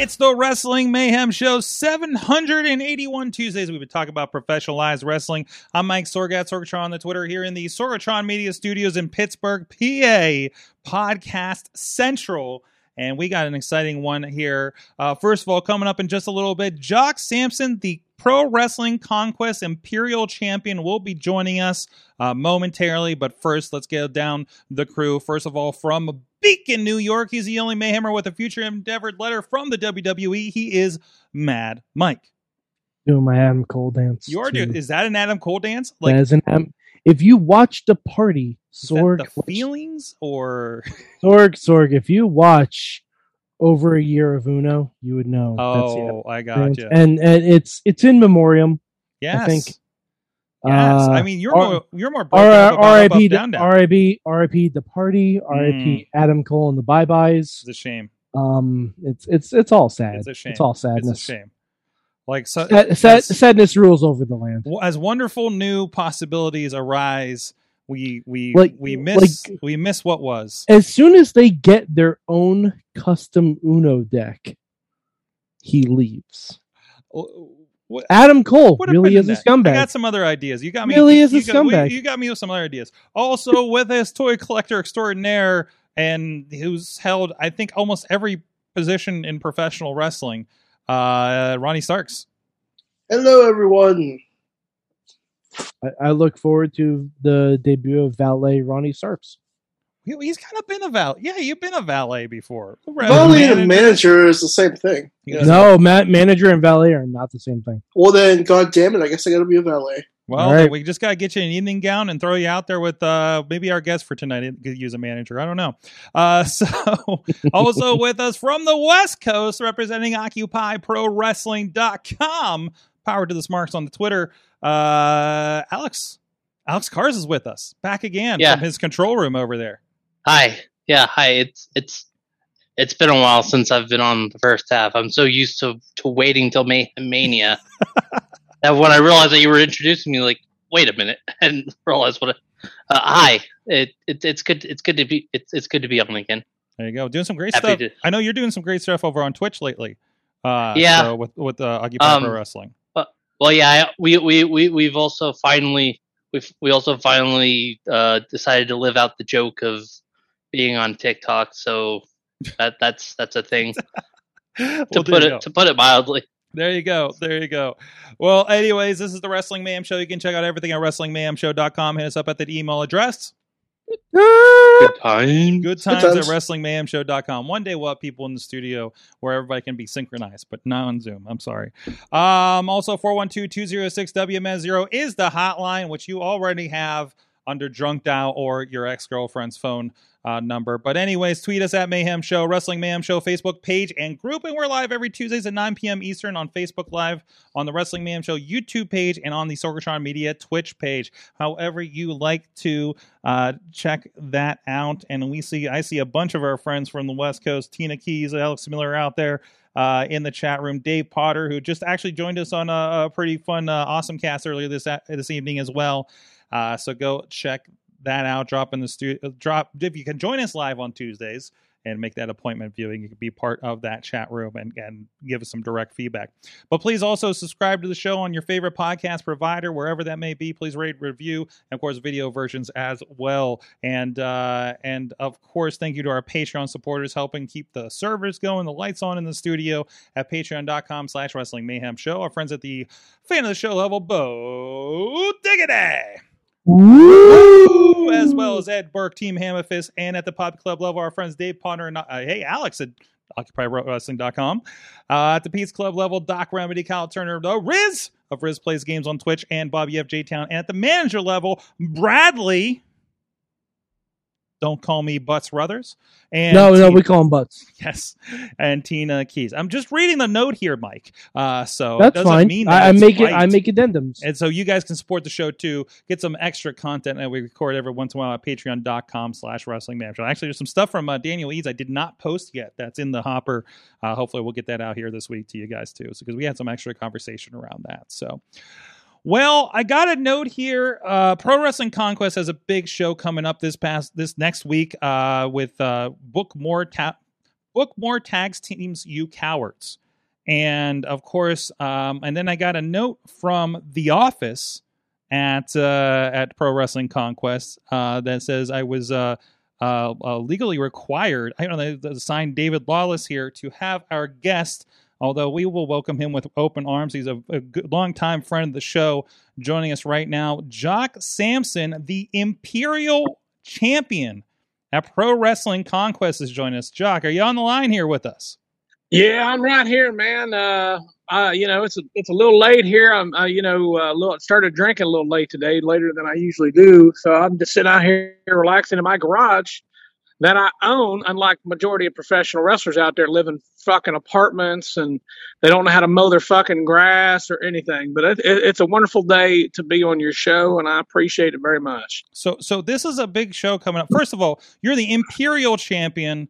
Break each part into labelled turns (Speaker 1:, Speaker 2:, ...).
Speaker 1: It's the Wrestling Mayhem Show, 781 Tuesdays. We've been talking about professionalized wrestling. I'm Mike Sorgat, Sorgatron on the Twitter here in the Sorgatron Media Studios in Pittsburgh, PA, Podcast Central. And we got an exciting one here. Uh, first of all, coming up in just a little bit, Jock Sampson, the Pro Wrestling Conquest Imperial Champion, will be joining us uh, momentarily. But first, let's get down the crew. First of all, from Beacon, New York, he's the only Mayhemmer with a future endeavored letter from the WWE. He is Mad Mike.
Speaker 2: doing my Adam Cole dance.
Speaker 1: You are doing, is that an Adam Cole dance?
Speaker 2: That is an Adam- if you watch the party, Sorg,
Speaker 1: the feelings or
Speaker 2: Sorg, Sorg, if you watch over a year of Uno, you would know.
Speaker 1: oh, I got
Speaker 2: dance.
Speaker 1: you.
Speaker 2: And and it's it's in memoriam.
Speaker 1: Yes,
Speaker 2: think,
Speaker 1: yes.
Speaker 2: uh,
Speaker 1: I mean, you're
Speaker 2: R-
Speaker 1: more you're more broken
Speaker 2: R-
Speaker 1: up about up, up,
Speaker 2: R.I.P. the- R.I.P. R.I.P. the party. R.I.P. Adam Cole and the bye byes.
Speaker 1: It's a shame.
Speaker 2: Um, it's it's it's all sad.
Speaker 1: It's a shame.
Speaker 2: It's all sadness.
Speaker 1: It's a shame. Like so,
Speaker 2: Sad, sad, sadness rules over the land.
Speaker 1: as wonderful new possibilities arise, we we
Speaker 2: Like-
Speaker 1: we miss we miss what was.
Speaker 2: As soon as they get their own custom Uno deck, he leaves.
Speaker 1: What,
Speaker 2: Adam Cole
Speaker 1: Would
Speaker 2: really is a
Speaker 1: that. I
Speaker 2: scumbag.
Speaker 1: got some other ideas. You got me.
Speaker 2: Really
Speaker 1: you,
Speaker 2: is a
Speaker 1: you got, we-
Speaker 2: scumbag.
Speaker 1: you got me with some other ideas. Also, with his toy collector extraordinaire, and who's held, I think, almost every position in professional wrestling. Uh, Ronnie Starks.
Speaker 3: Hello, everyone.
Speaker 2: I, I look forward to the debut of valet Ronnie Starks.
Speaker 1: He- He's kind of been a valet. Yeah, you've been a valet before.
Speaker 3: Valet and manager is the same thing.
Speaker 1: Yes.
Speaker 2: No, Matt, manager and valet are not the same thing.
Speaker 3: Well, then, god damn it, I guess I gotta be a valet.
Speaker 1: Well,
Speaker 2: All right.
Speaker 1: we just got to get you an evening gown and throw you out there with uh, maybe our guest for tonight. He Could use a manager. I don't know. Uh, so, also with us from the West Coast, representing OccupyProWrestling.com. Power to the smarks on the Twitter. Uh, Alex, Alex Cars is with us back again
Speaker 4: Yeah.
Speaker 1: from his control room over there.
Speaker 4: Hi. Yeah, hi. It's it's it's been a while since I've been on the first half. I'm so used to to waiting till May- Mania that when I realized that you were introducing me, like, wait a minute, and realized what. I- Uh, hi. It, it it's good. It's good to be. It's it's good to be on again.
Speaker 1: There you go, doing some great
Speaker 4: Happy
Speaker 1: stuff.
Speaker 4: to-
Speaker 1: I know you're doing some great stuff over on Twitch lately. Uh,
Speaker 4: Yeah.
Speaker 1: so with with uh, Occupy
Speaker 4: Um,
Speaker 1: Pro Wrestling.
Speaker 4: Well, yeah. We we we we've also finally we've we also finally uh, decided to live out the joke of being on TikTok. So that that's that's a thing to
Speaker 1: Well, there
Speaker 4: put it
Speaker 1: go.
Speaker 4: to put it mildly.
Speaker 1: There you go. There you go. Well, anyways, this is the Wrestling Mayhem Show. You can check out everything at WrestlingMayhemShow.com. Hit us up at that email address.
Speaker 4: Good time.
Speaker 1: Good times,
Speaker 3: times.
Speaker 1: at WrestlingMayhemShow.com. One day we'll have people in the studio where everybody can be synchronized, but not on Zoom. I'm sorry. Um, also, 412-206-WMS0 is the hotline, which you already have under Drunk Dial or your ex-girlfriend's phone uh, number. But anyways, tweet us at Mayhem Show, Wrestling Mayhem Show Facebook page and group. And we're live every Tuesdays at 9 p.m. Eastern on Facebook Live, on the Wrestling Mayhem Show YouTube page, and on the Sorgatron Media Twitch page. However you like to uh, check that out. And we see, I see a bunch of our friends from the West Coast, Tina Keys, Alex Miller out there. Uh, in the chat room, Dave Potter, who just actually joined us on a, a pretty fun, uh, awesome cast earlier this this evening as well. Uh, so go check that out. Drop in the studio. Drop if you can join us live on Tuesdays and make that appointment viewing. You can be part of that chat room and, and give us some direct feedback. But please also subscribe to the show on your favorite podcast provider, wherever that may be. Please rate, review, and of course, video versions as well. And uh, and of course, thank you to our Patreon supporters helping keep the servers going, the lights on in the studio at patreon.com slash wrestling mayhem show. Our friends at the fan of the show level, Bo Diggity. As well as Ed Burke, Team Hammerfist, and at the Pop Club level, our friends Dave Potter and uh, hey, Alex at OccupyWrestling.com. Uh, at the Peace Club level, Doc Remedy, Kyle Turner, the Riz of Riz Plays Games on Twitch, and Bobby F. J Town. And at the manager level, Bradley don't call me Butts Brothers. And
Speaker 2: no, no, we call them butts.
Speaker 1: yes, and Tina Keys. I'm just reading the note here, Mike. Uh, so
Speaker 2: That's
Speaker 1: doesn't
Speaker 2: fine.
Speaker 1: mean that
Speaker 2: I, I make it. I make addendums.
Speaker 1: And so you guys can support the show too. Get some extra content that we record every once in a while at patreon.com slash wrestling manager. Actually, there's some stuff from uh, Daniel Eads I did not post yet. That's in the hopper. Uh, hopefully we'll get that out here this week to you guys too. So because we had some extra conversation around that. So well, I got a note here. Uh, Pro Wrestling Conquest has a big show coming up this past this next week uh, with uh, book more ta- book more tags teams you cowards, and of course, um, and then I got a note from The Office at uh, at Pro Wrestling Conquest uh, that says I was uh, uh, uh, legally required. I don't know to sign David Lawless here to have our guest although we will welcome him with open arms. He's a, a good, long-time friend of the show. Joining us right now, Jock Sampson, the Imperial Champion at Pro Wrestling Conquest, is joining us. Jock, are you on the line here with us?
Speaker 5: Yeah, I'm right here, man. Uh, uh, you know, it's a, it's a little late here. I'm, uh, you know, uh, little, started drinking a little late today, later than I usually do. So I'm just sitting out here relaxing in my garage that I own. Unlike majority of professional wrestlers out there, live in fucking apartments and they don't know how to mow their fucking grass or anything. But it, it, it's a wonderful day to be on your show, and I appreciate it very much.
Speaker 1: So, so this is a big show coming up. First of all, you're the Imperial Champion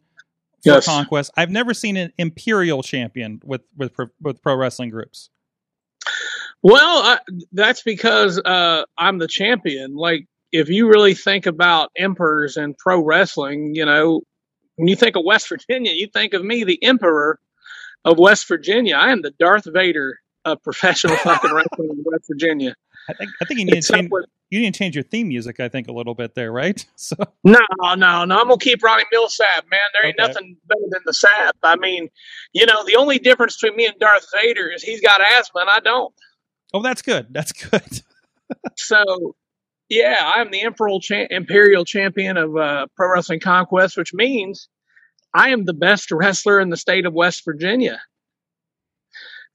Speaker 1: for
Speaker 5: Yes.
Speaker 1: Conquest. I've never seen an Imperial Champion with with pro- with pro wrestling groups.
Speaker 5: Well, I, that's because uh, I'm the champion. Like, if you really think about emperors and pro wrestling, you know, when you think of West Virginia, you think of me, the emperor of West Virginia. I am the Darth Vader of professional fucking wrestling in West Virginia.
Speaker 1: I think I think you need to change,
Speaker 5: with-
Speaker 1: you need to change your theme music. I think a little bit there, right? So
Speaker 5: no, no, no. I'm gonna keep Ronnie Milsap, man. There ain't
Speaker 1: Okay.
Speaker 5: nothing better than the sap. I mean, you know, the only difference between me and Darth Vader is he's got asthma and I don't.
Speaker 1: oh, that's good. That's good.
Speaker 5: So, yeah, I'm the Imperial cha- Imperial Champion of uh, Pro Wrestling Conquest, which means I am the best wrestler in the state of West Virginia.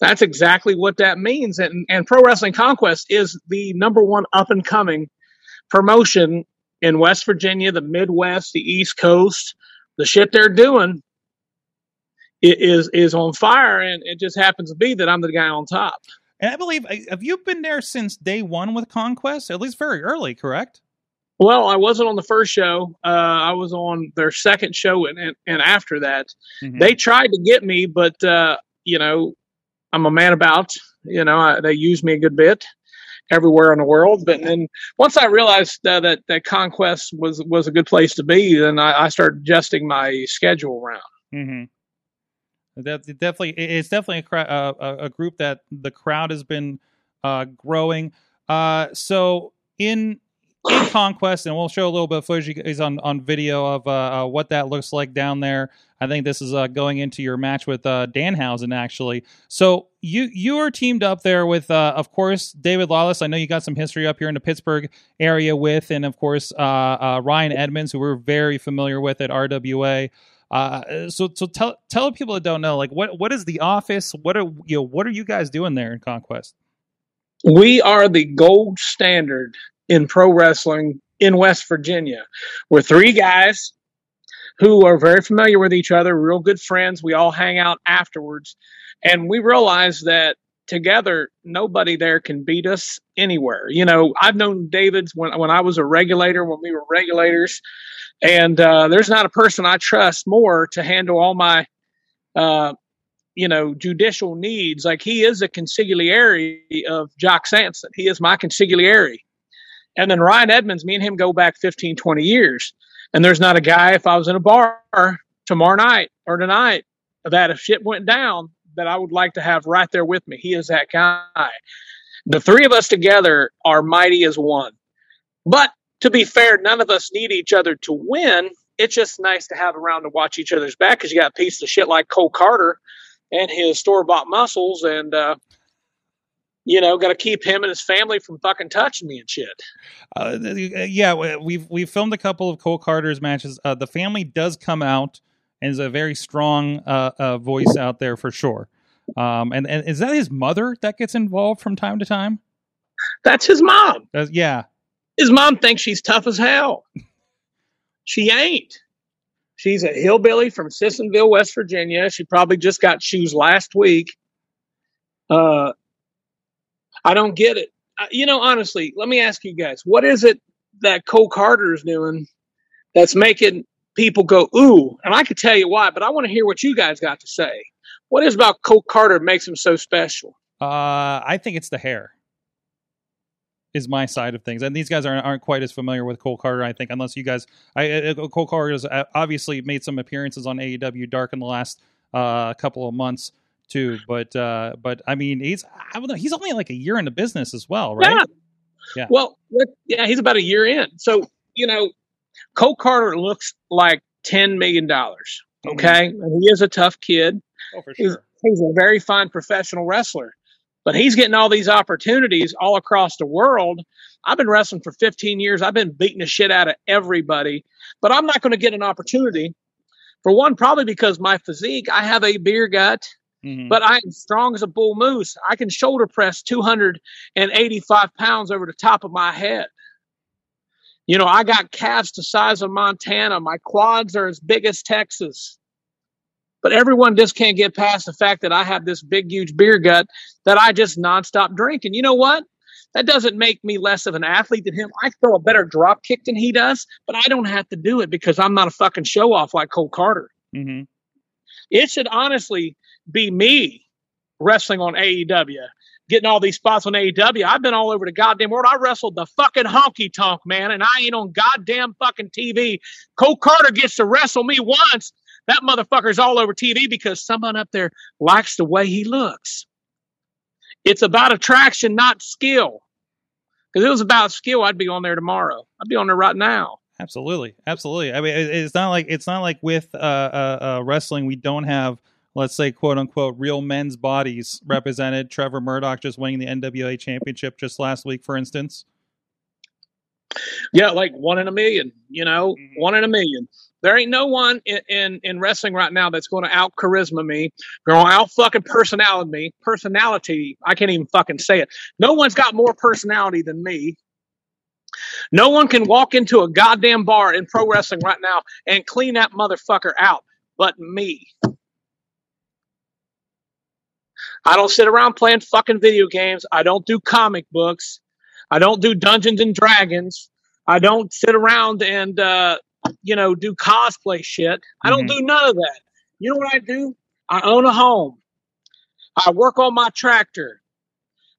Speaker 5: That's exactly what that means. And, and Pro Wrestling Conquest is the number one up and coming promotion in West Virginia, the Midwest, the East Coast. The shit they're doing is is on fire, and it just happens to be that I'm the guy on top.
Speaker 1: And I believe have you been there since day one with Conquest? At least very early, correct?
Speaker 5: Well, I wasn't on the first show. Uh, I was on their second show, and and, and after that,
Speaker 1: Mhm.
Speaker 5: they tried to get me, but uh, you know, I'm a man about. You know, I, they used me a good bit everywhere in the world. But then once I realized uh, that that conquest was was a good place to be, then I, I started adjusting my schedule around.
Speaker 1: Mm-hmm. That it definitely, it's definitely a, a a group that the crowd has been uh, growing. Uh, so in in Conquest, and we'll show a little bit of footage guys on on video of uh, uh, what that looks like down there. I think this is uh, going into your match with uh, Danhausen, actually. So you you are teamed up there with, of course, David Lawless. I know you got some history up here in the Pittsburgh area with, and of course, Ryan Edmonds, who we're very familiar with at RWA. Uh, so so tell tell people that don't know, like what what is the office? What are you know what are you guys doing there in Conquest?
Speaker 5: we are the gold standard in pro wrestling in West Virginia. We're three guys who are very familiar with each other, real good friends. We all hang out afterwards. And we realize that together, nobody there can beat us anywhere. You know, I've known David's when, when I was a regulator, when we were regulators. And uh, there's not a person I trust more to handle all my uh, you know, judicial needs. Like he is a consigliere of Jock Sampson. He is my consigliere. And then Ryan Edmonds, me and him go back 15, 20 years. And there's not a guy, if I was in a bar tomorrow night or tonight, that if shit went down, that I would like to have right there with me. He is that guy. The three of us together are mighty as one. But to be fair, none of us need each other to win. It's just nice to have around to watch each other's back because you got a piece of shit like Cole Carter and his store bought muscles and uh you know, got to keep him and his family from fucking touching me and shit.
Speaker 1: Uh, yeah, we- we've we've filmed a couple of Cole Carter's matches. Uh, the family does come out and is a very strong uh, uh, voice out there for sure. Um, and, and is that his mother that gets involved from time to time?
Speaker 5: That's his mom.
Speaker 1: Uh, yeah,
Speaker 5: His mom thinks she's tough as hell. She ain't. She's a hillbilly from Sissonville, West Virginia. She probably just got shoes last week. Uh, I don't get it. You know, honestly, let me ask you guys, what is it that Cole Carter is doing that's making people go ooh? And I could tell you why, but I want to hear what you guys got to say. What is about Cole Carter makes him so special?
Speaker 1: Uh, I think it's the hair. Is my side of things, and these guys aren't aren't quite as familiar with Cole Carter. I think, unless you guys, I uh, Cole Carter has uh, obviously made some appearances on AEW Dark in the last uh, couple of months too. But uh, but I mean, he's I don't know, he's only like a year in the business as well, right?
Speaker 5: Yeah.
Speaker 1: Yeah.
Speaker 5: Well, yeah, he's about a year in. So, you know, Cole Carter looks like $10 million. Okay. And he is a tough kid.
Speaker 1: Oh, for
Speaker 5: He's,
Speaker 1: sure.
Speaker 5: he's a very fine professional wrestler, but he's getting all these opportunities all across the world. I've been wrestling for 15 years. I've been beating the shit out of everybody, but I'm not going to get an opportunity. For one, probably because my physique, I have a beer gut,
Speaker 1: Mhm.
Speaker 5: but I am strong as a bull moose. I can shoulder press 285 pounds over the top of my head. You know, I got calves the size of Montana. My quads are as big as Texas. But everyone just can't get past the fact that I have this big, huge beer gut that I just nonstop drink. And you know what? That doesn't make me less of an athlete than him. I throw a better drop kick than he does, but I don't have to do it because I'm not a fucking show off like Cole Carter.
Speaker 1: Mhm.
Speaker 5: It should honestly be me wrestling on AEW, getting all these spots on AEW. I've been all over the goddamn world. I wrestled the fucking honky tonk, man, and I ain't on goddamn fucking TV. Cole Carter gets to wrestle me once. That motherfucker's all over TV because someone up there likes the way he looks. It's about attraction, not skill. Because it was about skill, I'd be on there tomorrow. I'd be on there right now.
Speaker 1: Absolutely, absolutely. I mean, it's not like it's not like with uh, uh, uh, wrestling we don't have, let's say, quote unquote, real men's bodies represented. Trevor Murdoch just winning the NWA championship just last week, for instance.
Speaker 5: Yeah, like one in a million, you know,
Speaker 1: Mhm.
Speaker 5: one in a million. There ain't no one in, in, in wrestling right now that's going to out charisma me, going to out fucking personality me. Personality, I can't even fucking say it. No one's got more personality than me. No one can walk into a goddamn bar in pro wrestling right now and clean that motherfucker out but me. I don't sit around playing fucking video games. I don't do comic books. I don't do Dungeons and Dragons. I don't sit around and uh, you know do cosplay shit. I don't
Speaker 1: Mhm.
Speaker 5: do none of that. You know what I do? I own a home. I work on my tractor.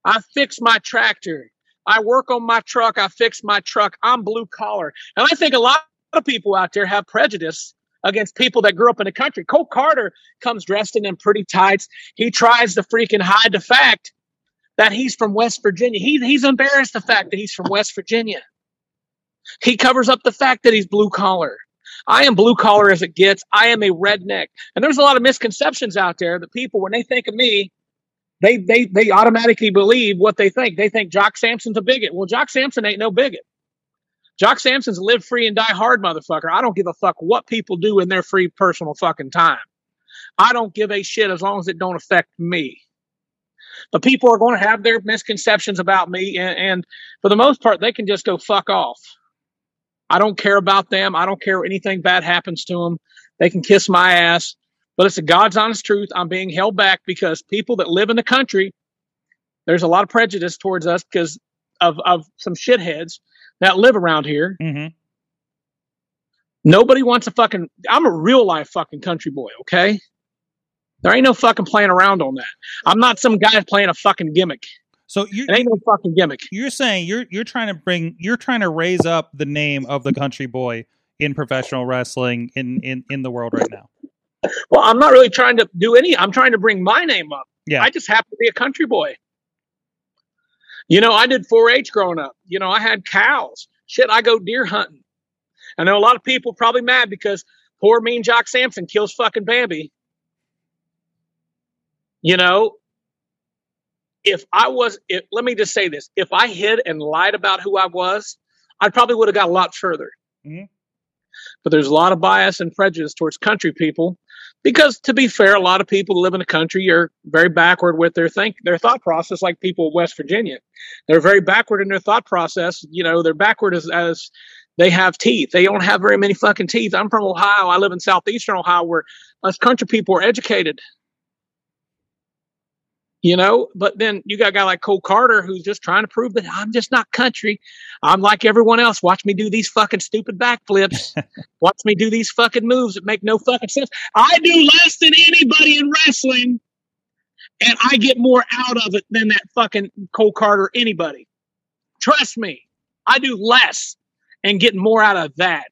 Speaker 5: I fix my tractor. I work on my truck. I fix my truck. I'm blue collar. And I think a lot of people out there have prejudice against people that grew up in the country. Cole Carter comes dressed in them pretty tights. He tries to freaking hide the fact that he's from West Virginia. He, he's embarrassed the fact that he's from West Virginia. He covers up the fact that he's blue collar. I am blue collar as it gets. I am a redneck. And there's a lot of misconceptions out there that people, when they think of me, they they they automatically believe what they think. They think Jock Sampson's a bigot. Well, Jock Sampson ain't no bigot. Jock Sampson's live free and die hard motherfucker. I don't give a fuck what people do in their free personal fucking time. I don't give a shit as long as it don't affect me. But people are going to have their misconceptions about me, and, and for the most part, they can just go fuck off. I don't care about them. I don't care if anything bad happens to them. They can kiss my ass. But it's a God's honest truth. I'm being held back because people that live in the country, there's a lot of prejudice towards us because of, of some shitheads that live around here.
Speaker 1: Mm-hmm.
Speaker 5: Nobody wants a fucking. I'm a real life fucking country boy, okay? There ain't no fucking playing around on that. I'm not some guy playing a fucking gimmick.
Speaker 1: So you,
Speaker 5: It ain't no fucking gimmick.
Speaker 1: you're saying you're you're trying to bring you're trying to raise up the name of the country boy in professional wrestling in in in the world right now.
Speaker 5: Well, I'm not really trying to do any. I'm trying to bring my name up.
Speaker 1: Yeah.
Speaker 5: I just happen to be a country boy. You know, I did 4-H growing up. You know, I had cows. Shit, I go deer hunting. I know a lot of people probably mad because poor mean Jock Sampson kills fucking Bambi. You know, if I was, if, let me just say this: if I hid and lied about who I was, I probably would have got a lot further.
Speaker 1: Mhm.
Speaker 5: But there's a lot of bias and prejudice towards country people because to be fair, a lot of people who live in the country are very backward with their think their thought process, like people of West Virginia. They're very backward in their thought process. You know, they're backward as, as they have teeth. They don't have very many fucking teeth. I'm from Ohio. I live in southeastern Ohio where us country people are educated. You know, but then you got a guy like Cole Carter who's just trying to prove that I'm just not country. I'm like everyone else. Watch me do these fucking stupid backflips. Watch me do these fucking moves that make no fucking sense. I do less than anybody in wrestling, and I get more out of it than that fucking Cole Carter anybody. Trust me, I do less and get more out of that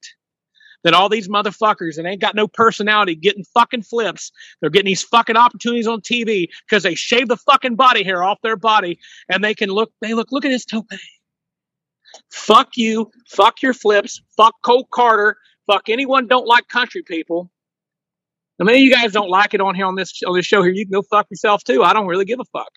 Speaker 5: than all these motherfuckers that ain't got no personality getting fucking flips. They're getting these fucking opportunities on TV because they shave the fucking body hair off their body and they can look, they look, look at his tope. Fuck you. Fuck your flips. Fuck Cole Carter. Fuck anyone don't like country people. I mean, you guys don't like it on here on this on this show here. You can go fuck yourself too. I don't really give a fuck.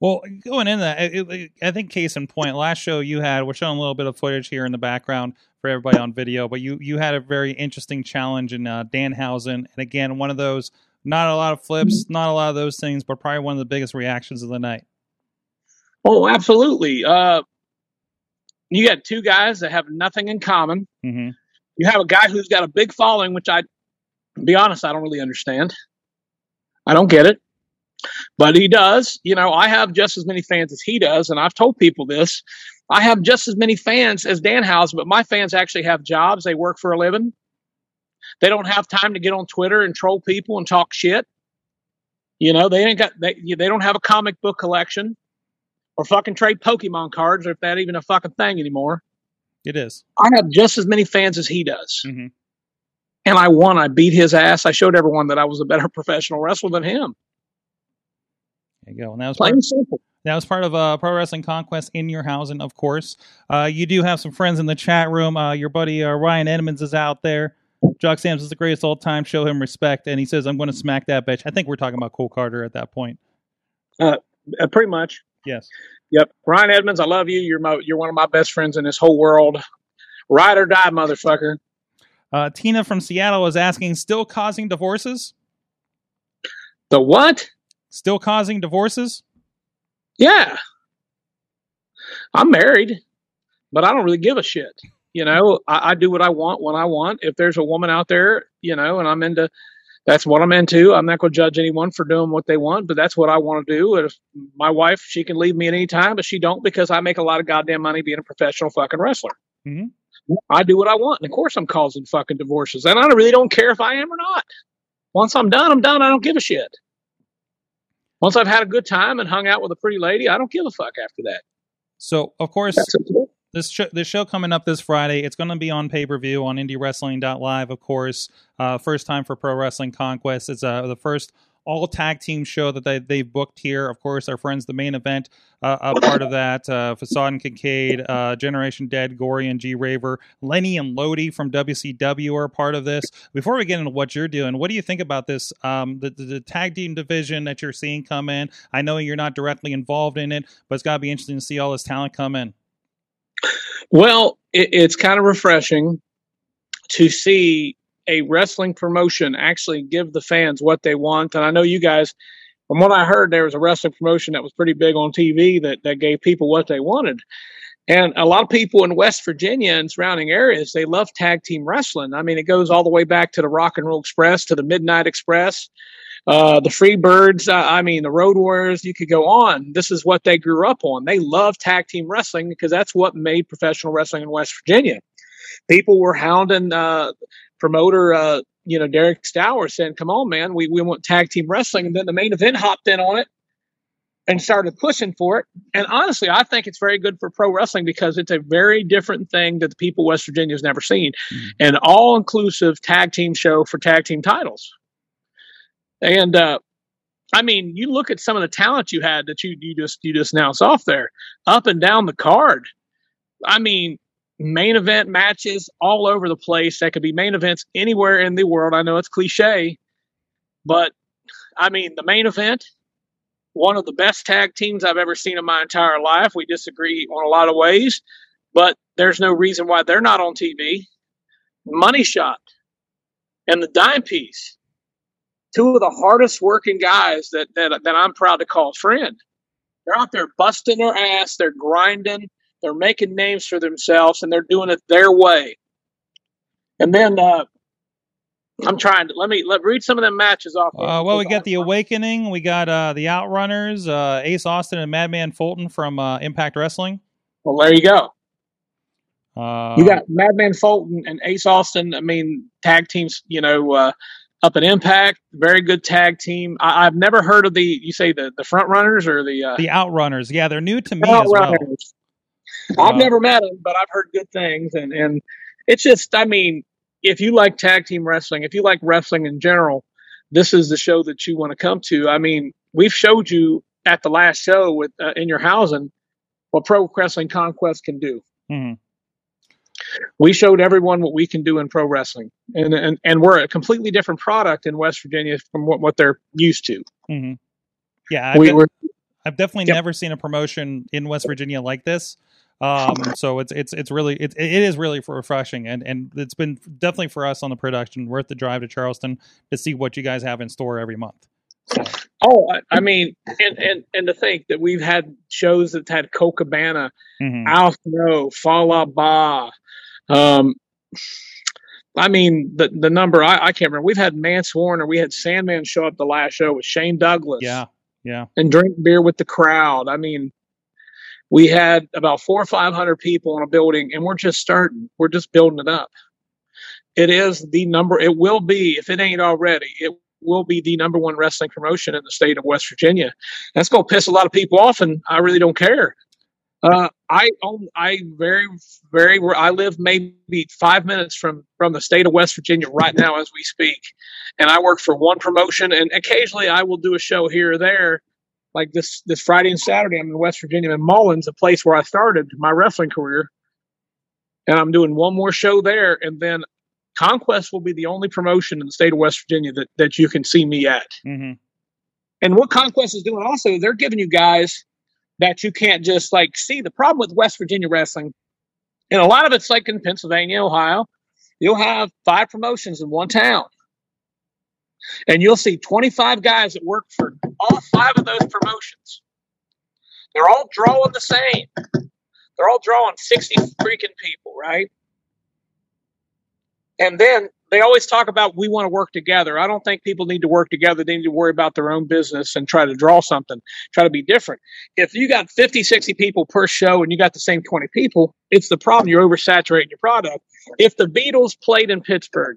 Speaker 1: Well, going in that, it, it, I think case in point, last show you had, we're showing a little bit of footage here in the background for everybody on video, but you you had a very interesting challenge in uh, Danhausen, and again, one of those, not a lot of flips, not a lot of those things, but probably one of the biggest reactions of the night.
Speaker 5: Oh, absolutely. Uh, you got two guys that have nothing in common.
Speaker 1: hmm
Speaker 5: You have a guy who's got a big following, which I, be honest, I don't really understand. I don't get it. But he does. You know, I have just as many fans as he does, and I've told people this. I have just as many fans as Danhausen, but my fans actually have jobs. They work for a living. They don't have time to get on Twitter and troll people and talk shit. You know, they ain't got they they don't have a comic book collection or fucking trade Pokemon cards, or if that even a fucking thing anymore.
Speaker 1: It is.
Speaker 5: I have just as many fans as he does.
Speaker 1: Mhm.
Speaker 5: And I won. I beat his ass. I showed everyone that I was a better professional wrestler than him.
Speaker 1: There you go. And that was part,
Speaker 5: Plain simple.
Speaker 1: that was part of uh, Pro Wrestling Conquest in your housing, of course. Uh, you do have some friends in the chat room. Uh, your buddy uh, Ryan Edmonds is out there. Jock Sam's is the greatest all time. Show him respect. And he says, I'm going to smack that bitch. I think we're talking about Cole Carter at that point.
Speaker 5: Uh, pretty much.
Speaker 1: Yes.
Speaker 5: Yep. Ryan Edmonds, I love you. You're my, you're one of my best friends in this whole world. Ride or die, motherfucker.
Speaker 1: Uh, Tina from Seattle is asking, still causing divorces?
Speaker 5: The what?
Speaker 1: Still causing divorces?
Speaker 5: Yeah. I'm married, but I don't really give a shit. You know, I, I do what I want when I want. If there's a woman out there, you know, and I'm into, that's what I'm into. I'm not going to judge anyone for doing what they want, but that's what I want to do. If my wife, she can leave me at any time, but she don't because I make a lot of goddamn money being a professional fucking wrestler.
Speaker 1: Mhm.
Speaker 5: I do what I want, and of course I'm causing fucking divorces, and I really don't care if I am or not. Once I'm done, I'm done. I don't give a shit. Once I've had a good time and hung out with a pretty lady, I don't give a fuck after that.
Speaker 1: So, of course, this show, this show coming up this Friday. It's going to be on pay per view on IndieWrestling.live, of course. Uh, first time for Pro Wrestling Conquest. It's uh, the first all tag team show that they they've booked here. Of course, our friends, the main event, uh, a part of that. Uh, Facade and Kincaid, uh, Generation Dead, Gory and G Raver, Lenny and Lodi from WCW are part of this. Before we get into what you're doing, what do you think about this? Um, the, the, the tag team division that you're seeing come in. I know you're not directly involved in it, but it's got to be interesting to see all this talent come in.
Speaker 5: Well, it, it's kind of refreshing to see a wrestling promotion actually give the fans what they want. And I know you guys, from what I heard, there was a wrestling promotion that was pretty big on TV that, that gave people what they wanted. And a lot of people in West Virginia and surrounding areas, they love tag team wrestling. I mean, it goes all the way back to the Rock and Roll Express, to the Midnight Express, uh, the Freebirds. Uh, I mean, the Road Warriors. You could go on. This is what they grew up on. They love tag team wrestling because that's what made professional wrestling in West Virginia. People were hounding uh, promoter, uh, you know, Derek Stower saying, "Come on, man, we we want tag team wrestling." And then the main event hopped in on it and started pushing for it. And honestly, I think it's very good for pro wrestling because it's a very different thing that the people of West Virginia has never seen. An all inclusive tag team show for tag team titles. And uh I mean, you look at some of the talent you had that you you just you just announced off there, up and down the card. I mean, main event matches all over the place. That could be main events anywhere in the world. I know it's cliche, but I mean, the main event, one of the best tag teams I've ever seen in my entire life. We disagree on a lot of ways, but there's no reason why they're not on TV. Money Shot and the Dime Piece, two of the hardest working guys that that, that I'm proud to call friend. They're out there busting their ass, they're grinding, they're making names for themselves, and they're doing it their way. And then uh, I'm trying to let me let read some of them matches off.
Speaker 1: Uh, well, we got the Awakening. We got uh, the Outrunners, uh, Ace Austin and Madman Fulton from uh, Impact Wrestling.
Speaker 5: Well, there you go.
Speaker 1: Uh,
Speaker 5: You got Madman Fulton and Ace Austin. I mean, tag teams. You know, uh, up at Impact, very good tag team. I, I've never heard of the. You say the the front runners or the uh,
Speaker 1: the Outrunners. Yeah, they're new to me as well.
Speaker 5: I've never met him, but I've heard good things, and and it's just. I mean, if you like tag team wrestling, if you like wrestling in general, this is the show that you want to come to. I mean, we've showed you at the last show with uh, in your housing what Pro Wrestling Conquest can do.
Speaker 1: Mhm.
Speaker 5: We showed everyone what we can do in pro wrestling, and and and we're a completely different product in West Virginia from what, what they're used to.
Speaker 1: hmm Yeah, I've,
Speaker 5: We
Speaker 1: de-
Speaker 5: were
Speaker 1: I've definitely
Speaker 5: Yep.
Speaker 1: never seen a promotion in West Virginia like this. Um, so it's it's it's really it, it is really refreshing, and and it's been definitely for us on the production worth the drive to Charleston to see what you guys have in store every month. So,
Speaker 5: oh, I, I mean, and and and to think that we've had shows that had Colt Cabana,
Speaker 1: mhm.
Speaker 5: Al Snow, Fallah Bahh. Um, I mean, the the number I, I can't remember. We've had Mance Warner, we had Sandman show up the last show with Shane Douglas,
Speaker 1: yeah, yeah.
Speaker 5: and drink beer with the crowd. I mean, we had about four or five hundred people in a building, and we're just starting. We're just building it up. It is the number. It will be if it ain't already. It will be the number one wrestling promotion in the state of West Virginia. That's going to piss a lot of people off, and I really don't care. Uh, I own, I very, very, I live maybe five minutes from from the state of West Virginia right now as we speak, and I work for one promotion, and occasionally I will do a show here or there. Like this this Friday and Saturday, I'm in West Virginia in Mullens, a place where I started my wrestling career, and I'm doing one more show there, and then Conquest will be the only promotion in the state of West Virginia that that you can see me at.
Speaker 1: hmm
Speaker 5: And what Conquest is doing also, they're giving you guys that you can't just like see. The problem with West Virginia wrestling, and a lot of it's like in Pennsylvania, Ohio, you'll have five promotions in one town. And you'll see 25 guys that work for all five of those promotions. They're all drawing the same. They're all drawing 60 freaking people, right? And then they always talk about we want to work together. I don't think people need to work together. They need to worry about their own business and try to draw something, try to be different. If you got 50, 60 people per show and you got the same 20 people, it's the problem. You're oversaturating your product. If the Beatles played in Pittsburgh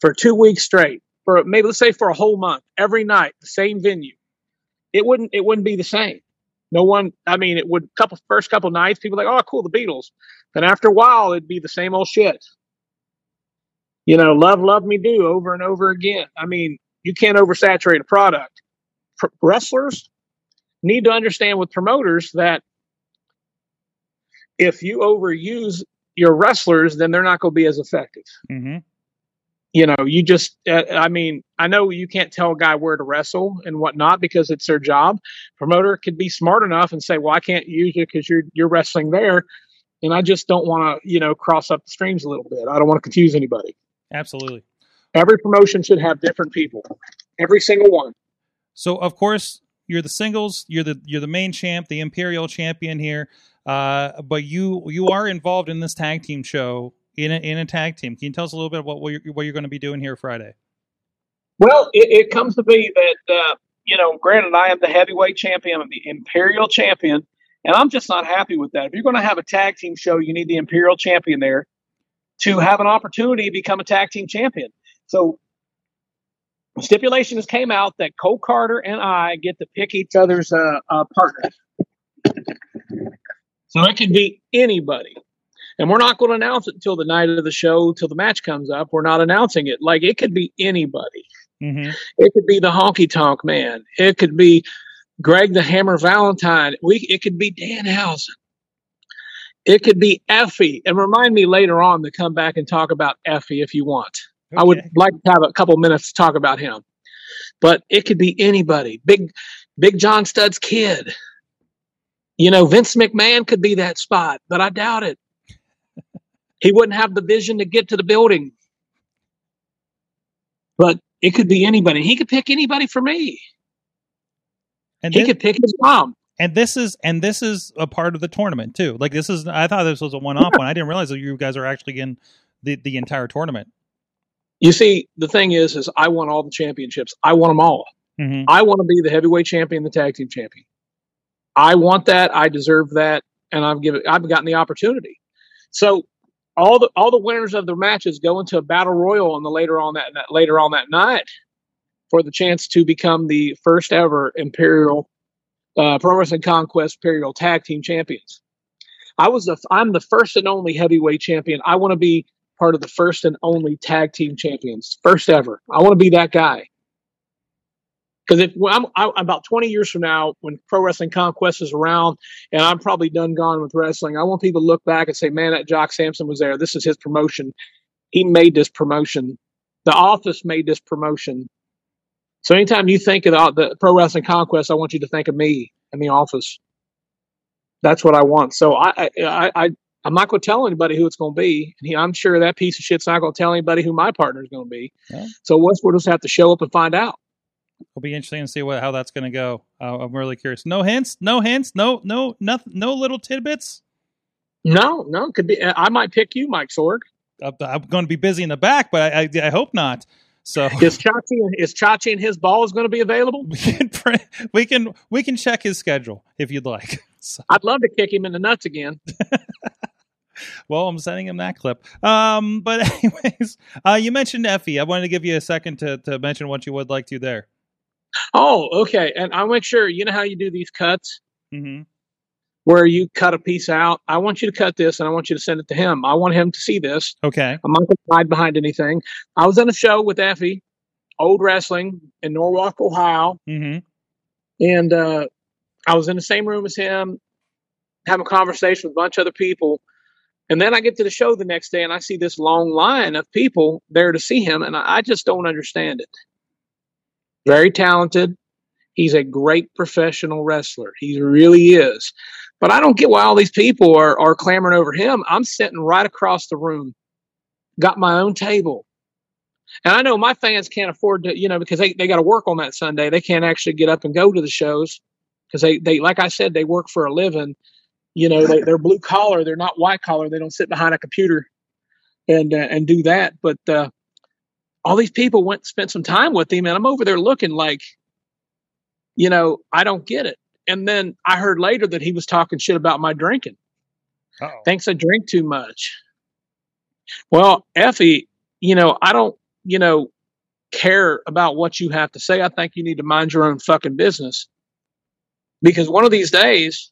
Speaker 5: for two weeks straight, for maybe let's say for a whole month, every night, the same venue, it wouldn't it wouldn't be the same. No one, I mean, it would couple first couple nights, people like, oh, cool, the Beatles. Then after a while, it'd be the same old shit you know, love, love me do over and over again. I mean, you can't oversaturate a product. Pro- wrestlers need to understand with promoters that if you overuse your wrestlers, then they're not going to be as effective.
Speaker 1: hmm
Speaker 5: You know, you just, uh, I mean, I know you can't tell a guy where to wrestle and whatnot because it's their job. Promoter could be smart enough and say, well, I can't use you because you're, you're wrestling there. And I just don't want to, you know, cross up the streams a little bit. I don't want to confuse anybody.
Speaker 1: Absolutely.
Speaker 5: Every promotion should have different people. Every single one.
Speaker 1: So of course you're the singles. You're the you're the main champ, the imperial champion here. Uh, but you you are involved in this tag team show in a, in a tag team. Can you tell us a little bit about what you're, what you're going to be doing here Friday?
Speaker 5: Well, it, it comes to be that uh, you know, granted, I am the heavyweight champion, I'm the imperial champion, and I'm just not happy with that. If you're going to have a tag team show, you need the imperial champion there to have an opportunity to become a tag team champion. So, stipulations came out that Cole Carter and I get to pick each other's uh, uh, partners. So it could be anybody. And we're not going to announce it until the night of the show, till the match comes up. We're not announcing it. Like it could be anybody.
Speaker 1: hmm
Speaker 5: It could be the honky tonk man. It could be Greg the Hammer Valentine. We it could be Danhausen. It could be Effie. And remind me later on to come back and talk about Effie if you want. I would like to have a couple minutes to talk about him. But it could be anybody. Big Big John Studd's kid. You know, Vince McMahon could be that spot, but I doubt it. He wouldn't have the vision to get to the building. But it could be anybody. He could pick anybody for me.
Speaker 1: And
Speaker 5: He
Speaker 1: thi-
Speaker 5: could pick his mom.
Speaker 1: and this is and this is a part of the tournament too. Like this is I thought this was a one off one. I didn't realize that you guys are actually in the the entire tournament.
Speaker 5: You see, the thing is, is I want all the championships. I want them all.
Speaker 1: hmm
Speaker 5: I want to be the heavyweight champion, the tag team champion. I want that. I deserve that, and I've given. I've gotten the opportunity. So all the all the winners of the matches go into a battle royal on the later on that, that later on that night for the chance to become the first ever Imperial uh, Pro Wrestling Conquest Imperial Tag Team Champions. I was the I'm the first and only heavyweight champion. I want to be part of the first and only tag team champions, first ever. I want to be that guy. Because if when I'm I, about 20 years from now, when Pro Wrestling Conquest is around, and I'm probably done gone with wrestling, I want people to look back and say, "Man, that Jock Sampson was there. This is his promotion. He made this promotion. The Office made this promotion." So anytime you think of the, the Pro Wrestling Conquest, I want you to think of me and the Office. That's what I want. So I I, I, I'm not going to tell anybody who it's going to be. And he, I'm sure that piece of shit's not going to tell anybody who my partner is going to be.
Speaker 1: Yeah.
Speaker 5: So Wes will just have to show up and find out.
Speaker 1: It'll be interesting to see what how that's going to go. Uh, I'm really curious. No hints, no hints, no no nothing, no little tidbits.
Speaker 5: No, no, could be. I might pick you, Mike Sorg.
Speaker 1: Uh, I'm going to be busy in the back, but I, I, I hope not. So
Speaker 5: Is Chachi is Chachi and his ball is going to be available?
Speaker 1: we can we can we can check his schedule if you'd like. So,
Speaker 5: I'd love to kick him in the nuts again.
Speaker 1: well, I'm sending him that clip. Um, but anyways, uh, you mentioned Effie. I wanted to give you a second to to mention what you would like to there.
Speaker 5: Oh, okay. And I'll make sure you know how you do these cuts
Speaker 1: hmm
Speaker 5: where you cut a piece out. I want you to cut this and I want you to send it to him. I want him to see this.
Speaker 1: Okay.
Speaker 5: I'm not going to hide behind anything. I was on a show with Effie, old wrestling in Norwalk, Ohio.
Speaker 1: hmm
Speaker 5: and uh, I was in the same room as him, having a conversation with a bunch of other people. And then I get to the show the next day, and I see this long line of people there to see him, and I I just don't understand it. Very talented. He's a great professional wrestler. He really is. But I don't get why all these people are, are clamoring over him. I'm sitting right across the room, got my own table. And I know my fans can't afford to, you know, because they, they got to work on that Sunday. They can't actually get up and go to the shows because they, they, like I said, they work for a living. You know, they, they're blue collar. They're not white collar. They don't sit behind a computer and uh, and do that. But uh, all these people went spent some time with him, and I'm over there looking like, you know, I don't get it. And then I heard later that he was talking shit about my drinking.
Speaker 1: Uh-oh.
Speaker 5: Thinks I drink too much. Well, Effie, you know, I don't, you know, care about what you have to say. I think you need to mind your own fucking business. Because one of these days,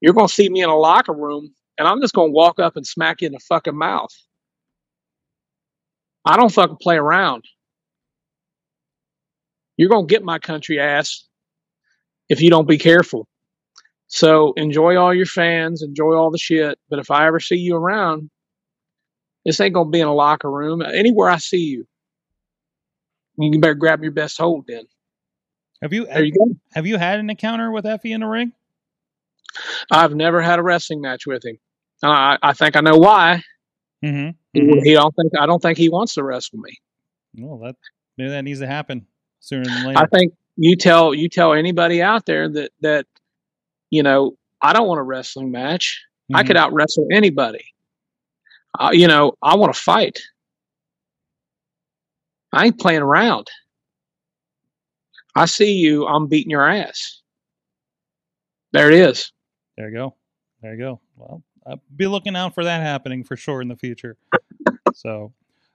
Speaker 5: you're going to see me in a locker room and I'm just going to walk up and smack you in the fucking mouth. I don't fucking play around. You're going to get my country ass if you don't be careful. So enjoy all your fans, enjoy all the shit. But if I ever see you around, this ain't gonna be in a locker room. Anywhere I see you, you better grab your best hold. Then
Speaker 1: Have you
Speaker 5: there you go.
Speaker 1: have you had an encounter with Effie in the ring?
Speaker 5: I've never had a wrestling match with him. Uh, I, I think I know why.
Speaker 1: Mm-hmm.
Speaker 5: He, he don't think I don't think he wants to wrestle me.
Speaker 1: Well, that maybe that needs to happen sooner than later.
Speaker 5: I think you tell you tell anybody out there that that you know I don't want a wrestling match. I
Speaker 1: Mhm.
Speaker 5: could out wrestle anybody. Uh, you know I want to fight. I ain't playing around. I see you. I'm beating your ass. There it is.
Speaker 1: There you go. There you go. Well, I'll be looking out for that happening for sure in the future. so,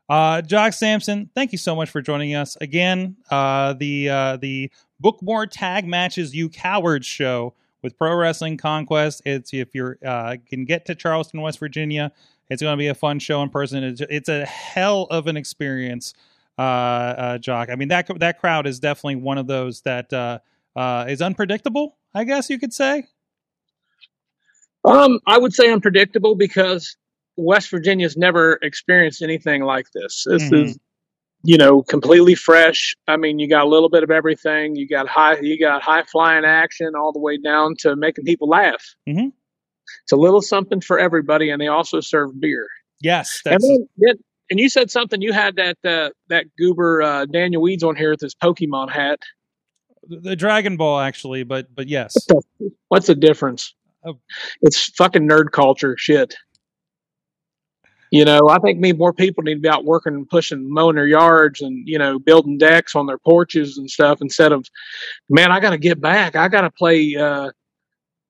Speaker 1: uh, Jock Sampson, thank you so much for joining us again. Uh, the uh, the Book More Tag Matches You Cowards show with Pro Wrestling Conquest. It's if you're uh, can get to Charleston, West Virginia. It's going to be a fun show in person. It's, it's a hell of an experience, uh, uh, Jock. I mean that that crowd is definitely one of those that uh, uh, is unpredictable. I guess you could say.
Speaker 5: Um, I would say unpredictable because West Virginia's never experienced anything like this. This
Speaker 1: Mhm.
Speaker 5: is, you know, completely fresh. I mean, you got a little bit of everything. You got high, you got high flying action all the way down to making people laugh.
Speaker 1: Mhm.
Speaker 5: It's a little something for everybody, and they also serve beer.
Speaker 1: Yes,
Speaker 5: And then, and you said something. You had that uh, that goober uh, Daniel Eads on here with his Pokemon hat.
Speaker 1: the Dragon Ball actually, but but yes,
Speaker 5: What's the difference? It's fucking nerd culture shit. You know, I think me more people need to be out working and pushing, mowing their yards, and you know, building decks on their porches and stuff instead of, man, I got to get back. I got to play uh,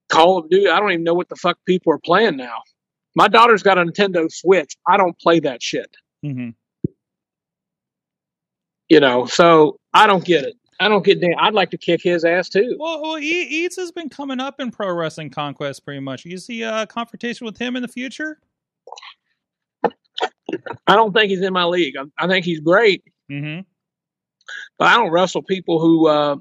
Speaker 5: Call of Duty. I don't even know what the fuck people are playing now. My daughter's got a Nintendo Switch. I don't play that shit.
Speaker 1: hmm
Speaker 5: You know, so I don't get it. I don't get. Dan- I'd like to kick his ass too.
Speaker 1: Well, well, Eads has been coming up in Pro Wrestling Conquest pretty much. You see a confrontation with him in the future?
Speaker 5: I don't think he's in my league. I, I think he's great,
Speaker 1: Mm-hmm.
Speaker 5: but I don't wrestle people who uh,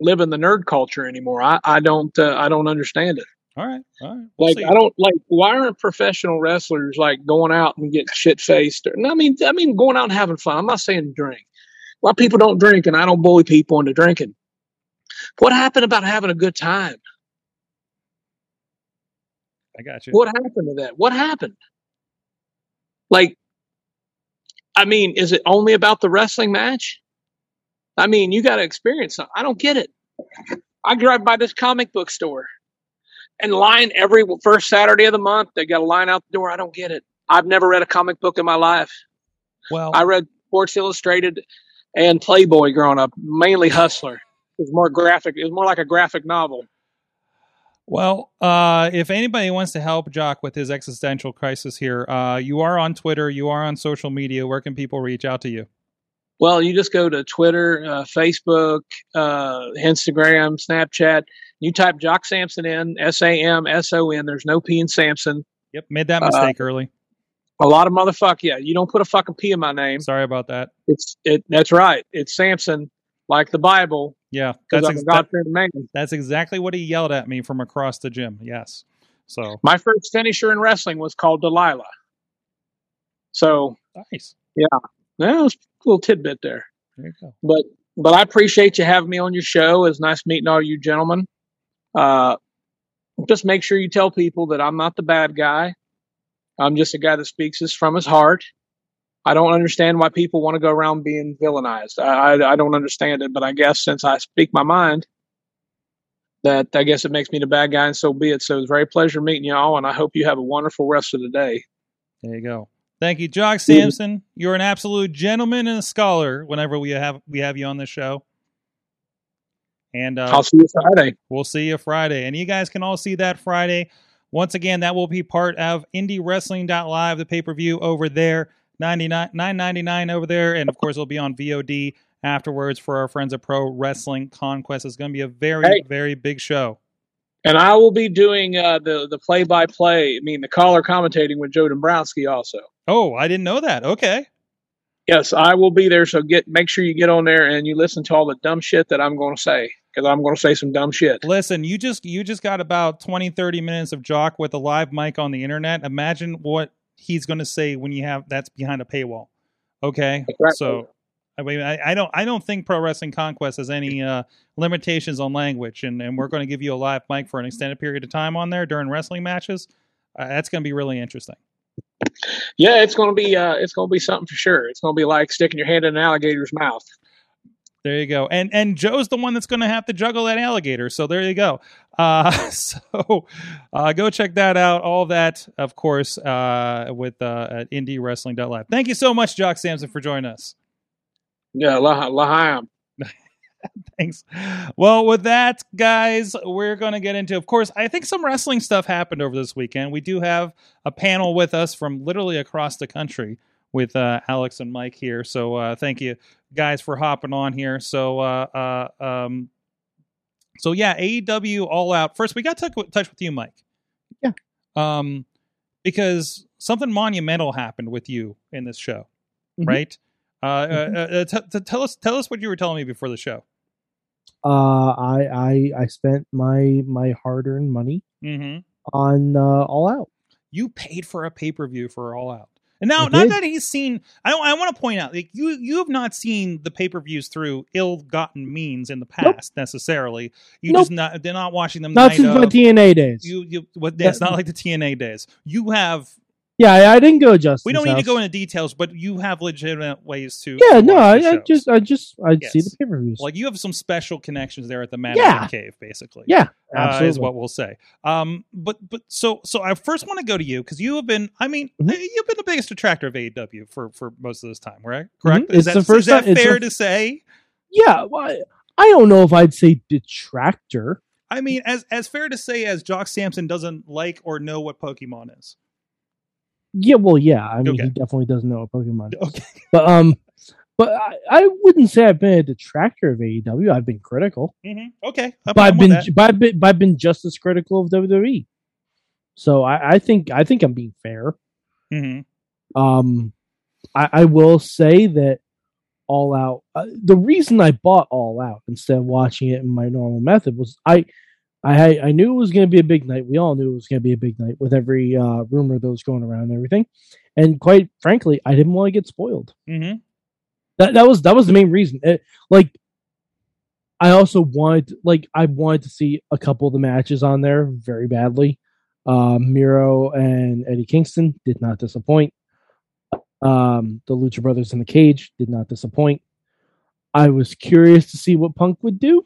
Speaker 5: live in the nerd culture anymore. I, I don't. Uh, I don't understand it.
Speaker 1: All right. All right. We'll
Speaker 5: Like
Speaker 1: see.
Speaker 5: I don't like. Why aren't professional wrestlers like going out and getting shit faced? I mean, I mean, going out and having fun. I'm not saying drink. A lot of people don't drink, and I don't bully people into drinking. What happened about having a good time?
Speaker 1: I got you.
Speaker 5: What happened to that? What happened? Like, I mean, is it only about the wrestling match? I mean, you got to experience something. I don't get it. I drive by this comic book store and line every first Saturday of the month. They got a line out the door. I don't get it. I've never read a comic book in my life.
Speaker 1: Well,
Speaker 5: I read Sports Illustrated and Playboy growing up, mainly Hustler. It was more graphic. It was more like a graphic novel.
Speaker 1: Well, uh, if anybody wants to help Jock with his existential crisis here, uh, you are on Twitter, you are on social media. Where can people reach out to you?
Speaker 5: Well, you just go to Twitter, uh, Facebook, uh, Instagram, Snapchat. You type Jock Samson in, S A M S O N. There's no P in Samson.
Speaker 1: Yep, made that
Speaker 5: Uh,
Speaker 1: mistake early.
Speaker 5: A lot of motherfuck. Yeah, you don't put a fucking P in my name.
Speaker 1: Sorry about that.
Speaker 5: It's it. That's right. It's Samson, like the Bible,
Speaker 1: Yeah, that's ex-
Speaker 5: a God fearing man.
Speaker 1: that's exactly what he yelled at me from across the gym. Yes. So
Speaker 5: My first finisher in wrestling was called Delilah. So
Speaker 1: nice.
Speaker 5: yeah, that was a little tidbit there.
Speaker 1: There you go.
Speaker 5: but but I appreciate you having me on your show. It's nice meeting all you gentlemen. Uh, just make sure you tell people that I'm not the bad guy. I'm just a guy that speaks this from his heart. I don't understand why people want to go around being villainized. I, I, I don't understand it, but I guess since I speak my mind, that I guess it makes me the bad guy, and so be it. So it's very pleasure meeting you all, and I hope you have a wonderful rest of the day.
Speaker 1: There you go. Thank you, Jock Samson. You're an absolute gentleman and a scholar. Whenever we have we have you on the show, and uh,
Speaker 5: I'll see you Friday.
Speaker 1: We'll see you Friday. And you guys can all see that Friday. Once again, that will be part of IndieWrestling.live, the pay per view over there. 99 999 over there. And of course, it'll be on VOD afterwards for our friends at Pro Wrestling Conquest. It's going to be a very,
Speaker 5: Hey.
Speaker 1: very big show.
Speaker 5: And I will be doing uh, the the play by play. I mean, the caller commentating with Joe Dombrowski also.
Speaker 1: Oh, I didn't know that. Okay.
Speaker 5: Yes, I will be there. So get make sure you get on there and you listen to all the dumb shit that I'm going to say because I'm going to say some dumb shit.
Speaker 1: Listen, you just you just got about 20, 30 minutes of Jock with a live mic on the internet. Imagine what he's going to say when you have that's behind a paywall. Okay,
Speaker 5: Right.
Speaker 1: so I mean, I, I don't I don't think Pro Wrestling Conquest has any uh, limitations on language, and and we're going to give you a live mic for an extended period of time on there during wrestling matches. Uh, that's going to be really interesting.
Speaker 5: Yeah, it's going to be uh, it's going to be something for sure. It's going to be like sticking your hand in an alligator's mouth.
Speaker 1: There you go. And and Joe's the one that's going to have to juggle that alligator. So there you go. Uh, so uh, go check that out. All that, of course, uh, with uh, at IndieWrestling.live. Thank you so much, Jock Samson, for joining us.
Speaker 5: Yeah, la- Lahaim.
Speaker 1: Thanks. Well, with that, guys, we're going to get into, of course, I think some wrestling stuff happened over this weekend. We do have a panel with us from literally across the country with uh, Alex and Mike here. So uh, thank you, guys, for hopping on here. So, uh, uh, um, so yeah, AEW All Out. First, we got to touch with you, Mike.
Speaker 2: Yeah.
Speaker 1: Um, because something monumental happened with you in this show,
Speaker 2: Mhm.
Speaker 1: right? Uh, uh, uh, t- t- tell us, tell us what you were telling me before the show.
Speaker 2: Uh, I I I spent my my hard earned money
Speaker 1: Mm-hmm.
Speaker 2: on uh, All Out.
Speaker 1: You paid for a pay per view for All Out, and now not that he's seen. I. I want to point out, like you, you have not seen the pay per views through ill-gotten means in the past necessarily. You
Speaker 2: Nope.
Speaker 1: just not. They're not watching them.
Speaker 2: Not since my. TNA days.
Speaker 1: You, you. What? That's not like the TNA days. You have.
Speaker 2: Yeah, I, didn't go just.
Speaker 1: We don't need to go into details, but you have legitimate ways to.
Speaker 2: Yeah,
Speaker 1: to
Speaker 2: no, I, I just I just I see the pay per views.
Speaker 1: like you have some special connections there at the Mad
Speaker 2: Yeah.
Speaker 1: Cave, basically.
Speaker 2: Yeah.
Speaker 1: uh, is what we'll say. Um, but but so so I first want to go to you because you have been. I mean,
Speaker 2: Mhm.
Speaker 1: you've been the biggest detractor of AEW for for most of this time, right? Correct.
Speaker 2: Mhm.
Speaker 1: Is
Speaker 2: It's
Speaker 1: that,
Speaker 2: the first
Speaker 1: is that
Speaker 2: time-
Speaker 1: fair
Speaker 2: the-
Speaker 1: to say?
Speaker 2: Yeah, well, I, I don't know if I'd say detractor.
Speaker 1: I mean, as as fair to say as Jock Samson doesn't like or know what Pokemon is.
Speaker 2: Yeah, well, yeah. I mean,
Speaker 1: Okay.
Speaker 2: he definitely doesn't know what Pokemon.
Speaker 1: Okay.
Speaker 2: But um, but I, I wouldn't say I've been a detractor of AEW. I've been critical,
Speaker 1: hmm Okay. I'm
Speaker 2: but I've been but I've been, but I've been just as critical of WWE. So I, I think I think I'm being fair.
Speaker 1: Mhm.
Speaker 2: Um, I, I will say that All Out. Uh, the reason I bought All Out instead of watching it in my normal method was I, I I knew it was going to be a big night. We all knew it was going to be a big night with every uh, rumor that was going around and everything. And quite frankly, I didn't want to get spoiled.
Speaker 1: Mhm.
Speaker 2: That that was that was the main reason. It- like, I also wanted like I wanted to see a couple of the matches on there very badly. Um, Miro and Eddie Kingston did not disappoint. Um, the Lucha Brothers in the cage did not disappoint. I was curious to see what Punk would do,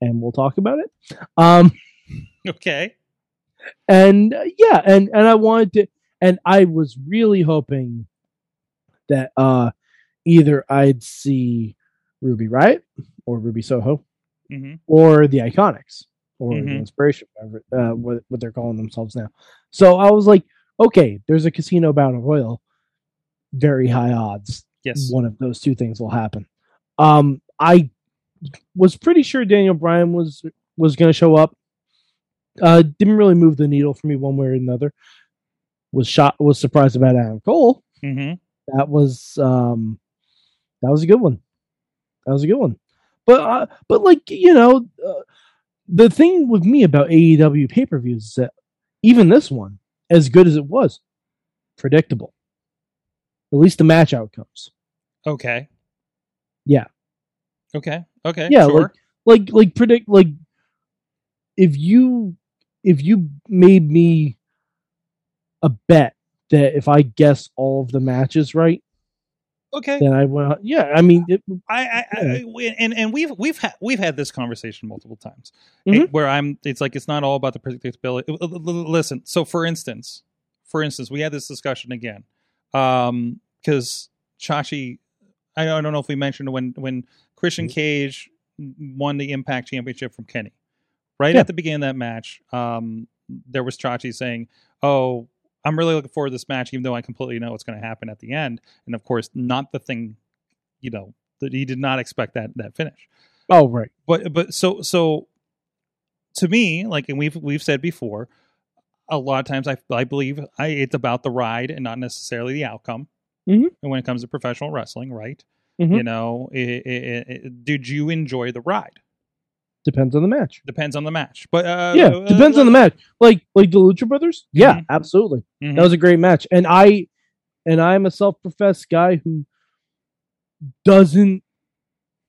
Speaker 2: and we'll talk about it. Um,
Speaker 1: Okay.
Speaker 2: and uh, yeah, and and I wanted to, and I was really hoping that uh either I'd see Ruby Riott or Ruby Soho
Speaker 1: hmm
Speaker 2: or the Iconics or the
Speaker 1: Mhm.
Speaker 2: Inspiration, whatever uh, what what they're calling themselves now. So I was like, okay, there's a casino battle royal, very high odds
Speaker 1: Yes.
Speaker 2: one of those two things will happen. Um, I was pretty sure Daniel Bryan was was going to show up. Uh, didn't really move the needle for me one way or another. Was shot. Was surprised about Adam Cole.
Speaker 1: hmm
Speaker 2: That was um, that was a good one. That was a good one. But uh, but like you know, uh, the thing with me about AEW pay per views is that even this one, as good as it was, predictable. At least the match outcomes.
Speaker 1: Okay.
Speaker 2: Yeah.
Speaker 1: Okay. Okay.
Speaker 2: Yeah,
Speaker 1: Sure.
Speaker 2: like like predict like if you if you made me a bet that if I guess all of the matches right,
Speaker 1: okay.
Speaker 2: then I will. Yeah, I mean, it,
Speaker 1: I, I, I and and we've we've had we've had this conversation multiple times
Speaker 2: Mhm.
Speaker 1: eh, where I'm. It's like it's not all about the predictability. L- Listen, so for instance, for instance, we had this discussion again, um, because Chachi, I don't know if we mentioned when when Christian
Speaker 2: Mm-hmm.
Speaker 1: Cage won the Impact Championship from Kenny, right
Speaker 2: Yeah.
Speaker 1: at the beginning of that match, um, there was Chachi saying, "Oh." I'm really looking forward to this match, even though I completely know what's going to happen at the end. And of course, not the thing, you know, that he did not expect that that finish.
Speaker 2: oh right,
Speaker 1: But but so so to me, like and we've we've said before, a lot of times I I believe I it's about the ride and not necessarily the outcome.
Speaker 2: Mhm.
Speaker 1: And when it comes to professional wrestling, right?
Speaker 2: Mhm.
Speaker 1: You know, it, it, it, did you enjoy the ride?
Speaker 2: depends on the match.
Speaker 1: Depends on the match. But uh,
Speaker 2: yeah,
Speaker 1: uh,
Speaker 2: depends on the match. Like like the Lucha Brothers. Yeah,
Speaker 1: Mhm.
Speaker 2: absolutely.
Speaker 1: mhm.
Speaker 2: That was a great match, and I and I'm a self-professed guy who doesn't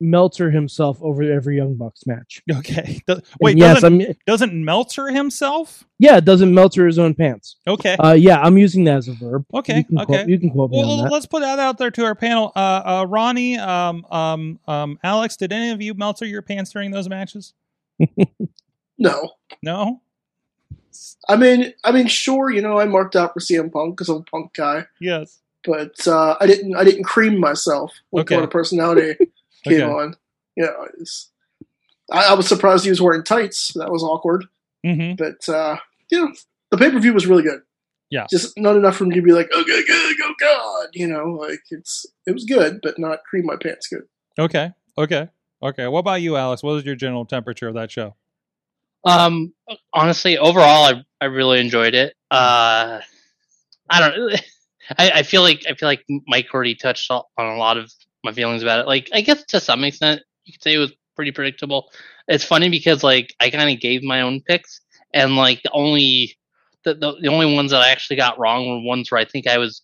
Speaker 2: Meltzer himself over every Young Bucks match.
Speaker 1: okay. Do- wait,
Speaker 2: yes,
Speaker 1: doesn't,
Speaker 2: I'm
Speaker 1: doesn't Meltzer himself?
Speaker 2: yeah, doesn't Meltzer his own pants.
Speaker 1: Okay.
Speaker 2: Uh, yeah, I'm using that as a verb.
Speaker 1: Okay,
Speaker 2: you can
Speaker 1: okay.
Speaker 2: Quote, you can quote me
Speaker 1: Well,
Speaker 2: on that.
Speaker 1: let's put that out there to our panel. Uh, uh, Ronnie, um, um, um, Alex, did any of you Meltzer your pants during those matches?
Speaker 3: No,
Speaker 1: No.
Speaker 3: I mean, I mean, sure, you know, I marked out for CM Punk because I'm a Punk guy,
Speaker 1: Yes.
Speaker 3: but uh, I didn't, I didn't cream myself when
Speaker 1: Okay.
Speaker 3: Florida Personality came
Speaker 1: Okay.
Speaker 3: on. You know, I, I was surprised he was wearing tights. That was awkward.
Speaker 1: Mm-hmm.
Speaker 3: But uh, you know, the pay per view was really good.
Speaker 1: Yeah.
Speaker 3: just not enough for me to be like, oh good, good, oh god, you know, like it's it was good, but not cream my pants good.
Speaker 1: Okay. Okay. Okay. What about you, Alex? What was your general temperature of that show?
Speaker 4: Um, honestly, overall, I I really enjoyed it. Uh, I don't. I, I feel like I feel like Mike already touched on a lot of my feelings about it. Like, I guess to some extent, you could say it was pretty predictable. It's funny because like I kind of gave my own picks, and like the only the, the the only ones that I actually got wrong were ones where I think I was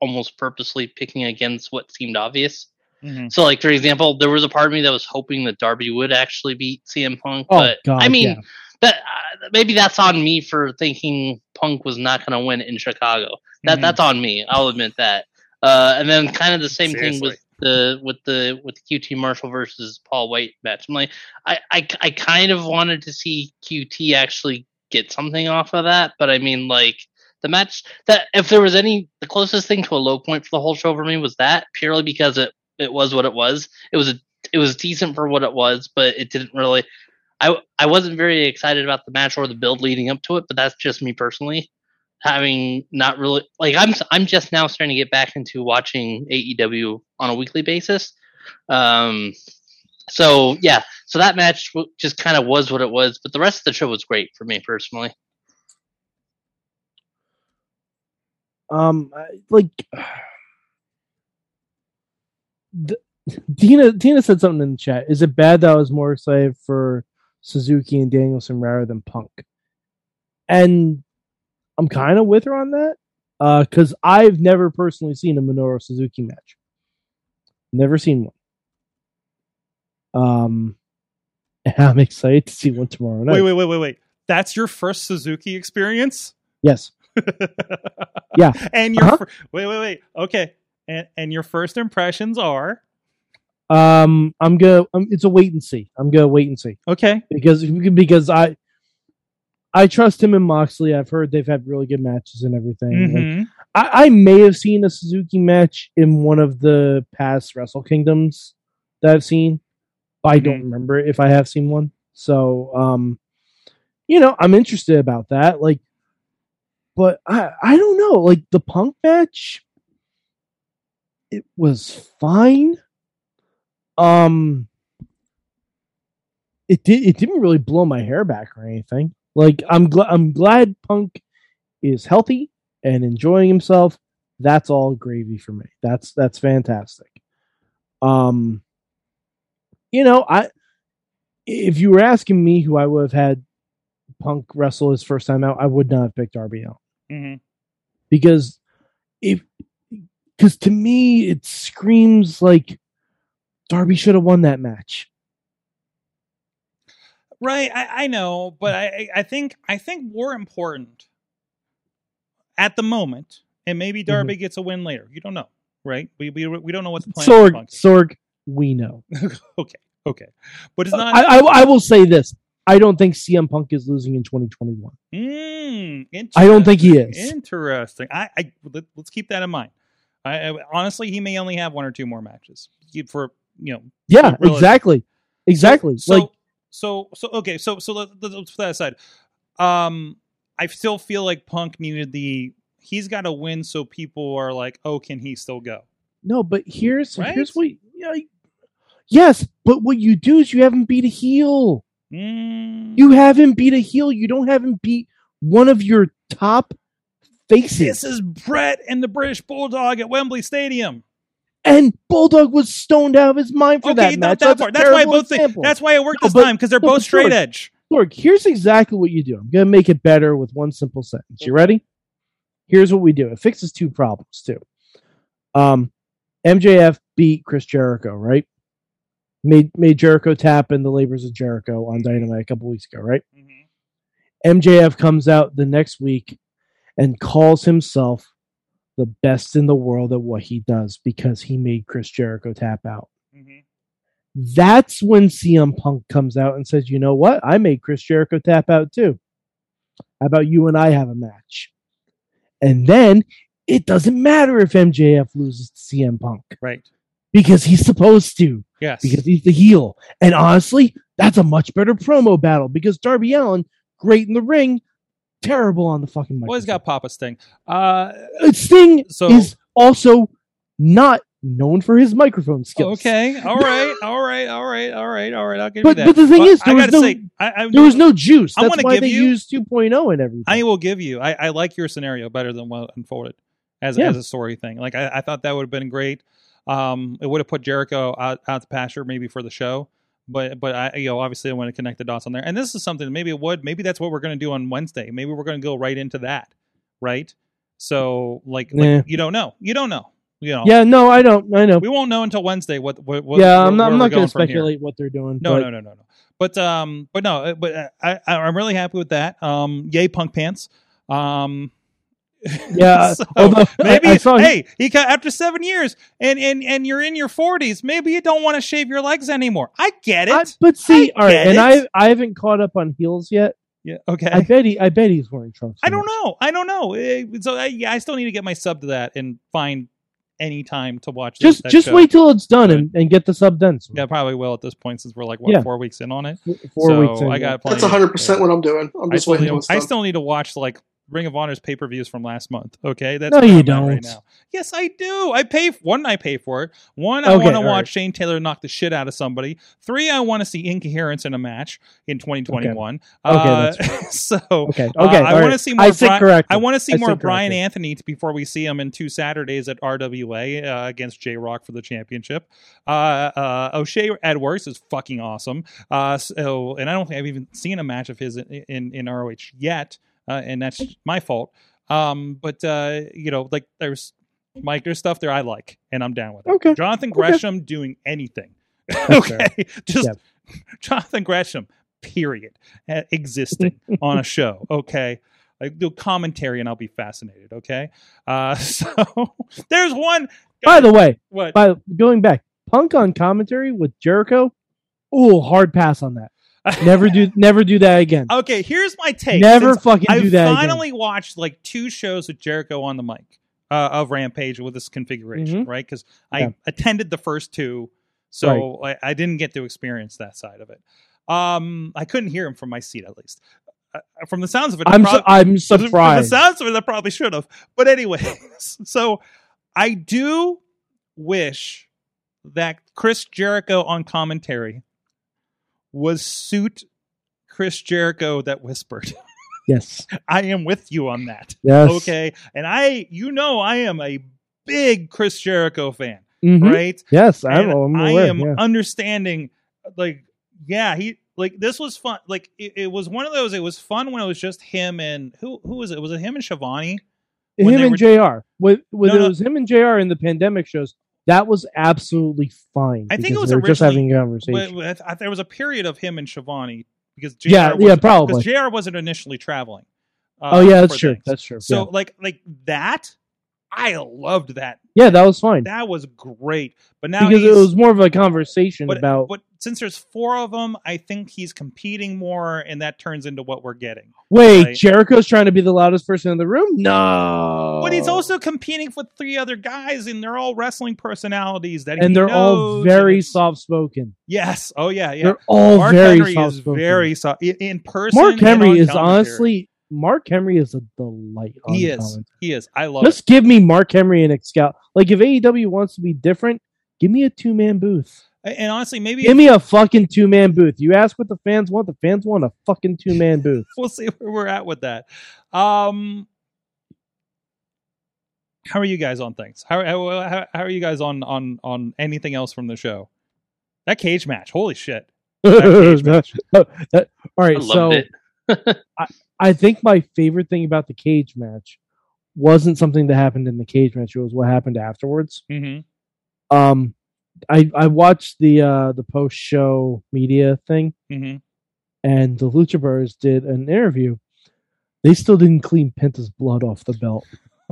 Speaker 4: almost purposely picking against what seemed obvious.
Speaker 1: Mm-hmm.
Speaker 4: So, like for example, there was a part of me that was hoping that Darby would actually beat CM Punk,
Speaker 2: Oh,
Speaker 4: but
Speaker 2: God,
Speaker 4: I mean,
Speaker 2: yeah.
Speaker 4: that uh, maybe that's on me for thinking Punk was not going to win in Chicago. That
Speaker 1: Mhm.
Speaker 4: that's on me. I'll admit that. Uh, and then kind of the same thing with the with the with QT Marshall versus Paul White match. I'm like, I, I I kind of wanted to see QT actually get something off of that, but I mean, like the match that if there was any the closest thing to a low point for the whole show for me was that purely because it it was what it was. It was a it was decent for what it was, but it didn't really. I I wasn't very excited about the match or the build leading up to it, but that's just me personally. Having not really like I'm I'm just now starting to get back into watching AEW on a weekly basis. Um, so yeah, so that match just kind of was what it was, but the rest of the show was great for me personally.
Speaker 2: Um, like the, Tina. Tina said something in the chat. Is it bad that I was more excited for Suzuki and Danielson rather than Punk? And I'm kind of with her on that Uh, because I've never personally seen a Minoru Suzuki match. Never seen one. Um, and I'm excited to see one tomorrow night.
Speaker 1: Wait, wait, wait, wait, wait. That's your first Suzuki experience?
Speaker 2: Yes. Yeah.
Speaker 1: And your
Speaker 2: Uh-huh.
Speaker 1: fir- wait, wait, wait. Okay. And and your first impressions are
Speaker 2: Um, I'm gonna. Um, it's a wait and see. I'm gonna wait and see.
Speaker 1: okay.
Speaker 2: because because I I trust him and Moxley. I've heard they've had really good matches and everything. Like,
Speaker 1: hmm
Speaker 2: I, I may have seen a Suzuki match in one of the past Wrestle Kingdoms that I've seen, but I don't remember if I have seen one. So, um, you know, I'm interested about that. Like, but I I don't know. Like the Punk match, it was fine. Um, it did. It didn't really blow my hair back or anything. Like I'm glad. I'm glad Punk is healthy and enjoying himself. That's all gravy for me. That's that's fantastic. Um, you know, I if you were asking me who I would have had Punk wrestle his first time out, I would not have picked Darby Allin
Speaker 1: hmm
Speaker 2: because if because to me it screams like Darby should have won that match.
Speaker 1: Right, I, I know, but I, I- think I think more important at the moment, and maybe Darby gets a win later. You don't know, right? We we, we don't know what the plan
Speaker 2: Sorg,
Speaker 1: is.
Speaker 2: Sorg, we know.
Speaker 1: okay, okay, but it's not.
Speaker 2: I, I I will say this: I don't think CM Punk is losing in 2021.
Speaker 1: Mm,
Speaker 2: I don't think he is.
Speaker 1: Interesting. I, I let, us keep that in mind. I, I honestly, he may only have one or two more matches for you know.
Speaker 2: Yeah, exactly, exactly.
Speaker 1: So,
Speaker 2: like
Speaker 1: so so so okay. So so let, let's put that aside. Um, I still feel like Punk needed the. He's got to win, so people are like, "Oh, can he still go?"
Speaker 2: no, but here's
Speaker 1: Right?
Speaker 2: here's what. Yeah, yes, but what you do is you haven't beat a heel.
Speaker 1: Mm.
Speaker 2: You haven't beat a heel. You don't have him beat one of your top faces.
Speaker 1: This is Brett and the British Bulldog at Wembley Stadium.
Speaker 2: And Bulldog was stoned out of his mind for
Speaker 1: okay,
Speaker 2: that match.
Speaker 1: that
Speaker 2: That's.
Speaker 1: That's why both think. That's why it worked
Speaker 2: No,
Speaker 1: this
Speaker 2: but-
Speaker 1: time because they're
Speaker 2: no,
Speaker 1: both straight edge.
Speaker 2: Look, here's exactly what you do. I'm gonna make it better with one simple sentence. You ready? Here's what we do. It fixes two problems too. Um, MJF beat Chris Jericho, right? Made made Jericho tap in the labors of Jericho on Dynamite a couple weeks ago, right? MJF comes out the next week and calls himself the best in the world at what he does because he made Chris Jericho tap out. Mm-hmm. That's when CM Punk comes out and says, "You know what? I made Chris Jericho tap out too. How about you and I have a match?" And then it doesn't matter if MJF loses to CM Punk
Speaker 1: Right.
Speaker 2: because he's supposed to
Speaker 1: Yes.
Speaker 2: because he's the heel. And honestly, that's a much better promo battle because Darby Allin, great in the ring, terrible on the fucking mic.
Speaker 1: well, he's got Papa Sting. Uh,
Speaker 2: Sting
Speaker 1: So-
Speaker 2: is also not known for his microphone skills.
Speaker 1: okay. All right. All right. All right. All right. All right. I'll give
Speaker 2: But-
Speaker 1: you that.
Speaker 2: but the thing is, there
Speaker 1: I
Speaker 2: was
Speaker 1: gotta
Speaker 2: no-
Speaker 1: say, I, I,
Speaker 2: There was no juice.
Speaker 1: I
Speaker 2: That's
Speaker 1: wanna
Speaker 2: why
Speaker 1: give
Speaker 2: they
Speaker 1: you-
Speaker 2: used 2.0 and everything.
Speaker 1: I will give you. I, I like your scenario better than what unfolded as
Speaker 2: Yeah.
Speaker 1: as a story thing. Like I, I thought that would have been great. Um, it would have put Jericho out out to pasture maybe for the show. But but I you know obviously I want to connect the dots on there. And this is something maybe it would maybe that's what we're going to do on Wednesday. Maybe we're going to go right into that, right? So like, like,
Speaker 2: Yeah.
Speaker 1: you don't know. You don't know. You know.
Speaker 2: yeah, no, I don't. I know.
Speaker 1: We won't know until Wednesday what what, what
Speaker 2: yeah,
Speaker 1: where-
Speaker 2: I'm not. I'm not going to
Speaker 1: from here.
Speaker 2: speculate what they're doing.
Speaker 1: No,
Speaker 2: but
Speaker 1: no, no, no, no. But um, but no, uh, but uh, I, I I'm really happy with that. Um, yay, punk pants. Um,
Speaker 2: Yeah,
Speaker 1: So,
Speaker 2: although
Speaker 1: maybe
Speaker 2: I saw-
Speaker 1: hey, he got after seven years, and and and you're in your forties. Maybe you don't want to shave your legs anymore. I get it.
Speaker 2: I- but see,
Speaker 1: I
Speaker 2: all right,
Speaker 1: get
Speaker 2: and
Speaker 1: it.
Speaker 2: I I haven't caught up on heels yet.
Speaker 1: yeah. Okay.
Speaker 2: I bet he I bet he's wearing trunks.
Speaker 1: I don't know. I don't know. Eh, So I, yeah, I still need to get my sub to that and find any time to watch. that-
Speaker 2: Just
Speaker 1: that
Speaker 2: just
Speaker 1: show.
Speaker 2: wait till it's done and, and get the sub done. soon.
Speaker 1: Yeah, probably will at this point since we're like what
Speaker 2: Yeah.
Speaker 1: four weeks in on it.
Speaker 2: Four
Speaker 1: so
Speaker 2: weeks. In,
Speaker 1: I got plenty.
Speaker 3: That's 100 percent what I'm doing. I'm just
Speaker 1: still,
Speaker 3: waiting
Speaker 1: need, I still need to watch like Ring of Honor's pay per views from last month. Okay, that's
Speaker 2: No, you don't.
Speaker 1: Right now. Yes, I do. I pay one. I pay for it. One, I
Speaker 2: Okay,
Speaker 1: want to watch
Speaker 2: right.
Speaker 1: Shane Taylor knock the shit out of somebody. Three, I want to see incoherence in a match in 2021.
Speaker 2: Okay,
Speaker 1: uh,
Speaker 2: that's
Speaker 1: so
Speaker 2: Okay. Okay.
Speaker 1: uh, I want to see more.
Speaker 2: I
Speaker 1: Bri- I want to see
Speaker 2: I
Speaker 1: more Brian. Anthony before we see him in two Saturdays at RWA uh, against J Rock for the championship. Uh, uh, O'Shay Edwards is fucking awesome. Uh, so, and I don't think I've even seen a match of his in in, in ROH yet, uh, and that's my fault. Um, but uh, you know, like there's Mike, there's stuff there I like, and I'm down with it.
Speaker 2: Okay.
Speaker 1: Jonathan
Speaker 2: Okay.
Speaker 1: Gresham doing anything. Okay, just
Speaker 2: Yeah.
Speaker 1: Jonathan Gresham, period, uh, existing on a show. Okay. I do commentary and I'll be fascinated. Okay. Uh, so there's one.
Speaker 2: By the way,
Speaker 1: What?
Speaker 2: by going back, Punk on commentary with Jericho. Oh, hard pass on that. Never do never do that again.
Speaker 1: okay. Here's my take.
Speaker 2: Never
Speaker 1: Since
Speaker 2: fucking
Speaker 1: I
Speaker 2: do that again.
Speaker 1: I finally watched like two shows with Jericho on the mic uh, of Rampage with this configuration, right? Because I
Speaker 2: Yeah.
Speaker 1: attended the first two, so I, I didn't get to experience that side of it. Um, I couldn't hear him from my seat, at least. Uh, from the sounds of it,
Speaker 2: I'm
Speaker 1: prob-
Speaker 2: su- I'm surprised.
Speaker 1: From the sounds of it, I probably should have. But anyway, so I do wish that Chris Jericho on commentary was suit Chris Jericho that whispered.
Speaker 2: Yes.
Speaker 1: I am with you on that.
Speaker 2: Yes.
Speaker 1: Okay. And I, you know, I am a big Chris Jericho fan,
Speaker 2: Mhm.
Speaker 1: right?
Speaker 2: Yes, I'm, I'm
Speaker 1: I am
Speaker 2: yeah.
Speaker 1: understanding, like, yeah, he like this was fun. Like, it, it was one of those. It was fun when it was just him and who who was it? Was it him and Schiavone?
Speaker 2: him and
Speaker 1: were-
Speaker 2: Jr. With when
Speaker 1: No,
Speaker 2: it
Speaker 1: no.
Speaker 2: was him and Jr. in the pandemic shows, that was absolutely fine.
Speaker 1: I think it was
Speaker 2: they were just having a conversation.
Speaker 1: But, but I- there was a period of him and Schiavone because JR
Speaker 2: yeah, yeah, probably.
Speaker 1: because JR wasn't initially traveling. uh,
Speaker 2: oh yeah, that's true.
Speaker 1: things.
Speaker 2: That's true.
Speaker 1: So
Speaker 2: yeah.
Speaker 1: like like that, I loved that.
Speaker 2: yeah, that was fine
Speaker 1: That was great. But now
Speaker 2: because it was more of a conversation
Speaker 1: but,
Speaker 2: about.
Speaker 1: but since there's four of them, I think he's competing more, and that turns into what we're getting.
Speaker 2: Wait,
Speaker 1: right.
Speaker 2: Jericho's trying to be the loudest person in the room? No,
Speaker 1: But he's also competing with three other guys, and they're all wrestling personalities that
Speaker 2: and they're all very soft spoken.
Speaker 1: Yes. Oh yeah. Yeah.
Speaker 2: They're all
Speaker 1: Mark
Speaker 2: very
Speaker 1: Henry
Speaker 2: soft-spoken.
Speaker 1: very soft in, person.
Speaker 2: Mark Henry is
Speaker 1: commentary.
Speaker 2: honestly Mark Henry is a delight. On
Speaker 1: he is.
Speaker 2: commentary.
Speaker 1: He is. I love
Speaker 2: Just give me Mark Henry and Excal. Like if AEW wants to be different, give me a two man booth.
Speaker 1: It. And honestly, maybe
Speaker 2: Give me a fucking two man booth. You ask what the fans want. The fans want a fucking two man booth.
Speaker 1: we'll see where we're at with that. Um, how are you guys on things? How how, how, how are you guys on on on anything else from the show? That cage match, holy shit! cage match.
Speaker 2: all right,
Speaker 4: I
Speaker 2: so
Speaker 4: loved it.
Speaker 2: I think my favorite thing about the cage match wasn't something that happened in the cage match. It was what happened afterwards.
Speaker 1: Mm-hmm.
Speaker 2: Um, I I watched the uh the post show media thing,
Speaker 1: Mm-hmm.
Speaker 2: and the Lucha Brothers did an interview. They still didn't clean Penta's blood off the belt,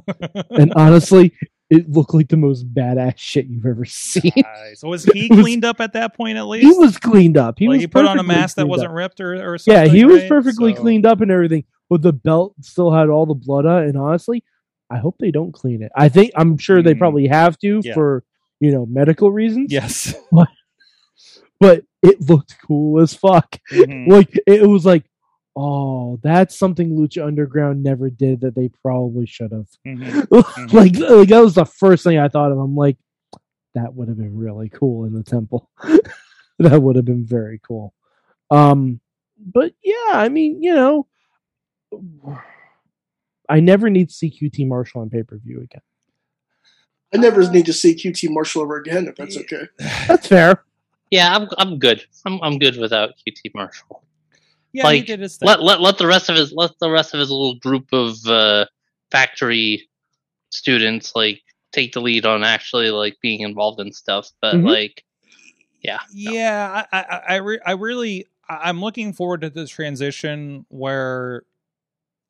Speaker 2: and honestly, it looked like the most badass shit you've ever seen.
Speaker 1: So was he
Speaker 2: It was-
Speaker 1: cleaned up at that point at least?
Speaker 2: he was cleaned up. He
Speaker 1: like
Speaker 2: was
Speaker 1: he put on a mask that wasn't
Speaker 2: up.
Speaker 1: ripped or, or something.
Speaker 2: Yeah, he was
Speaker 1: right?
Speaker 2: perfectly
Speaker 1: So-
Speaker 2: cleaned up and everything, but the belt still had all the blood on it. And honestly, I hope they don't clean it. I think I'm sure they
Speaker 1: Mhm.
Speaker 2: probably have to
Speaker 1: Yeah.
Speaker 2: for you know medical reasons.
Speaker 1: Yes.
Speaker 2: but it looked cool as fuck.
Speaker 1: Mhm.
Speaker 2: Like it was like, oh, that's something Lucha Underground never did that they probably should have.
Speaker 1: Mhm.
Speaker 2: like, like that was the first thing I thought of. I'm like, that would have been really cool in the temple. that would have been very cool. Um, but yeah, I mean, you know, I never need to see QT Marshall on pay per view again.
Speaker 3: I never need to see QT Marshall ever again, if that's okay.
Speaker 2: That's fair.
Speaker 4: Yeah, I'm I'm good. I'm I'm good without QT Marshall.
Speaker 1: Yeah, he did his thing.
Speaker 4: Let let let the rest of his let the rest of his little group of uh, factory students like take the lead on actually like being involved in stuff. But
Speaker 2: Mhm.
Speaker 4: like, yeah, no.
Speaker 1: Yeah, I, I, I, re- I really, I- I'm looking forward to this transition where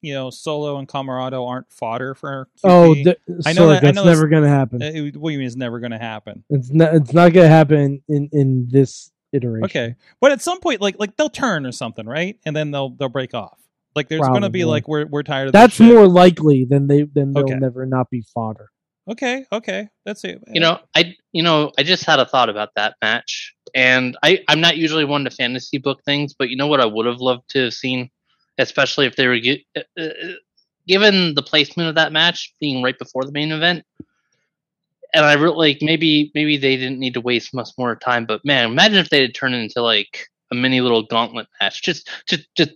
Speaker 1: you know Solo and Comoroto aren't fodder for. QT.
Speaker 2: Oh, th-
Speaker 1: I know
Speaker 2: sorry,
Speaker 1: that- I
Speaker 2: that's
Speaker 1: know
Speaker 2: never going to happen.
Speaker 1: Uh, it- what do you mean it's never going to happen?
Speaker 2: It's not. It's not going to happen in in this iteration.
Speaker 1: Okay, but at some point, like like they'll turn or something, right? And then they'll they'll break off. Like there's going to be like we're we're tired of this
Speaker 2: That's
Speaker 1: shit.
Speaker 2: more likely than they than they'll
Speaker 1: Okay.
Speaker 2: never not be fodder.
Speaker 1: Okay, okay, that's it.
Speaker 4: You know, I you know I just had a thought about that match, and I I'm not usually one to fantasy book things, but you know what I would have loved to have seen, especially if they were uh, uh, given the placement of that match being right before the main event. And I really like maybe maybe they didn't need to waste much more time, but man, imagine if they had turned it into like a mini little gauntlet match, just just just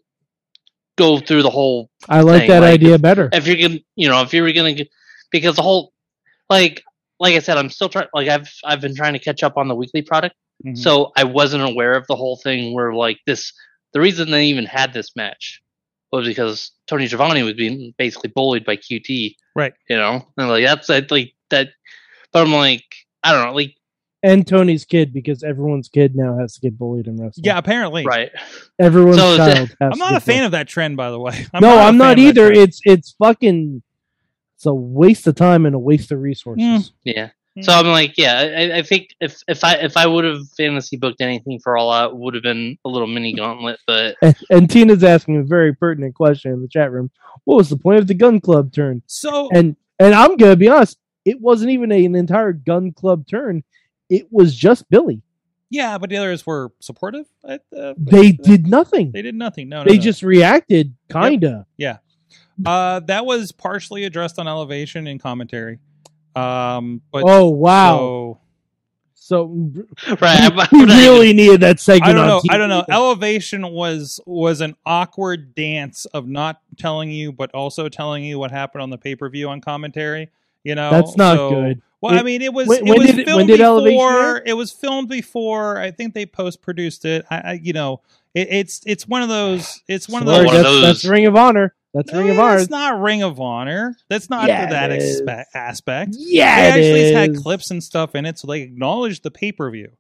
Speaker 4: go through the whole
Speaker 2: I like
Speaker 4: thing,
Speaker 2: that
Speaker 4: like,
Speaker 2: idea better.
Speaker 4: if you're gonna you know if you were gonna because the whole like like i said i'm still trying like i've i've been trying to catch up on the weekly product
Speaker 1: Mhm.
Speaker 4: so i wasn't aware of the whole thing where like this the reason they even had this match was because tony Schiavone was being basically bullied by qt
Speaker 1: Right.
Speaker 4: you know and like that's that like that but i'm like i don't know like
Speaker 2: And Tony's kid because everyone's kid now has to get bullied in wrestling.
Speaker 1: yeah, apparently.
Speaker 4: right
Speaker 2: everyone's
Speaker 4: So
Speaker 2: child. Has
Speaker 1: I'm not
Speaker 2: to
Speaker 1: a
Speaker 2: get
Speaker 1: fan of that trend, by the way. I'm
Speaker 2: no,
Speaker 1: not a
Speaker 2: I'm not either. It's it's fucking. It's a waste of time and a waste of resources.
Speaker 1: Hmm.
Speaker 4: yeah
Speaker 1: Hmm.
Speaker 4: so i'm like yeah I, I think if if i if i would have fantasy booked anything for all out would have been a little mini gauntlet but
Speaker 2: And, and Tina's asking a very pertinent question in the chat room. What was the point of the Gunn Club turn?
Speaker 1: so
Speaker 2: And and I'm gonna be honest, it wasn't even a, an entire Gunn Club turn. It was just Billy.
Speaker 1: yeah, but the others were supportive. I- uh,
Speaker 2: They did nothing.
Speaker 1: They did nothing. No, no,
Speaker 2: They
Speaker 1: no.
Speaker 2: just reacted, kinda. Yeah.
Speaker 1: Uh, that was partially addressed on elevation and commentary. Um, but
Speaker 2: oh wow!
Speaker 1: so
Speaker 2: So,
Speaker 4: right I'm,
Speaker 2: we
Speaker 4: I'm not even-
Speaker 2: really needed that segment.
Speaker 1: I don't
Speaker 2: on
Speaker 1: know.
Speaker 2: TV.
Speaker 1: I don't know. Elevation was was an awkward dance of not telling you, but also telling you what happened on the pay per view on commentary. You know,
Speaker 2: That's not
Speaker 1: So-
Speaker 2: good.
Speaker 1: Well, I mean, it was
Speaker 2: when-
Speaker 1: it
Speaker 2: when
Speaker 1: was
Speaker 2: did
Speaker 1: filmed
Speaker 2: when did Elevation
Speaker 1: before.
Speaker 2: air?
Speaker 1: It was filmed before. I think they post produced it. I, I, you know, it, it's it's one of those. It's one of
Speaker 2: Sorry,
Speaker 1: those.
Speaker 4: one of
Speaker 2: that's,
Speaker 4: those-
Speaker 2: that's Ring of Honor. That's Ring of
Speaker 1: Eh,
Speaker 2: Honor.
Speaker 1: It's not Ring of Honor. That's not
Speaker 2: Yeah,
Speaker 1: for that expe- aspect.
Speaker 2: Yeah,
Speaker 1: they
Speaker 2: it
Speaker 1: actually had clips and stuff in it, so they acknowledged the pay per view.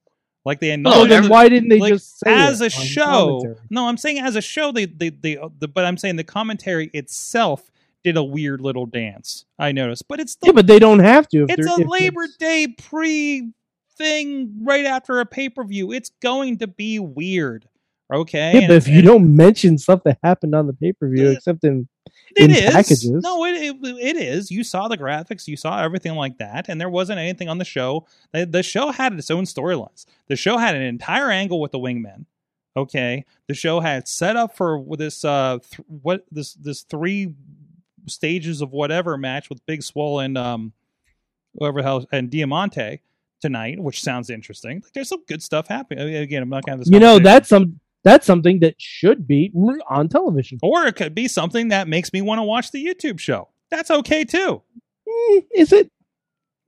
Speaker 1: Like they
Speaker 2: Oh,
Speaker 1: acknowledged
Speaker 2: then why didn't they
Speaker 1: like,
Speaker 2: just say
Speaker 1: as a show?
Speaker 2: commentary?
Speaker 1: No, I'm saying as a show, they they they. The, but I'm saying the commentary itself did a weird little dance. I noticed, but it's the,
Speaker 2: Yeah, but they don't have to. If
Speaker 1: it's a Labor
Speaker 2: it's-
Speaker 1: Day pre thing right after a pay per view. It's going to be weird. Okay,
Speaker 2: Yeah, but if you don't mention stuff that happened on the pay per view, except in
Speaker 1: it
Speaker 2: in
Speaker 1: is.
Speaker 2: packages.
Speaker 1: No, it, it it is. You saw the graphics, you saw everything like that, and there wasn't anything on the show. The, the show had its own storylines. The show had an entire angle with the wingmen. Okay, the show had set up for this uh th- what this this three stages of whatever match with Big Swole and um whoever the hell and Diamante tonight, which sounds interesting. Like, there's some good stuff happening. I mean, Again, I'm not gonna have this.
Speaker 2: you know that's some that's something that should be on television.
Speaker 1: or it could be something that makes me want to watch the YouTube show. That's okay too.
Speaker 2: Mm, is it?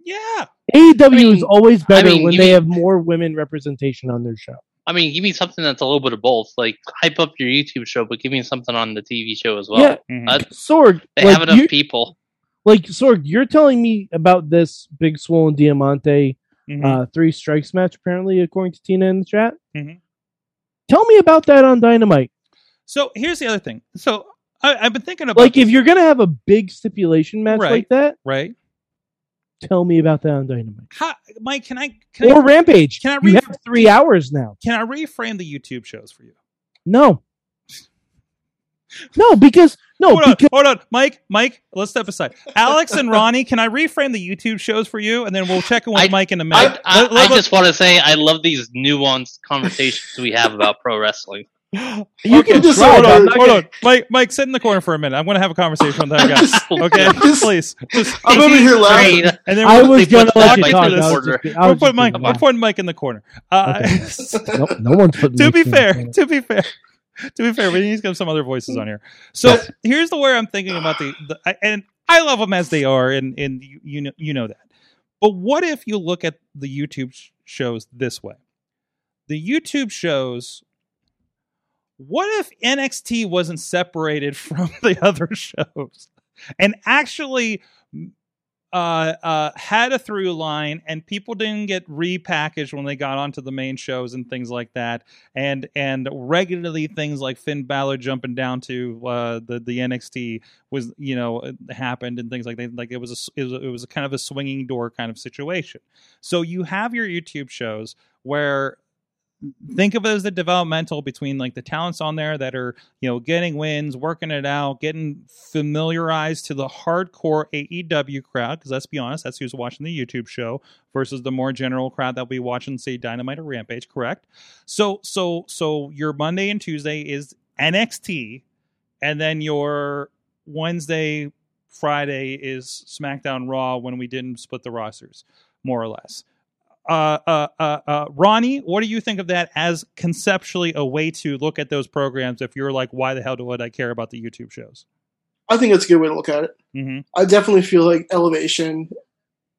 Speaker 1: Yeah.
Speaker 2: AEW
Speaker 4: I mean-
Speaker 2: is always better
Speaker 4: mean,
Speaker 2: when they
Speaker 4: mean-
Speaker 2: have more women representation on their show.
Speaker 4: I mean, give me something that's a little bit of both. Like hype up your YouTube show, but give me something on the TV show as well.
Speaker 2: yeah,
Speaker 1: Mhm.
Speaker 4: Uh,
Speaker 2: Sorg,
Speaker 4: they
Speaker 2: like,
Speaker 4: have enough people.
Speaker 2: like Sorg, you're telling me about this Big Swole and Diamante
Speaker 1: Mhm.
Speaker 2: uh, three strikes match, apparently, according to Tina in the chat.
Speaker 1: Mhm.
Speaker 2: Tell me about that on Dynamite.
Speaker 1: so here's the other thing. So I, I've been thinking about
Speaker 2: Like, if you're gonna have a big stipulation match
Speaker 1: Right.
Speaker 2: like that,
Speaker 1: right,
Speaker 2: tell me about that on Dynamite
Speaker 1: How, Mike, can I can
Speaker 2: or
Speaker 1: I,
Speaker 2: Rampage.
Speaker 1: can I
Speaker 2: you have three hours now.
Speaker 1: can I reframe the YouTube shows for you?
Speaker 2: No, no, because no,
Speaker 1: hold on, hold on, Mike, Mike. Let's step aside. Alex and Ronnie, can I reframe the YouTube shows for you, and then we'll check in with
Speaker 4: I-
Speaker 1: Mike in a minute.
Speaker 4: I,
Speaker 1: Let- let-
Speaker 4: I just want to say I love these nuanced conversations we have about pro wrestling.
Speaker 2: you
Speaker 1: Okay,
Speaker 2: can
Speaker 3: just
Speaker 2: decide.
Speaker 1: hold
Speaker 3: hold
Speaker 1: on, hold on, Mike. Mike, sit in the corner for a minute. I'm going to have a conversation with that guy. Okay,
Speaker 3: Just-
Speaker 1: please. Just,
Speaker 3: I'm over here laughing.
Speaker 1: And then
Speaker 2: I
Speaker 1: we'll,
Speaker 2: was gonna
Speaker 4: put
Speaker 2: let you
Speaker 4: Mike
Speaker 2: talk.
Speaker 4: in the corner.
Speaker 2: just I
Speaker 1: we'll
Speaker 2: was
Speaker 1: put Mike. We'll
Speaker 2: nice.
Speaker 1: put Mike in the corner. Uh,
Speaker 2: no, no one's putting
Speaker 1: to
Speaker 2: Mike
Speaker 1: be
Speaker 2: in the
Speaker 1: fair, to be fair, to be fair, we need to get some other voices on here. So here's the way I'm thinking about the, the and I love them as they are, and and you, you know you know that. But what if you look at the YouTube shows this way? The YouTube shows. What if NXT wasn't separated from the other shows, and actually uh, uh, had a through line, and people didn't get repackaged when they got onto the main shows and things like that. And and regularly things like Finn Balor jumping down to uh, the the NXT was you know happened and things like that. Like it was a, it was a, it was a kind of a swinging door kind of situation. So you have your YouTube shows where think of it as the developmental between like the talents on there that are you know getting wins working it out getting familiarized to the hardcore aew crowd because let's be honest that's who's watching the youtube show versus the more general crowd that will be watching say dynamite or rampage correct? So so so your monday and tuesday is nxt and then your wednesday friday is smackdown raw when we didn't split the rosters more or less uh, uh, uh, uh, Ronnie, what do you think of that as conceptually a way to look at those programs? If you're like, why the hell would I care about the YouTube shows?
Speaker 3: I think that's a good way to look at it.
Speaker 1: Mm-hmm.
Speaker 3: I definitely feel like Elevation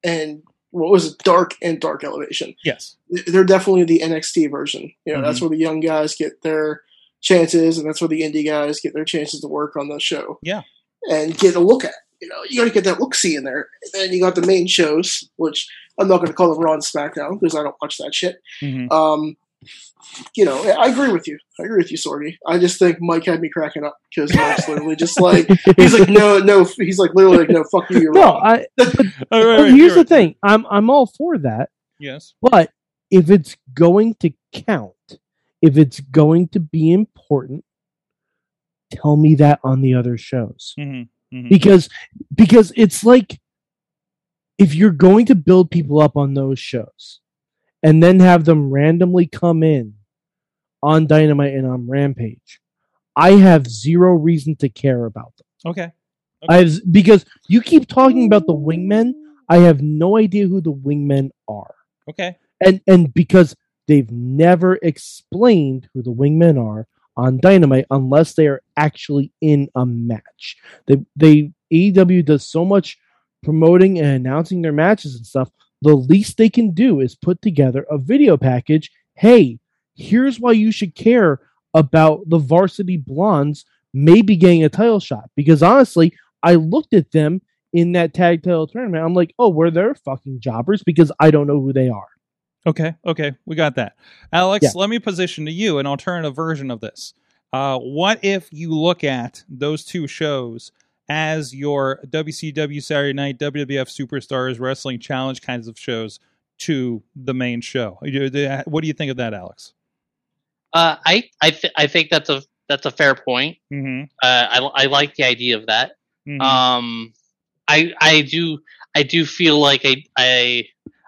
Speaker 3: and what was it, Dark and Dark Elevation.
Speaker 1: Yes.
Speaker 3: They're definitely the NXT version. You know, that's
Speaker 1: Mm-hmm.
Speaker 3: where the young guys get their chances, and that's where the indie guys get their chances to work on the show.
Speaker 1: Yeah.
Speaker 3: and get a look at. You know, you got to get that look see in there. And then you got the main shows, which I'm not going to call them Raw and SmackDown because I don't watch that shit.
Speaker 1: Mm-hmm.
Speaker 3: Um, you know, I agree with you. I agree with you, Sorgy. I just think Mike had me cracking up because Mike's literally just like he's like no, no. He's like literally like no, fuck you, you're
Speaker 2: no,
Speaker 3: wrong.
Speaker 2: I,
Speaker 1: All right,
Speaker 2: oh,
Speaker 1: right,
Speaker 2: here's
Speaker 1: you're
Speaker 2: the thing. I'm I'm all for that,
Speaker 1: Yes.
Speaker 2: but if it's going to count, if it's going to be important, tell me that on the other shows.
Speaker 1: Mm-hmm. Mm-hmm.
Speaker 2: because because it's like if you're going to build people up on those shows and then have them randomly come in on Dynamite and on Rampage, I have zero reason to care about them.
Speaker 1: Okay.
Speaker 2: I have because you keep talking about the wingmen. I have no idea who the wingmen are,
Speaker 1: Okay.
Speaker 2: and and because they've never explained who the wingmen are on Dynamite unless they are actually in a match. They they AEW does so much promoting and announcing their matches and stuff. The least they can do is put together a video package. Hey, here's why you should care about the varsity blondes maybe getting a title shot. Because honestly, I looked at them in that tag title tournament. I'm like, oh, were they fucking jobbers? Because I don't know who they are.
Speaker 1: Okay. Okay. We got that. Alex,
Speaker 2: Yeah.
Speaker 1: let me position to you an alternative version of this. Uh, what if you look at those two shows as your WCW Saturday Night, WWF Superstars Wrestling Challenge kinds of shows to the main show? What do you think of that, Alex?
Speaker 4: Uh, I I th- I think that's a that's a fair point.
Speaker 1: Mm-hmm.
Speaker 4: Uh, I I like the idea of that. Um, I I do I do feel like I I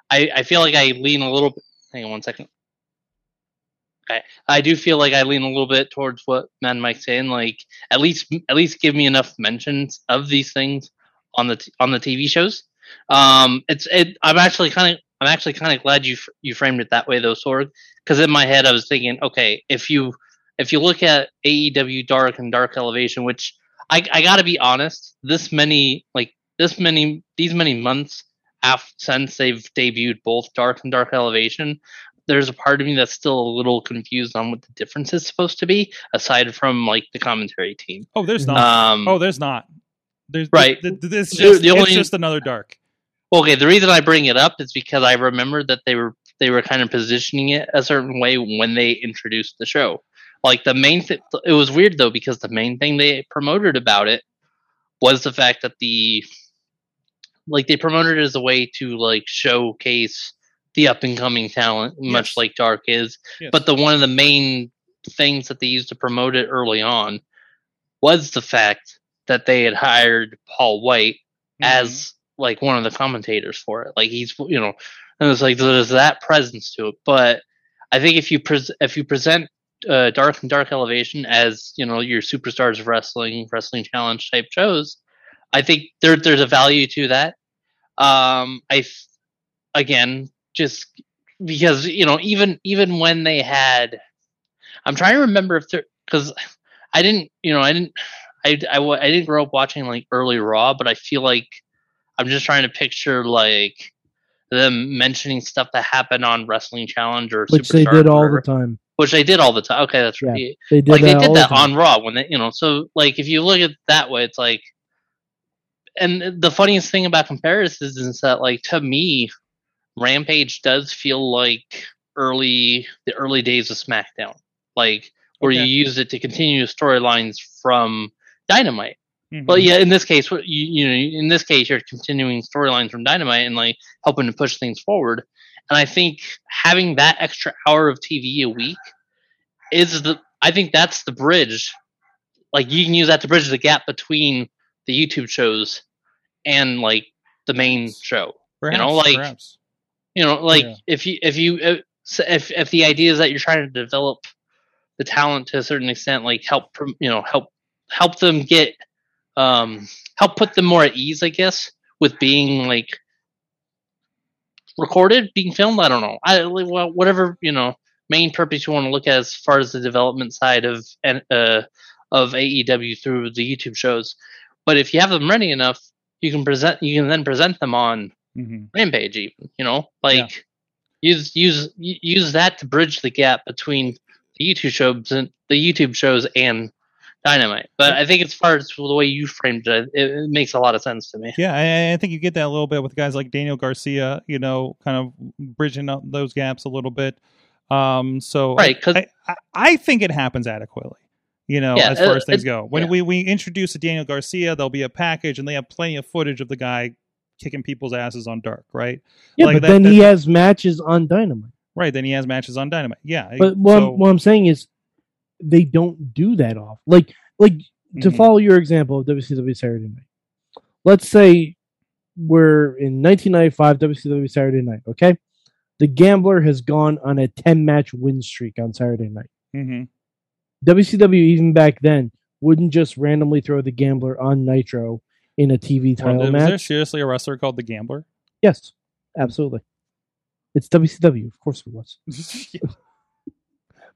Speaker 4: I, I feel like I lean a little. Bit, Hang on one second. Okay, I do feel like I lean a little bit towards what Mad Mike's saying. Like at least at least give me enough mentions of these things on the t- on the TV shows. Um, it's it. I'm actually kind of I'm actually kind of glad you fr- you framed it that way though, Sorg. Because in my head I was thinking, okay, if you if you look at AEW Dark and Dark Elevation, which I, I gotta be honest, this many like this many these many months after since they've debuted both Dark and Dark Elevation, there's a part of me that's still a little confused on what the difference is supposed to be, aside from like the commentary team.
Speaker 1: Oh, there's not.
Speaker 4: Um,
Speaker 1: oh, there's not. There's
Speaker 4: Right.
Speaker 1: th- th-
Speaker 4: The-
Speaker 1: just,
Speaker 4: the
Speaker 1: it's just another dark.
Speaker 4: Okay, the reason I bring it up is because I remember that they were they were kind of positioning it a certain way when they introduced the show. Like the main thing, it was weird though because the main thing they promoted about it was the fact that the like they promoted it as a way to like showcase the up and coming talent, much
Speaker 1: Yes.
Speaker 4: like Dark is.
Speaker 1: Yes.
Speaker 4: But the one of the main things that they used to promote it early on was the fact that they had hired Paul White
Speaker 1: Mm-hmm.
Speaker 4: as like one of the commentators for it. Like he's you know, and it's like there's that presence to it. But I think if you pres if you present uh, Dark and Dark Elevation as you know your superstars of wrestling, wrestling challenge type shows, I think there there's a value to that. Um, I again just because you know even even when they had, I'm trying to remember if there because I didn't you know I didn't I, I, I didn't grow up watching like early Raw, but I feel like I'm just trying to picture like them mentioning stuff that happened on Wrestling Challenge or
Speaker 2: which they did
Speaker 4: or
Speaker 2: all the time.
Speaker 4: which they did all the time. Okay, that's
Speaker 2: Yeah,
Speaker 4: right.
Speaker 2: They did
Speaker 4: like
Speaker 2: that
Speaker 4: they did that
Speaker 2: the
Speaker 4: on Raw when they, you know. So like if you look at it that way, it's like and the funniest thing about comparisons is that like to me, Rampage does feel like early the early days of SmackDown, like where
Speaker 1: Okay.
Speaker 4: you use it to continue storylines from Dynamite.
Speaker 1: Mhm.
Speaker 4: Well, yeah, in this case, you, you know, in this case, you're continuing storylines from Dynamite and like helping to push things forward. And I think having that extra hour of TV a week is the, I think that's the bridge. Like you can use that to bridge the gap between the YouTube shows and like the main show.
Speaker 1: Perhaps,
Speaker 4: know, like-
Speaker 1: perhaps.
Speaker 4: You know, like
Speaker 1: Yeah.
Speaker 4: if you if you uh, if if the idea is that you're trying to develop the talent to a certain extent, like help you know help help them get um help put them more at ease, I guess, with being like recorded, being filmed. I don't know. I well, whatever you know main purpose you want to look at as far as the development side of and uh of AEW through the YouTube shows. But if you have them ready enough, you can present you can then present them on
Speaker 1: Mhm.
Speaker 4: Rampage even, you know? Like use use use that to bridge the gap between the YouTube shows and the YouTube shows and Dynamite. But I think as far as the way you framed it, it, it makes a lot of sense to me.
Speaker 1: Yeah, I, I think you get that a little bit with guys like Daniel Garcia, you know, kind of bridging up those gaps a little bit. Um, so
Speaker 4: Right, 'cause-
Speaker 1: I, I, I think it happens adequately. You know,
Speaker 4: Yeah,
Speaker 1: as far
Speaker 4: uh,
Speaker 1: as things go. When
Speaker 4: yeah.
Speaker 1: we, we introduce a Daniel Garcia, there'll be a package, and they have plenty of footage of the guy kicking people's asses on Dark, right?
Speaker 2: Yeah,
Speaker 1: Like
Speaker 2: but
Speaker 1: that-
Speaker 2: then he has matches on Dynamite.
Speaker 1: Right. Then he has matches on Dynamite. Yeah.
Speaker 2: But what,
Speaker 1: so-
Speaker 2: I'm, what I'm saying is, they don't do that off. Like, like to
Speaker 1: Mhm.
Speaker 2: follow your example of WCW Saturday Night. Let's say we're in 1995 WCW Saturday Night. Okay, the Gambler has gone on a 10 match win streak on Saturday Night.
Speaker 1: Mhm.
Speaker 2: WCW even back then wouldn't just randomly throw the Gambler on Nitro in a TV title
Speaker 1: was
Speaker 2: match.
Speaker 1: there seriously a wrestler called the Gambler?
Speaker 2: Yes, absolutely. It's WCW, of course it was.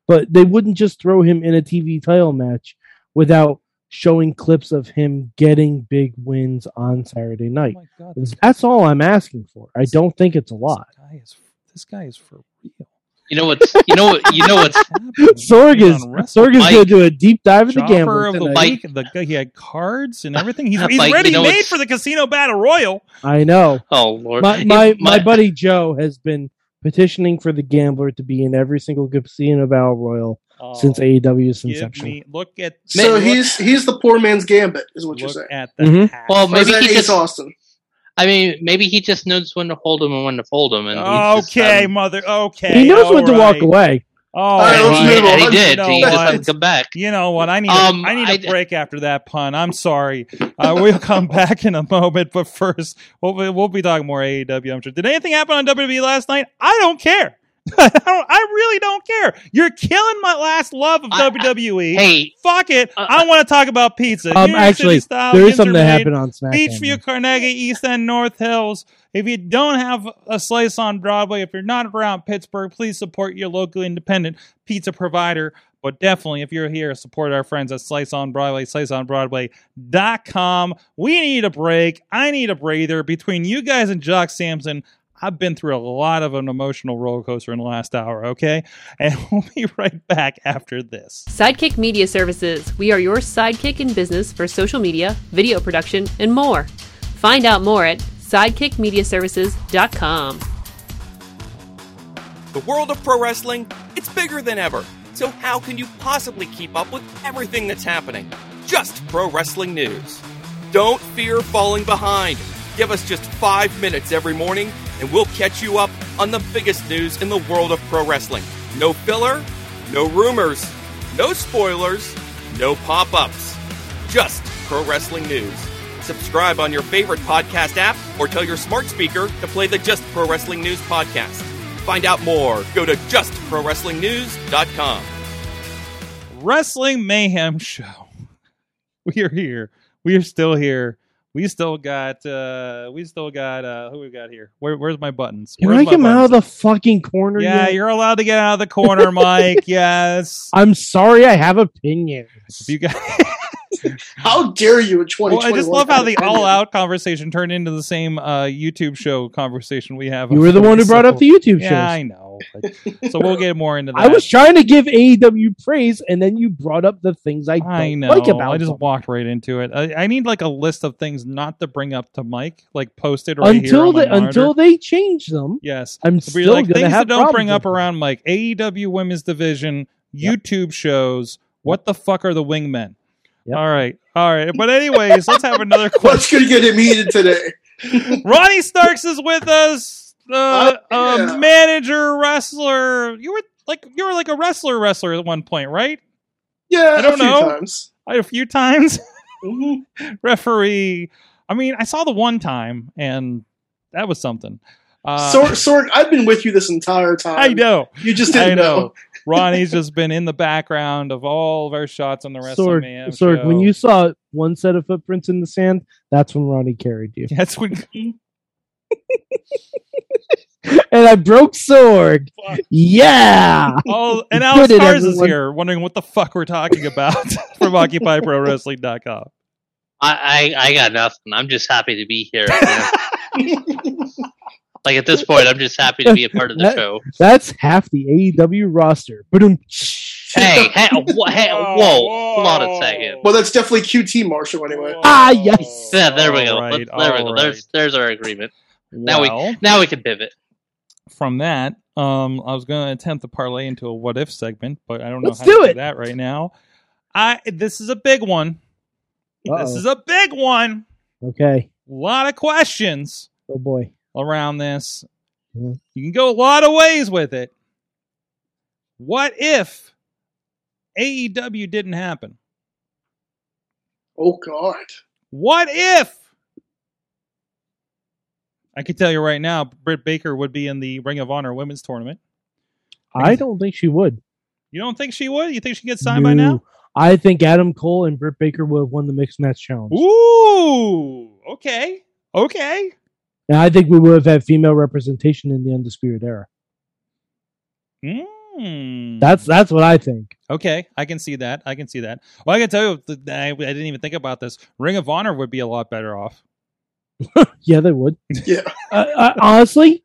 Speaker 2: But they wouldn't just throw him in a TV title match without showing clips of him getting big wins on Saturday
Speaker 1: oh
Speaker 2: my
Speaker 1: my God.
Speaker 2: That's all I'm asking for. I don't think it's a lot.
Speaker 1: Guy is, this guy is for real.
Speaker 4: You know what's you know what you know what's
Speaker 2: Sorg
Speaker 1: He's
Speaker 2: is Sorg is going to do a deep dive into
Speaker 1: Chopper
Speaker 2: gambling
Speaker 1: of the
Speaker 2: tonight.
Speaker 4: Mike.
Speaker 1: week. The guy he had cards and everything. He's, he's
Speaker 4: Mike,
Speaker 1: ready
Speaker 4: you know
Speaker 1: made for the casino battle royal.
Speaker 2: I know.
Speaker 4: oh lord
Speaker 2: My
Speaker 4: It-
Speaker 2: my, my buddy Joe has been petitioning for the gambler to be in every single casino battle royal since
Speaker 1: Oh,
Speaker 2: AEW's
Speaker 1: give
Speaker 2: inception.
Speaker 1: me look at
Speaker 3: So
Speaker 1: look-
Speaker 3: he's he's the poor man's gambit, is what you're saying.
Speaker 1: at the
Speaker 2: Mhm.
Speaker 4: Well, maybe
Speaker 3: that
Speaker 4: he just
Speaker 3: Austin?
Speaker 4: I mean maybe he just knows when to hold them and when to fold them and he's just,
Speaker 1: okay,
Speaker 4: um,
Speaker 1: mother. Okay,
Speaker 2: he knows
Speaker 1: all
Speaker 2: when to walk away.
Speaker 1: Oh,
Speaker 3: All right,
Speaker 4: and
Speaker 3: let's
Speaker 4: he,
Speaker 3: move
Speaker 4: and he did
Speaker 1: You know
Speaker 4: he just
Speaker 1: what?
Speaker 4: hasn't come back
Speaker 1: You know what? I need
Speaker 4: Um,
Speaker 1: a, I need a
Speaker 4: I-
Speaker 1: break after that pun. I'm sorry. Uh, we'll come back in a moment, but first we'll be, we'll be talking more AEW. I'm sure. Did anything happen on WWE last night? I don't care. I, don't, I really don't care. You're killing my last love of
Speaker 4: I- I-
Speaker 1: WWE.
Speaker 4: hey
Speaker 1: Fuck it.
Speaker 4: Uh,
Speaker 1: I want to talk about pizza.
Speaker 2: Um,
Speaker 1: New York
Speaker 2: actually,
Speaker 1: City style,
Speaker 2: there is something that
Speaker 1: Intermade,
Speaker 2: happened on SmackDown.
Speaker 1: Beechview, Carnegie, East End, North Hills. If you don't have a slice on Broadway, if you're not around Pittsburgh, please support your local independent pizza provider. But definitely, if you're here, support our friends at Slice on Broadway, sliceonbroadway.com. We need a break. I need a breather. Between you guys and Jock Samson, I've been through a lot of an emotional roller coaster in the last hour, okay? And we'll be right back after this.
Speaker 6: Sidekick Media Services. We are your sidekick in business for social media, video production, and more. Find out more at sidekickmediaservices.com.
Speaker 7: The world of pro wrestling, it's bigger than ever. So how can you possibly keep up with everything that's happening? Just pro wrestling news. Don't fear falling behind. Give us just 5 minutes every morning and we'll catch you up on the biggest news in the world of pro wrestling. No filler, no rumors, no spoilers, no pop-ups. Just pro wrestling news. Subscribe on your favorite podcast app or tell your smart speaker to play the Just Pro Wrestling News podcast. Find out more. Go to justprowrestlingnews.com.
Speaker 1: Wrestling Mayhem Show. We are here. We are still here. We still got uh we still got uh who we got here? Where where's my buttons?
Speaker 2: Can
Speaker 1: Where's
Speaker 2: I come out of the fucking corner?
Speaker 1: Yeah,
Speaker 2: yet?
Speaker 1: you're allowed to get out of the corner, Mike. yes.
Speaker 2: I'm sorry, I have opinions.
Speaker 1: If you got
Speaker 3: How dare you in 2021?
Speaker 1: Well, I just love how the all out conversation turned into the same uh, YouTube show conversation we have.
Speaker 2: You were the one who brought up the YouTube show.
Speaker 1: Yeah, I know. But- so we'll get more into that.
Speaker 2: I was trying to give AEW praise, and then you brought up the things I don't
Speaker 1: I know.
Speaker 2: like about
Speaker 1: I just
Speaker 2: them.
Speaker 1: walked right into it. I, I need like a list of things not to bring up to Mike, like posted right here
Speaker 2: until
Speaker 1: on my
Speaker 2: they until they change them.
Speaker 1: yes,
Speaker 2: I'm
Speaker 1: Be
Speaker 2: still
Speaker 1: like
Speaker 2: gonna
Speaker 1: things
Speaker 2: have
Speaker 1: that don't bring up around Mike. AEW Women's Division, YouTube shows. What the fuck are the wingmen?
Speaker 2: Yep.
Speaker 1: All right, all right. But anyways, let's have another question.
Speaker 3: What's going to get him heated today?
Speaker 1: Ronnie Starks is with us. Uh,
Speaker 3: Uh,
Speaker 1: uh,
Speaker 3: yeah.
Speaker 1: manager, wrestler. You were like you were like a wrestler, wrestler at one point, right?
Speaker 3: Yeah,
Speaker 1: I don't
Speaker 3: a few
Speaker 1: know.
Speaker 3: times.
Speaker 1: I, a few times.
Speaker 3: Mhm.
Speaker 1: referee. I mean, I saw the one time, and that was something. Uh,
Speaker 3: Sorg, Sorg, I've been with you this entire time.
Speaker 1: I know.
Speaker 3: You just didn't
Speaker 1: know.
Speaker 3: know.
Speaker 1: Ronnie's just been in the background of all of our shots on the wrestling.
Speaker 2: Sword,
Speaker 1: WrestleMania
Speaker 2: Sword.
Speaker 1: show.
Speaker 2: When you saw one set of footprints in the sand, that's when Ronnie carried you.
Speaker 1: that's when
Speaker 2: and I broke Sword. Yeah.
Speaker 1: oh, and
Speaker 2: You
Speaker 1: Alex
Speaker 2: did
Speaker 1: Cars is here, wondering what the fuck we're talking about from OccupyProWrestling.com.
Speaker 4: I, I I got nothing. I'm just happy to be here. Like at this point, I'm just happy to be a part of the
Speaker 2: That-
Speaker 4: show.
Speaker 2: That's half the AEW roster. But
Speaker 4: Hey, hey, wha- hey,
Speaker 1: Oh,
Speaker 4: whoa, hold on a second.
Speaker 3: Well, that's definitely QT Marshall anyway.
Speaker 2: Ah, yes.
Speaker 4: Yeah, there we go.
Speaker 1: All right,
Speaker 4: Let's- there we go.
Speaker 1: right.
Speaker 4: There's there's our agreement. Now we- Now we can pivot.
Speaker 1: from that, um, I was going to attempt to parlay into a what if segment, but I don't know
Speaker 2: Let's
Speaker 1: how
Speaker 2: do
Speaker 1: to
Speaker 2: it.
Speaker 1: do that right now. I this is a big one. This
Speaker 2: Uh-oh.
Speaker 1: is a big one.
Speaker 2: okay.
Speaker 1: A lot of questions
Speaker 2: Oh boy.
Speaker 1: Around this.
Speaker 2: Mhm.
Speaker 1: You can go a lot of ways with it. What if AEW didn't happen?
Speaker 3: Oh God.
Speaker 1: What if? I can tell you right now, Britt Baker would be in the Ring of Honor Women's Tournament.
Speaker 2: I don't think she would.
Speaker 1: You don't think she would? You think she gets signed by now?
Speaker 2: I think Adam Cole and Britt Baker would have won the mixed match challenge.
Speaker 1: Ooh, okay, okay.
Speaker 2: And I think we would have had female representation in the Undisputed Era.
Speaker 1: Mm.
Speaker 2: That's that's what I think.
Speaker 1: okay. I can see that. I can see that. Well, I can tell you, I, I didn't even think about this. Ring of Honor would be a lot better off.
Speaker 2: Yeah, they would.
Speaker 3: Yeah.
Speaker 2: Uh, uh, honestly,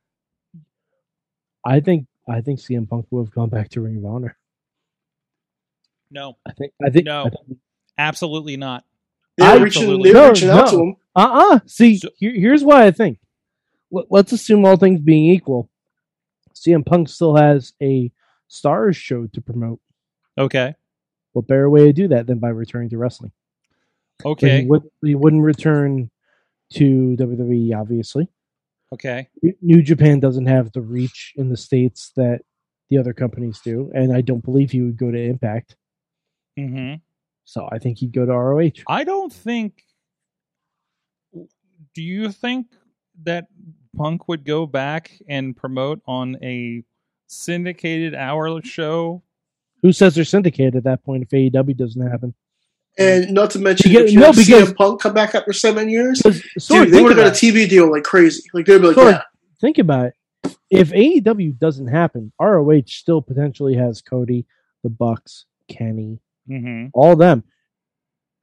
Speaker 2: I think I think CM Punk would have gone back to Ring of Honor.
Speaker 1: No,
Speaker 2: I think I think
Speaker 1: No.
Speaker 2: I think-
Speaker 1: absolutely not.
Speaker 3: They
Speaker 2: I-
Speaker 3: were reaching,
Speaker 1: Absolutely.
Speaker 3: they were
Speaker 2: No,
Speaker 3: reaching out to
Speaker 2: no.
Speaker 3: him.
Speaker 2: Uh-uh. See,
Speaker 1: So-
Speaker 2: here, here's why I think. Let- Let's assume all things being equal. CM Punk still has a Stars show to promote.
Speaker 1: Okay,
Speaker 2: What better way to do that than by returning to wrestling?
Speaker 1: Okay,
Speaker 2: He, would, wouldn't return to WWE, obviously.
Speaker 1: okay.
Speaker 2: New Japan doesn't have the reach in the States that the other companies do. And I don't believe he would go to Impact.
Speaker 1: hmm
Speaker 2: So I think he'd go to ROH.
Speaker 1: I don't think. Do you think that Punk would go back and promote on a syndicated hour show?
Speaker 2: Who says they're syndicated at that point if AEW doesn't happen?
Speaker 3: And not to mention,
Speaker 2: Because-
Speaker 3: if you
Speaker 2: no,
Speaker 3: have
Speaker 2: because-
Speaker 3: CM Punk come back after seven years,
Speaker 2: Because,
Speaker 3: dude, they
Speaker 2: think
Speaker 3: would have got
Speaker 2: about
Speaker 3: a
Speaker 2: it.
Speaker 3: TV deal like crazy. Like they'd be like,
Speaker 2: Sword,
Speaker 3: yeah,
Speaker 2: think about it. If AEW doesn't happen, ROH still potentially has Cody, the Bucks, Kenny,
Speaker 1: Mm-hmm.
Speaker 2: all them.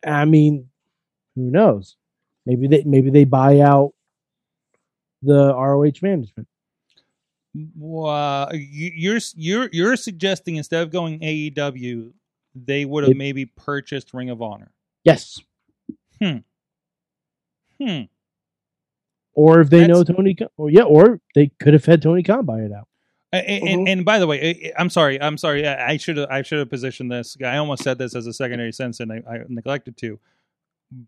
Speaker 2: I mean, who knows? Maybe they maybe they buy out the ROH management.
Speaker 1: Well, you- you're you're you're suggesting instead of going AEW, they would have maybe purchased Ring of Honor.
Speaker 2: Yes.
Speaker 1: Hmm. Hmm.
Speaker 2: Or if they know Tony, or yeah, or they could have had Tony Khan buy it out.
Speaker 1: And, and,
Speaker 3: Mhm.
Speaker 1: and by the way, I'm sorry. I'm sorry. I I should have. I should have positioned this. I almost said this as a secondary sense, and I, I neglected to.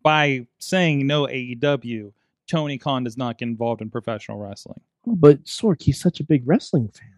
Speaker 1: By saying no AEW, Tony Khan does not get involved in professional wrestling.
Speaker 2: But Sorg, he's such a big wrestling fan.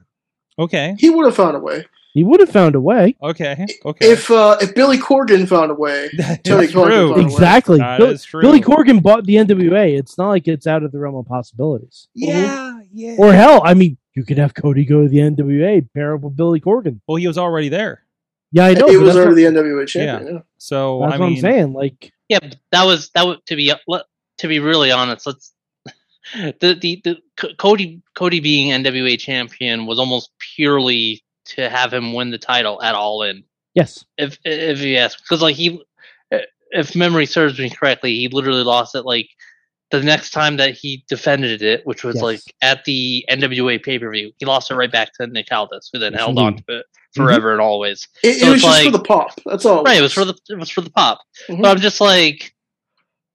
Speaker 1: Okay.
Speaker 3: he would have found a way.
Speaker 2: He would have found a way.
Speaker 1: Okay. Okay.
Speaker 3: If uh, if Billy Corgan found a way,
Speaker 1: That
Speaker 3: Tony
Speaker 1: is
Speaker 3: Khan could
Speaker 1: true.
Speaker 3: find a way.
Speaker 2: Exactly.
Speaker 1: That
Speaker 2: Bill-
Speaker 1: is true.
Speaker 2: Billy Corgan bought the NWA. It's not like it's out of the realm of possibilities.
Speaker 1: Yeah. Yeah.
Speaker 2: Or hell, I mean, you could have Cody go to the NWA, pair up with Billy Corgan.
Speaker 1: well, he was already there,
Speaker 2: Yeah, I know.
Speaker 3: he was already
Speaker 2: what,
Speaker 3: the NWA champion. Yeah.
Speaker 1: so
Speaker 2: that's
Speaker 1: I
Speaker 2: what
Speaker 1: mean,
Speaker 2: I'm saying. Like,
Speaker 4: Yeah, that was that was to be let- to be really honest. Let's the the, the C- Cody Cody being NWA champion was almost purely to have him win the title at All In.
Speaker 2: yes,
Speaker 4: If if you ask, because like he, if memory serves me correctly, he literally lost it like the next time that he defended it, which was
Speaker 2: Yes.
Speaker 4: like at the NWA pay per view. He lost it right back to Nick Aldis, who then
Speaker 2: Yes,
Speaker 4: held on to it forever and always.
Speaker 3: It,
Speaker 4: So
Speaker 3: it was
Speaker 4: it's
Speaker 3: just for the pop. That's all.
Speaker 4: Right, it was for the it was for the pop.
Speaker 3: Mhm.
Speaker 4: But I'm just like,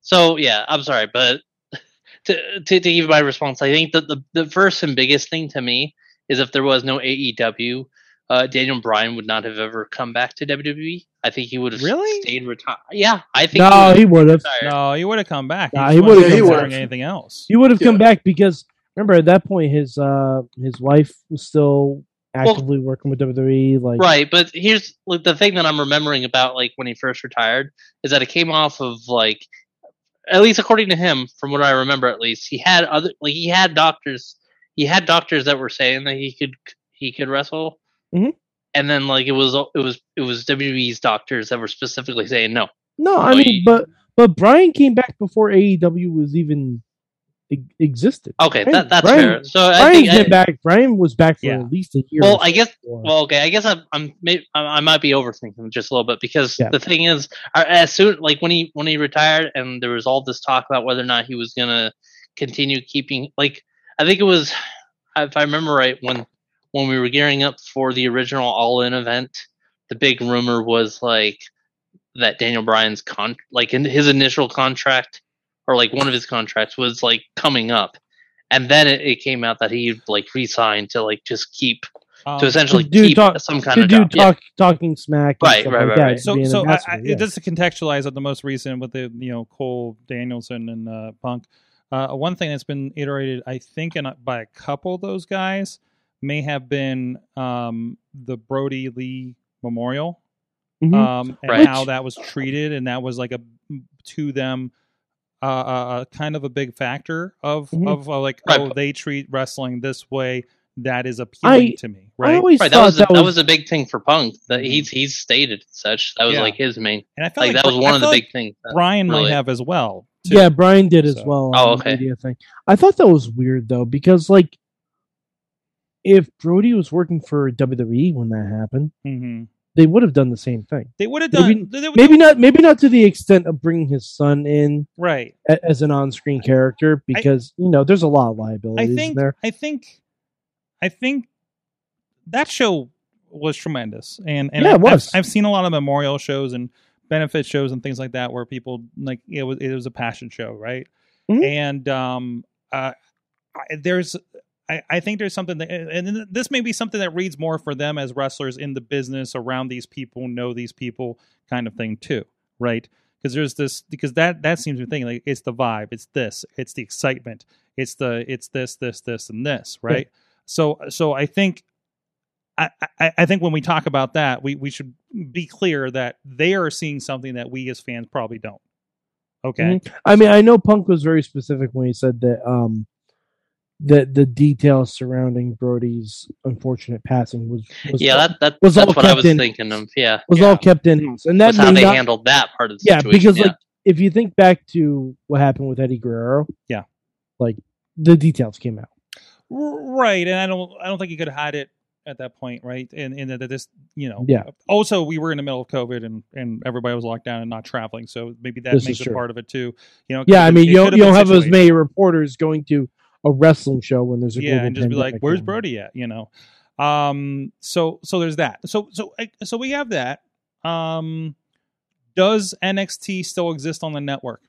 Speaker 4: so yeah, I'm sorry, but to to, to give my response, I think that the the first and biggest thing to me is if there was no AEW, uh, Daniel Bryan would not have ever come back to WWE. I think he would have
Speaker 1: Really?
Speaker 4: stayed retired. Yeah, I think
Speaker 2: No, he would have.
Speaker 1: No, he would have come back.
Speaker 2: Nah,
Speaker 1: just
Speaker 2: he
Speaker 1: wasn't
Speaker 2: would've
Speaker 3: come
Speaker 1: considering
Speaker 3: back.
Speaker 1: anything else.
Speaker 2: He would have come back because remember at that point his uh his wife was still actively working with WWE. Like
Speaker 4: Right, but here's like, the thing that I'm remembering about like when he first retired is that it came off of like at least according to him, from what I remember at least, he had other like he had doctors he had doctors that were saying that he could he could wrestle.
Speaker 2: Mhm.
Speaker 4: And then like it was it was it was WWE's doctors that were specifically saying no.
Speaker 2: no, I mean, but but Bryan came back before AEW was even existed.
Speaker 4: Okay,
Speaker 2: Bryan-
Speaker 4: that, that's
Speaker 2: Bryan-
Speaker 4: fair. So I Bryan's I-
Speaker 2: been back. Bryan was back for
Speaker 1: Yeah.
Speaker 2: at least a year.
Speaker 4: Well, I guess
Speaker 2: before.
Speaker 4: Well, okay, I guess I'm, I'm maybe, I I might be overthinking just a little bit because
Speaker 2: Yeah.
Speaker 4: the thing is, as soon like when he when he retired and there was all this talk about whether or not he was gonna continue keeping like I think it was if I remember right when when we were gearing up for the original All In event, the big rumor was like that Daniel Bryan's con like in his initial contract or like one of his contracts was like coming up. And then it, it came out that he like re-signed to like just keep
Speaker 1: Um,
Speaker 4: to essentially
Speaker 2: To do
Speaker 4: keep
Speaker 2: talk-
Speaker 4: some kind
Speaker 2: to
Speaker 4: of
Speaker 2: do
Speaker 4: job. Yeah.
Speaker 2: talk, talking smack, and
Speaker 4: Right, right,
Speaker 2: like
Speaker 4: right,
Speaker 2: that,
Speaker 4: right.
Speaker 2: to
Speaker 1: so so I,
Speaker 2: ambassador,
Speaker 1: I,
Speaker 2: yeah.
Speaker 1: just to contextualize of the most recent with the you know Cole Danielson and uh, Punk. Uh, one thing that's been iterated, I think, in, a- by a couple of those guys may have been um, the Brodie Lee Memorial,
Speaker 2: Mhm.
Speaker 1: um, and
Speaker 4: Right.
Speaker 1: how that was treated, and that was like a to them uh, uh, uh, kind of a big factor of
Speaker 2: Mhm.
Speaker 1: of uh, like
Speaker 4: Right,
Speaker 1: oh they treat wrestling this way. That is appealing
Speaker 2: I-
Speaker 1: to me,
Speaker 2: I always
Speaker 4: Right, that was,
Speaker 2: that,
Speaker 4: that was a big thing for Punk. That he's he's stated such. That was
Speaker 1: Yeah.
Speaker 4: like his main.
Speaker 1: and I feel
Speaker 4: Like,
Speaker 1: like,
Speaker 4: that was
Speaker 1: I
Speaker 4: one of the
Speaker 1: feel
Speaker 4: big
Speaker 1: like
Speaker 4: things. that-
Speaker 1: Bryan might have as well. too.
Speaker 2: yeah, Bryan did as well. On
Speaker 4: Oh,
Speaker 2: the
Speaker 4: okay.
Speaker 2: media thing. I thought that was weird though because like if Brodie was working for WWE when that happened,
Speaker 1: hmm
Speaker 2: they would have done the same thing.
Speaker 1: They would have
Speaker 2: Maybe-
Speaker 1: done they would-
Speaker 2: Maybe not. Maybe not to the extent of bringing his son in
Speaker 1: right.
Speaker 2: a- as an on-screen character because you know there's a lot of liabilities
Speaker 1: I think
Speaker 2: there.
Speaker 1: I think I think that show was tremendous, and and
Speaker 2: Yeah,
Speaker 1: I,
Speaker 2: it was.
Speaker 1: I've, I've seen a lot of memorial shows and benefit shows and things like that where people like it was it was a passion show, right?
Speaker 2: Mhm.
Speaker 1: And um, uh, I, there's. I, I think there's something that, and this may be something that reads more for them as wrestlers in the business around these people, know these people, kind of thing too, right? Because there's this, because that that seems to be thinking like it's the vibe, it's this, it's the excitement, it's the, it's this, this, this, and this, right? So, so I think, I, I, I think when we talk about that, we we should be clear that they are seeing something that we as fans probably don't. Okay.
Speaker 2: Mhm. I mean, I know Punk was very specific when he said that um that the details surrounding Brodie's unfortunate passing was, was
Speaker 4: yeah, that, that
Speaker 2: was
Speaker 4: that's
Speaker 2: all
Speaker 4: what I
Speaker 2: kept
Speaker 4: was
Speaker 2: in-
Speaker 4: thinking of. Yeah,
Speaker 2: was
Speaker 1: yeah.
Speaker 2: all kept in house, and that
Speaker 4: that's how they
Speaker 2: not-
Speaker 4: handled that part of the
Speaker 2: yeah,
Speaker 4: situation.
Speaker 2: because
Speaker 4: yeah.
Speaker 2: like if you think back to what happened with Eddie Guerrero,
Speaker 1: Yeah.
Speaker 2: like the details came out.
Speaker 1: Right, and I don't I don't think you could hide it at that point, right? And and that this, you know,
Speaker 2: Yeah.
Speaker 1: Also, we were in the middle of COVID, and and everybody was locked down and not traveling, so maybe that
Speaker 2: This
Speaker 1: makes
Speaker 2: is
Speaker 1: it
Speaker 2: true.
Speaker 1: part of it too. You know,
Speaker 2: Yeah, I mean, you don't, you don't
Speaker 1: been
Speaker 2: have as many reporters going to a wrestling show when there's a
Speaker 1: yeah, and just be like, "Where's. Brodie at?" You know. Um. So so there's that. So so I- so we have that. Um. Does NXT still exist on the network?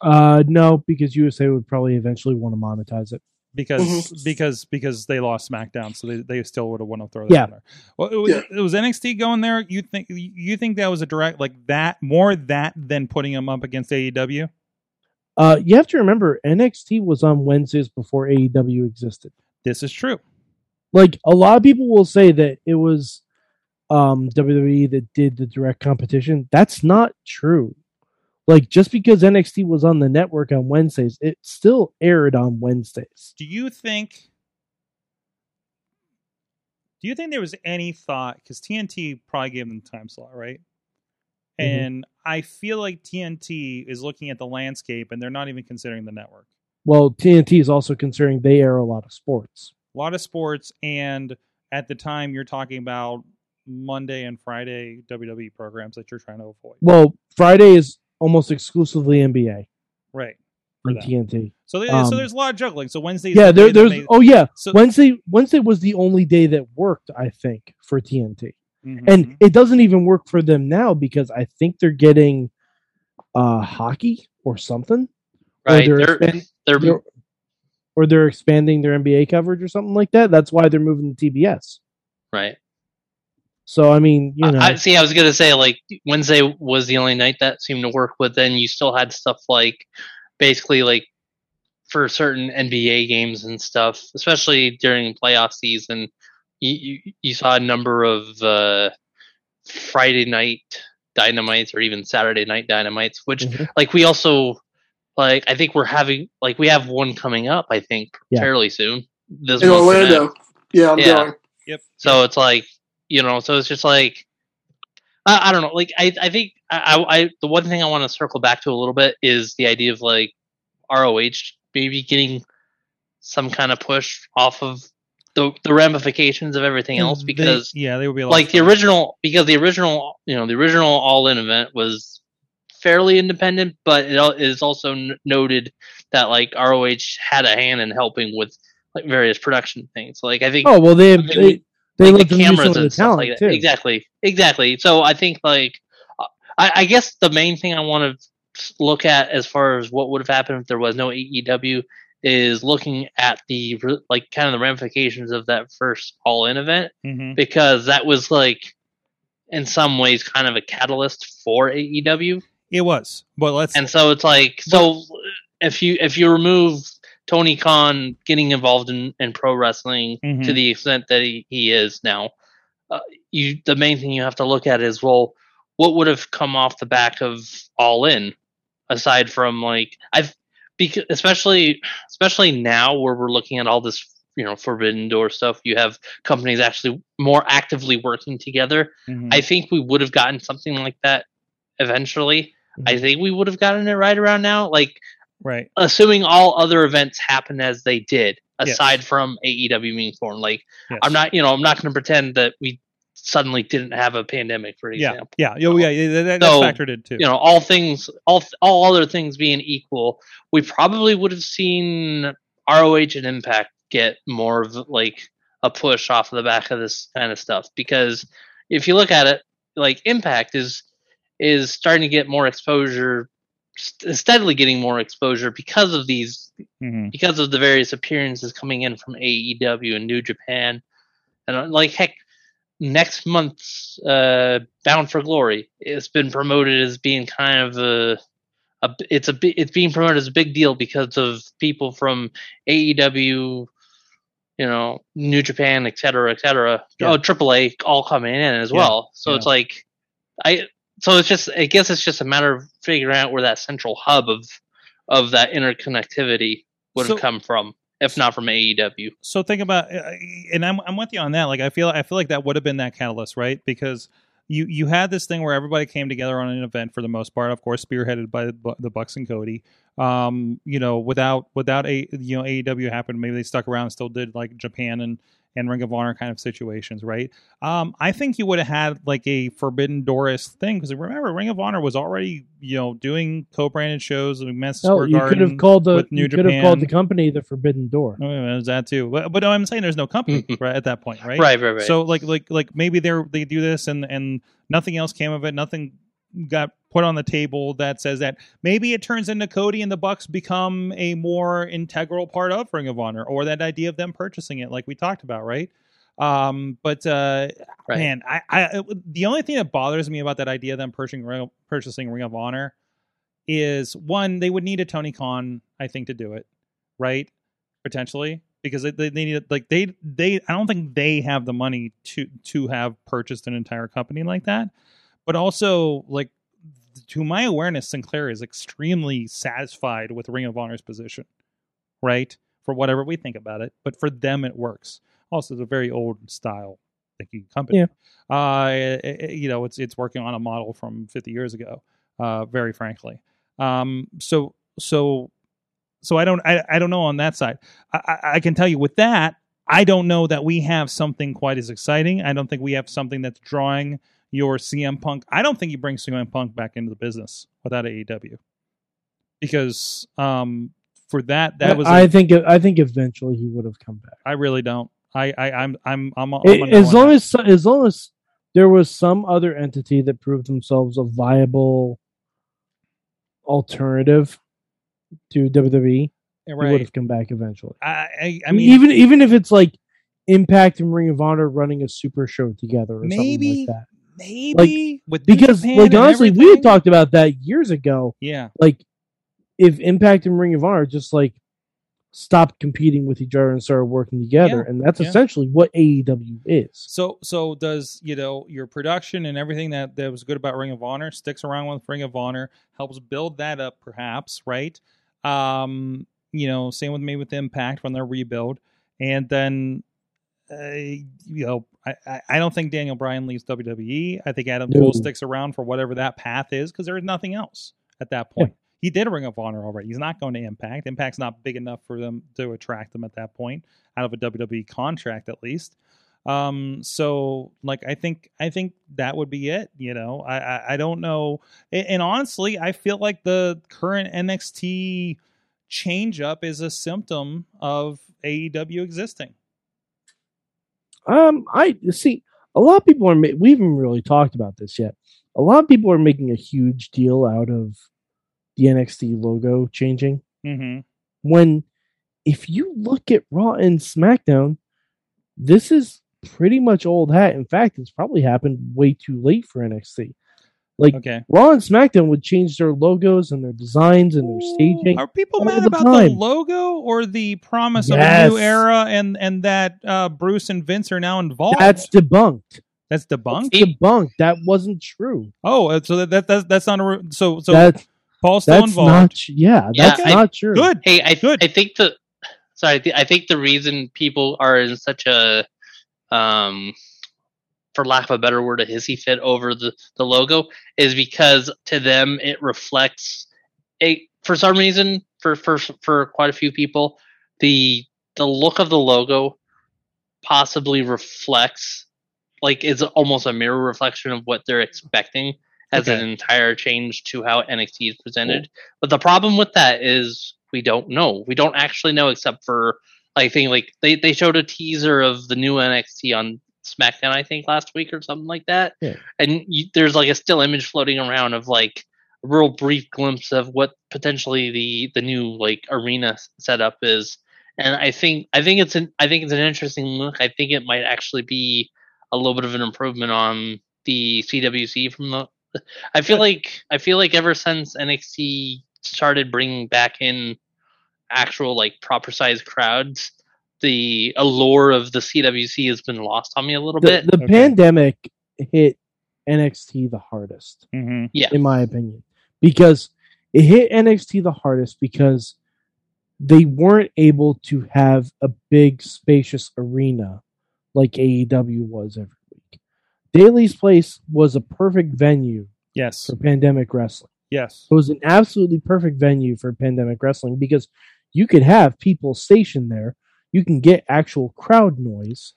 Speaker 2: Uh, no, because USA would probably eventually want to monetize it.
Speaker 1: because
Speaker 3: Mhm.
Speaker 1: because because they lost SmackDown, so they, they still would have want to throw that
Speaker 2: Yeah.
Speaker 1: in there. Well, it was,
Speaker 3: Yeah.
Speaker 1: it was NXT going there. You think you think that was a direct like that more that than putting them up against AEW?
Speaker 2: Uh, you have to remember NXT was on Wednesdays before AEW existed.
Speaker 1: This is true.
Speaker 2: Like a lot of people will say that it was um WWE that did the direct competition. That's not true. Like just because NXT was on the network on Wednesdays, it still aired on Wednesdays.
Speaker 1: Do you think? Do you think there was any thought because TNT probably gave them the time slot, right?
Speaker 2: Mhm.
Speaker 1: And I feel like TNT is looking at the landscape and they're not even considering the network.
Speaker 2: Well, TNT is also considering they air a lot of sports.
Speaker 1: a lot of sports and at the time you're talking about Monday and Friday WWE programs that you're trying to avoid.
Speaker 2: Well, Friday is almost exclusively NBA
Speaker 1: Right. For
Speaker 2: on. TNT.
Speaker 1: So, they,
Speaker 2: Um,
Speaker 1: so there's a lot of juggling. So Wednesday.
Speaker 2: Yeah,
Speaker 1: the
Speaker 2: there, there's.
Speaker 1: they-
Speaker 2: Oh yeah,
Speaker 1: so,
Speaker 2: Wednesday. Wednesday was the only day that worked, I think, for TNT,
Speaker 1: Mhm.
Speaker 2: and it doesn't even work for them now because I think they're getting uh hockey or something, or
Speaker 4: Right.
Speaker 2: they're,
Speaker 4: They're,
Speaker 2: expand-
Speaker 4: they're,
Speaker 2: they're- or they're expanding their NBA coverage or something like that. That's why they're moving to TBS.
Speaker 4: right.
Speaker 2: So I mean, you know,
Speaker 4: I, I see. I was gonna say like Wednesday was the only night that seemed to work, but then you still had stuff like basically like for certain NBA games and stuff, especially during playoff season. You you, you saw a number of uh, Friday night dynamites or even Saturday night dynamites, which
Speaker 2: Mhm.
Speaker 4: like we also like I think we're having like we have one coming up. I think
Speaker 2: Yeah.
Speaker 4: fairly soon. This
Speaker 3: in
Speaker 4: month and
Speaker 3: Orlando. Yeah, I'm
Speaker 4: Yeah.
Speaker 3: going.
Speaker 1: Yep.
Speaker 4: so it's like, you know, so it's just like, I, I don't know. Like, I, I think I, I, I- the one thing I want to circle back to a little bit is the idea of like ROH maybe getting some kind of push off of the, the ramifications of everything else
Speaker 1: They-
Speaker 4: because
Speaker 1: yeah, they would be a lot
Speaker 4: like the original because the original you know the original all in event was fairly independent but it al- is also n- noted that like ROH had a hand in helping with like various production things. Like I think
Speaker 2: oh well, they
Speaker 4: I think
Speaker 2: they, they
Speaker 4: like the
Speaker 2: them use some
Speaker 4: cameras
Speaker 2: of the
Speaker 4: and stuff like that.
Speaker 2: too.
Speaker 4: exactly. Exactly. So I think like uh, I, I guess the main thing I want to look at as far as what would have happened if there was no AEW is looking at the like kind of the ramifications of that first all in event
Speaker 1: Mhm.
Speaker 4: because that was like in some ways kind of a catalyst for AEW.
Speaker 1: It was, but let's.
Speaker 4: And so it's like so if you if you remove Tony Khan getting involved in, in pro wrestling
Speaker 1: Mhm.
Speaker 4: to the extent that he, he is now, uh, you the main thing you have to look at is well, what would have come off the back of All In, aside from like I've because especially especially now where we're looking at all this you know forbidden door stuff, you have companies actually more actively working together.
Speaker 1: Mhm.
Speaker 4: I think we would have gotten something like that eventually. I
Speaker 2: Mhm.
Speaker 4: think we would have gotten it right around now. Like
Speaker 1: right.
Speaker 4: assuming all other events happen as they did,
Speaker 1: Yes.
Speaker 4: aside from AEW being formed. Like
Speaker 1: Yes.
Speaker 4: I'm not, you know, I'm not going to pretend that we suddenly didn't have a pandemic, for example.
Speaker 1: yeah, yeah, yeah. yeah that,
Speaker 4: So,
Speaker 1: factored in too.
Speaker 4: You know, all things, all all other things being equal, we probably would have seen ROH and Impact get more of like a push off of the back of this kind of stuff because if you look at it, like Impact is is starting to get more exposure, st- steadily getting more exposure because of these
Speaker 1: Mhm.
Speaker 4: because of the various appearances coming in from AEW and New Japan, and uh, like heck, next month's uh, Bound for Glory it's been promoted as being kind of a, a it's a it's being promoted as a big deal because of people from AEW, you know, New Japan, et cetera, et cetera.
Speaker 1: Yeah.
Speaker 4: Oh, AAA all coming in as
Speaker 1: Yeah,
Speaker 4: well. So
Speaker 1: yeah.
Speaker 4: it's like I so it's just I guess it's just a matter of figuring out where that central hub of of that interconnectivity would have
Speaker 1: So-
Speaker 4: come from, if not from AEW.
Speaker 1: so think about uh, and I'm I'm with you on that. Like I feel I feel like that would have been that catalyst, right? Because you you had this thing where everybody came together on an event for the most part, of course, spearheaded by the, the Bucks and Cody. Um, you know, without without a you know AEW happened, maybe they stuck around, and still did like Japan and and Ring of Honor kind of situations, right? Um, I think you would have had like a Forbidden Doris thing because remember, Ring of Honor was already you know doing co-branded shows in Madison
Speaker 2: No,
Speaker 1: Square
Speaker 2: you could
Speaker 1: Garden
Speaker 2: have called the
Speaker 1: New
Speaker 2: you could have called the company the Forbidden Door.
Speaker 1: Oh, yeah, that too. But, but I'm saying there's no company right at that point, right?
Speaker 4: Right, right, right.
Speaker 1: So like like like maybe they are they do this and and nothing else came of it. Nothing got put on the table that says that maybe it turns into Cody and the Bucks become a more integral part of Ring of Honor or that idea of them purchasing it, like we talked about, right? Um, but uh,
Speaker 4: Right.
Speaker 1: man, I, I the only thing that bothers me about that idea of them purchasing Ring, purchasing Ring of Honor is one they would need a Tony Khan, I think, to do it, right? Potentially because they, they need like they they I don't think they have the money to to have purchased an entire company like that, but also like to my awareness, Sinclair is extremely satisfied with Ring of Honor's position, right? For whatever we think about it, but for them it works. Also, it's a very old style thinking company.
Speaker 2: Yeah.
Speaker 1: Uh, it- it- you know, it's it's working on a model from 50 years ago. Uh, very frankly. Um, so so so I don't I, I don't know on that side. I, I, I can tell you with that I don't know that we have something quite as exciting. I don't think we have something that's drawing your CM Punk. I don't think he brings CM Punk back into the business without AEW because um, for that that was
Speaker 2: I
Speaker 1: a-
Speaker 2: think I think eventually he would have come back.
Speaker 1: I really don't. I, I I'm I'm I'm, I'm
Speaker 2: It- as long as as long as there was some other entity that proved themselves a viable alternative to WWE, he would have come back eventually.
Speaker 1: I I, I mean
Speaker 2: even even if it's like Impact and Ring of Honor running a super show together or
Speaker 1: Maybe,
Speaker 2: something like
Speaker 1: maybe with
Speaker 2: Because
Speaker 1: Japan
Speaker 2: like honestly, we had talked about that years ago.
Speaker 1: Yeah,
Speaker 2: Like if Impact and Ring of Honor just like stopped competing with each other and started working together,
Speaker 1: Yeah,
Speaker 2: and that's
Speaker 1: yeah.
Speaker 2: essentially what AEW is.
Speaker 1: So so does you know your production and everything that that was good about Ring of Honor sticks around with Ring of Honor helps build that up perhaps right um you know same with me with Impact from their rebuild and then uh, you know I, I don't think Daniel Bryan leaves WWE I think Adam
Speaker 2: No.
Speaker 1: Cole sticks around for whatever that path is because there is nothing else at that point. He did Ring of Honor already. He's not going to Impact. Impact's not big enough for them to attract them at that point out of a WWE contract at least. Um, so like I think I think that would be it. You know, I I, I don't know, and, and honestly, I feel like the current NXT change up is a symptom of AEW existing.
Speaker 2: Um, I see a lot of people are. Ma- we haven't really talked about this yet. A lot of people are making a huge deal out of the NXT logo changing.
Speaker 1: Mm-hmm.
Speaker 2: When, if you look at Raw and SmackDown, this is pretty much old hat. In fact, it's probably happened way too late for NXT. Like
Speaker 1: Okay.
Speaker 2: Raw and SmackDown would change their logos and their designs and their staging.
Speaker 1: Are people mad
Speaker 2: the
Speaker 1: about
Speaker 2: time.
Speaker 1: the logo or the promise of a new era and and that uh, Bruce and Vince are now involved?
Speaker 2: That's debunked.
Speaker 1: that's debunked.
Speaker 2: That's debunked. That wasn't true.
Speaker 1: Oh, uh, so that, that that's that's not a re- so so
Speaker 2: That
Speaker 1: Paul's still
Speaker 2: that's
Speaker 1: involved.
Speaker 2: not. tr- Yeah,
Speaker 4: Yeah,
Speaker 2: that's
Speaker 4: I-
Speaker 2: not true.
Speaker 1: Good.
Speaker 4: Hey, I
Speaker 1: Good.
Speaker 4: I think the sorry, I thi- I think the reason people are in such a um for lack of a better word, a hissy fit over the, the logo is because to them it reflects a for some reason for for for quite a few people the the look of the logo possibly reflects like it's almost a mirror reflection of what they're expecting as
Speaker 1: Okay.
Speaker 4: an entire change to how NXT is presented. But the problem with that is we don't know. We don't actually know except for I think like they, they showed a teaser of the new NXT on SmackDown I think last week or something like that.
Speaker 2: Yeah.
Speaker 4: And you, there's like a still image floating around of like a real brief glimpse of what potentially the the new like arena setup is. And I think I think it's an I think it's an interesting look. I think it might actually be a little bit of an improvement on the CWC from the I feel like I feel like ever since NXT started bringing back in actual like proper sized crowds, the allure of the CWC has been lost on me a little
Speaker 2: The,
Speaker 4: bit.
Speaker 2: the
Speaker 1: Okay.
Speaker 2: pandemic hit NXT the hardest,
Speaker 1: Mm-hmm.
Speaker 4: Yeah.
Speaker 2: in my opinion, because it hit NXT the hardest because they weren't able to have a big, spacious arena like AEW was every week. Daily's Place was a perfect venue
Speaker 1: Yes.
Speaker 2: for pandemic wrestling.
Speaker 1: Yes.
Speaker 2: It was an absolutely perfect venue for pandemic wrestling because you could have people stationed there, you can get actual crowd noise,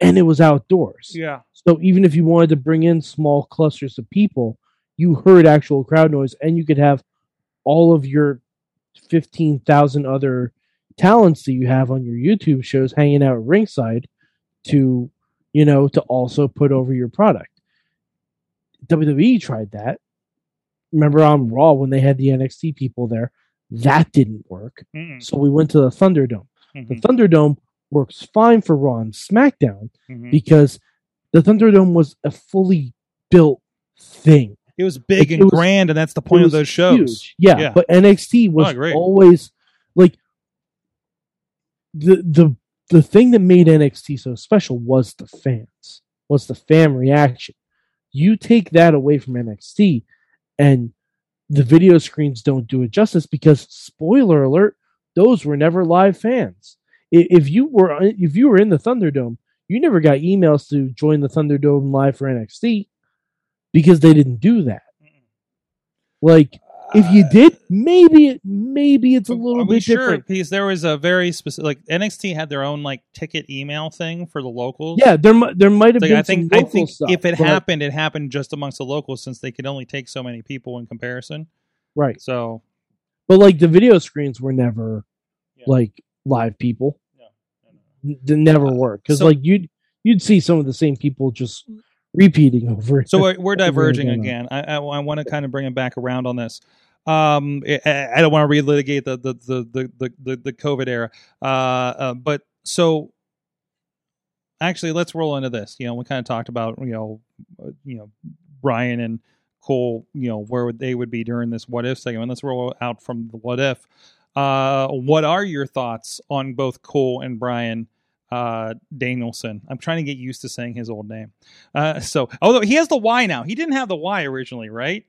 Speaker 2: and it was outdoors.
Speaker 1: Yeah.
Speaker 2: So even if you wanted to bring in small clusters of people, you heard actual crowd noise, and you could have all of your fifteen thousand other talents that you have on your YouTube shows hanging out ringside to, you know, to also put over your product. WWE tried that. Remember on Raw when they had the NXT people there, that didn't work.
Speaker 1: Mm-mm.
Speaker 2: So we went to the Thunderdome. The
Speaker 1: Mhm.
Speaker 2: Thunderdome works fine for Raw and SmackDown
Speaker 1: Mhm.
Speaker 2: because the Thunderdome was a fully built thing.
Speaker 1: It was big
Speaker 2: It
Speaker 1: and
Speaker 2: was-
Speaker 1: grand, and that's the point of those shows.
Speaker 2: Yeah,
Speaker 1: Yeah.
Speaker 2: but NXT was
Speaker 1: I agree.
Speaker 2: always like the the the thing that made NXT so special was the fans, was the fan reaction. You take that away from NXT, and the video screens don't do it justice because spoiler alert, those were never live fans. If you were if you were in the Thunderdome, you never got emails to join the Thunderdome live for NXT because they didn't do that. Like If you uh, did, maybe it maybe it's a
Speaker 1: Are
Speaker 2: little
Speaker 1: we
Speaker 2: bit
Speaker 1: sure?
Speaker 2: different.
Speaker 1: Because there was a very specific, like NXT had their own like ticket email thing for the locals.
Speaker 2: Yeah, there there might have
Speaker 1: Like,
Speaker 2: been
Speaker 1: I think
Speaker 2: some
Speaker 1: I think
Speaker 2: stuff,
Speaker 1: if it happened, it happened just amongst the locals since they could only take so many people in comparison.
Speaker 2: right?
Speaker 1: So
Speaker 2: But like the video screens were never
Speaker 1: Yeah.
Speaker 2: like live people.
Speaker 1: No, no,
Speaker 2: N- They never were because
Speaker 1: so-
Speaker 2: like you'd you'd see some of the same people just repeating over.
Speaker 1: So we're, we're diverging
Speaker 2: again.
Speaker 1: I, I, I want to kind of bring it back around on this. Um, I, I don't want to relitigate the the the the the, the, the COVID era. Uh, uh, but so actually, let's roll into this. You know, we kind of talked about you know, uh, you know, Bryan and Cole. You know, where would they would be during this what if segment? Let's roll out from the what if. Uh, what are your thoughts on both Cole and Bryan? uh Danielson. I'm trying to get used to saying his old name. Uh so although he has the Y now. He didn't have the Y originally, right?